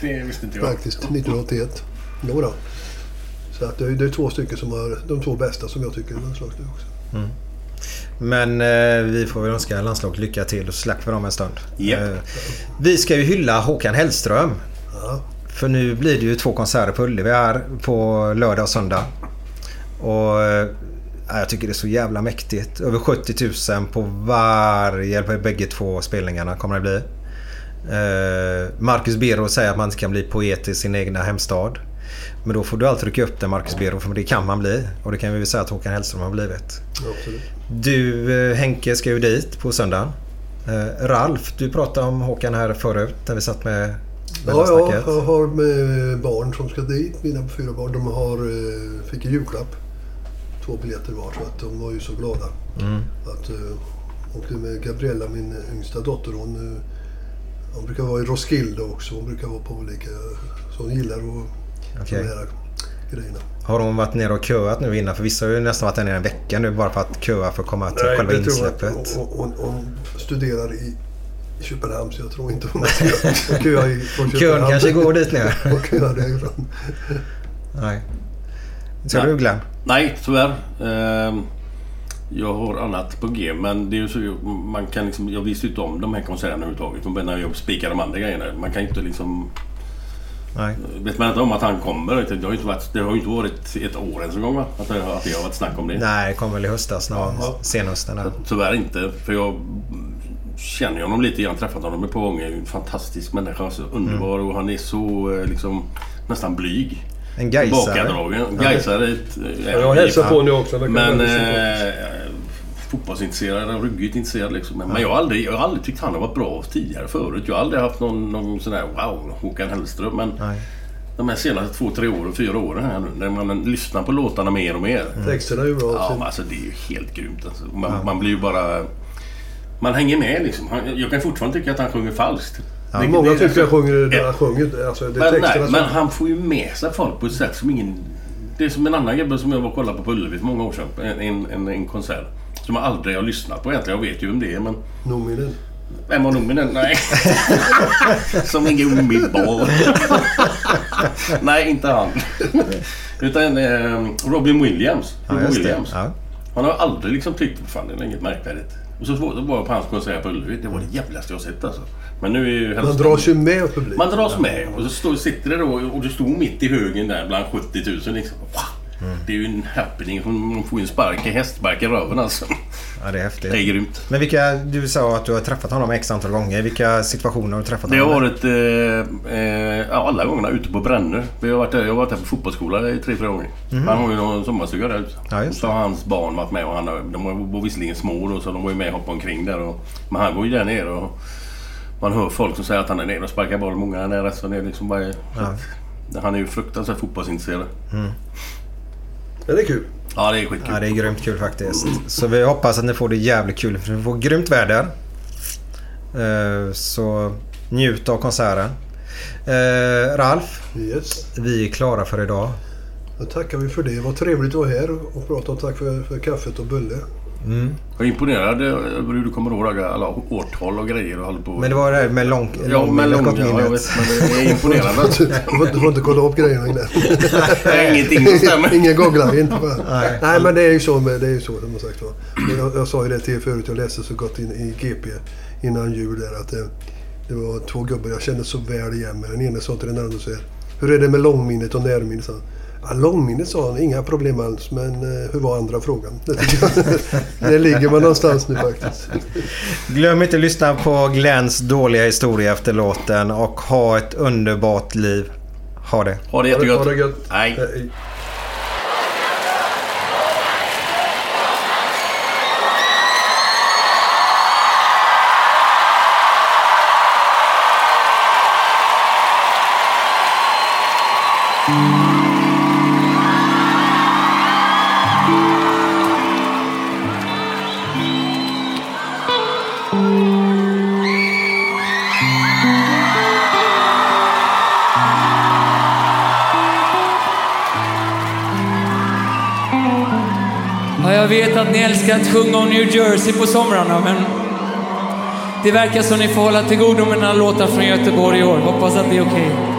det visste inte jag. Faktiskt, 1981. Jo då. Så att det, är, det är två stycken som har de två bästa som jag tycker i landslaget nu också. Mm. Men eh, vi får väl önska landslaget lycka till och släppa dem en stund. Japp. Eh, vi ska ju hylla Håkan Hellström. Ja. För nu blir det ju två konserter på Ullevi här på lördag och söndag. Och eh, jag tycker det är så jävla mäktigt. Över 70 000 på varje, på bägge två spelningarna kommer det bli. Eh, Marcus Bero säger att man inte kan bli poet i sin egna hemstad. Men då får du alltid rycka upp det Marcus Bero för det kan man bli. Och det kan vi väl säga att Håkan Hellström har blivit. Absolut. Du eh, Henke ska ju dit på söndagen. Ralf, du pratade om Håkan här förut när vi satt med Ja, ja, jag har med barn som ska dit. Mina fyra barn. De har, eh, fick en julklapp. Två biljetter var så att de var ju så glada. Mm. Att, eh, det med Gabriella, min yngsta dotter, hon, eh, hon brukar vara i Roskilde också. Hon brukar vara på olika... Så hon gillar att Okej. de här grejerna. Har hon varit nere och köat nu innan? För vissa har ju nästan varit där nere en vecka nu bara för att köa för att komma till själva jag inte. insläppet. Hon, hon, hon studerar i Köpenhamn så jag tror inte hon köar i- från Kön kanske går dit ner. Hon köar därifrån. Nej. Ska Nej. du Glenn? Nej, tyvärr. Ehm, jag har annat på G, men det är så, man kan liksom, jag visste ju inte om de här konserterna överhuvudtaget. Men när jag spikar de andra grejerna. Man kan ju inte liksom... Nej. Vet man inte om att han kommer? Det har ju inte varit, det har ju inte varit ett år ens en gång va? Att det, att det har varit snack om det. Nej, det kommer väl i höstas någon. Ja. Senhösten. Tyvärr inte, för jag känner ju honom lite. Jag har träffat honom ett par gånger. En fantastisk människa. Så underbar och han är så eh, liksom nästan blyg. En gaisare. Ja. Gaisare. Ja, jag hälsar på nu också. Men jag hälsa eh, fotbollsintresserad och ruggigt intresserad liksom. Men jag har, aldrig, jag har aldrig tyckt han har varit bra tidigare förut. Jag har aldrig haft någon, någon sån där wow, Håkan Hellström. Men Nej. de här senaste två, tre åren, fyra åren här nu. När man lyssnar på låtarna mer och mer. Texterna är ju bra. Ja, men alltså det är ju helt grymt. Alltså. Man, man blir ju bara... Man hänger med liksom. Han- Jag kan fortfarande tycka att han sjunger falskt. Ja, Det- många det- tycker jag sjunger, Ja. han sjunger alltså, det Men, nej, men han får ju med sig folk på ett sätt som ingen... Det är som en annan gubbe som jag var och kollade på på Ullevi för många år sedan. En, en, en, en konsert. Som jag aldrig har lyssnat på egentligen. Jag vet ju vem det är men... Nominen. Vem var Nominen? Nej. som en gummiboll. Nej, inte han. Utan eh, Robin Williams. Ja, Robin. Williams. Ja. Man har aldrig liksom tyckt, fan det är inget märkvärdigt. Och så var jag på hans konsert på Ullevi. Det var det jävligaste jag sett alltså. Men nu är ju Man dras ju med publiken. Man dras med. Och så står, sitter det då och du stod mitt i högen där bland 70 000 liksom. Wow. Det är ju en happening. Hon får ju en spark i hästspark i röven alltså. Ja, det är häftigt. Det är grymt. Men vilka, du sa att du har träffat honom x antal gånger. Vilka situationer har du träffat Det har honom varit eh, eh, ja, alla gångerna ute på Brännö. Vi har varit där, jag har varit där på fotbollsskola i tre, fyra gånger. Mhm. Han har ju någon sommarstuga där ute. Ja, så har hans barn varit med och han de var visserligen små då så de var ju med och hoppade omkring där. Och, men han går ju där nere och man hör folk som säger att han är nere och sparkar boll. Många är nere så det är liksom bara... Ja. Han är ju fruktansvärt fotbollsintresserad. Mm. Men det är kul. Ja, det är skitkul. Ja, det är grymt kul faktiskt. Så vi hoppas att ni får det jävligt kul. För vi får grymt väder. Eh, Så njut av konserten. Eh, Ralf, Yes. vi är klara för idag. Då tackar vi för det. Vad trevligt att vara här och prata om tack för, för kaffet och bulle. Jag är imponerad över hur du kommer ihåg alla årtal och grejer och håller på. Men det var det här med lång, Ja, med lång, ja, jag vet, men det är imponerande. Du får, du får inte kolla upp grejerna innan. Nej, ingenting som stämmer. Ingen googlar inte bara. Nej. Nej men det är ju så, med, det är ju så som sagt var. Jag, jag sa ju det till er förut, jag läste så gott in, i GP innan jul där att det, det var två gubbar jag kände så väl igen mig. Den ena sa till den andra så här, Hur är det med långminnet och närminnet? Långminnet sa han, inga problem alls. Men eh, hur var andra frågan? Det, det ligger man någonstans nu faktiskt. Glöm inte att lyssna på Glens dåliga historia efter låten och ha ett underbart liv. Ha det. Ha det jättegött. Ha det gött. Nej. Att ni älskar att sjunga om New Jersey på somrarna, men det verkar som ni får hålla till godo med några låtar från Göteborg i år. Hoppas att det är okej. Okay.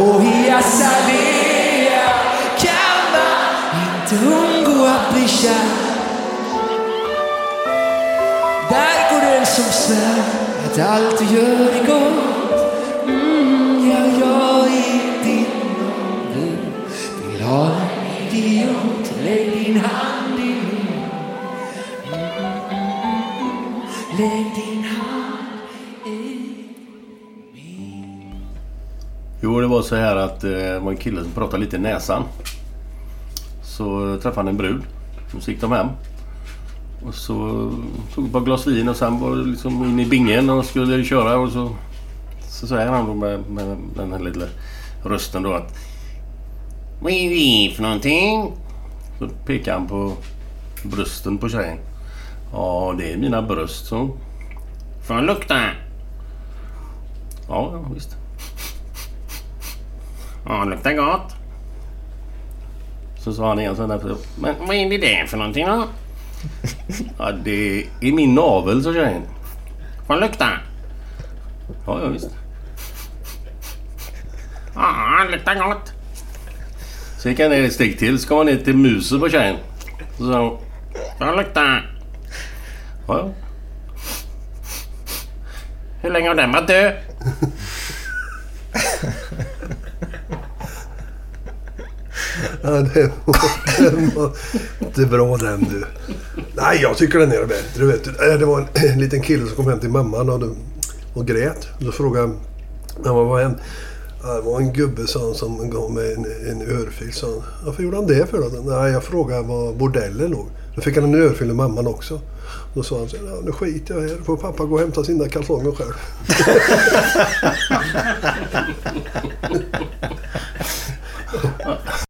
Och i Azalea kan man inte undgå att bli kär. Där går den som svär att allt du gör är gott. Mm, ja, jag är din och du vill ha en idiot. Lägg din hand i min. Lägg din var så här att eh, det var en kille som pratade lite i näsan. Så träffade han en brud. Så gick de hem. Och så tog ett par glas vin och sen var det liksom in i bingen och skulle köra och så... Så säger han då med, med den här lilla rösten då att... Vad är det för någonting? Så pekar han på brösten på tjejen. Ja, det är mina bröst så... Får jag lukta? Ja, ja visst. Ja, det luktar gott. Så sa han igen sen där. Men vad är det där för någonting då? Ja, det är min navel, sa tjejen. Får jag lukta? Ja, ja visst. Ja, det luktar gott. Så gick han ner ett steg till. Så kom han ner till musen på tjejen. Så sa hon. Får jag lukta? Ja, ja. Hur länge har den varit död? Ja, den var, den var inte bra den du. Nej, jag tycker den är bättre. Vet du. Eh, Det var en, en liten kille som kom hem till mamman och, och grät. Då frågade mamma vad hände? Ja, Det var en gubbe han, som gav mig en, en örfil. Han. Varför gjorde han det för? Då? Nej, jag frågade var bordellen låg. Då fick han en örfil av mamman också. Då sa han så ja, nu skiter jag här. får pappa gå och hämta sina kalsonger själv.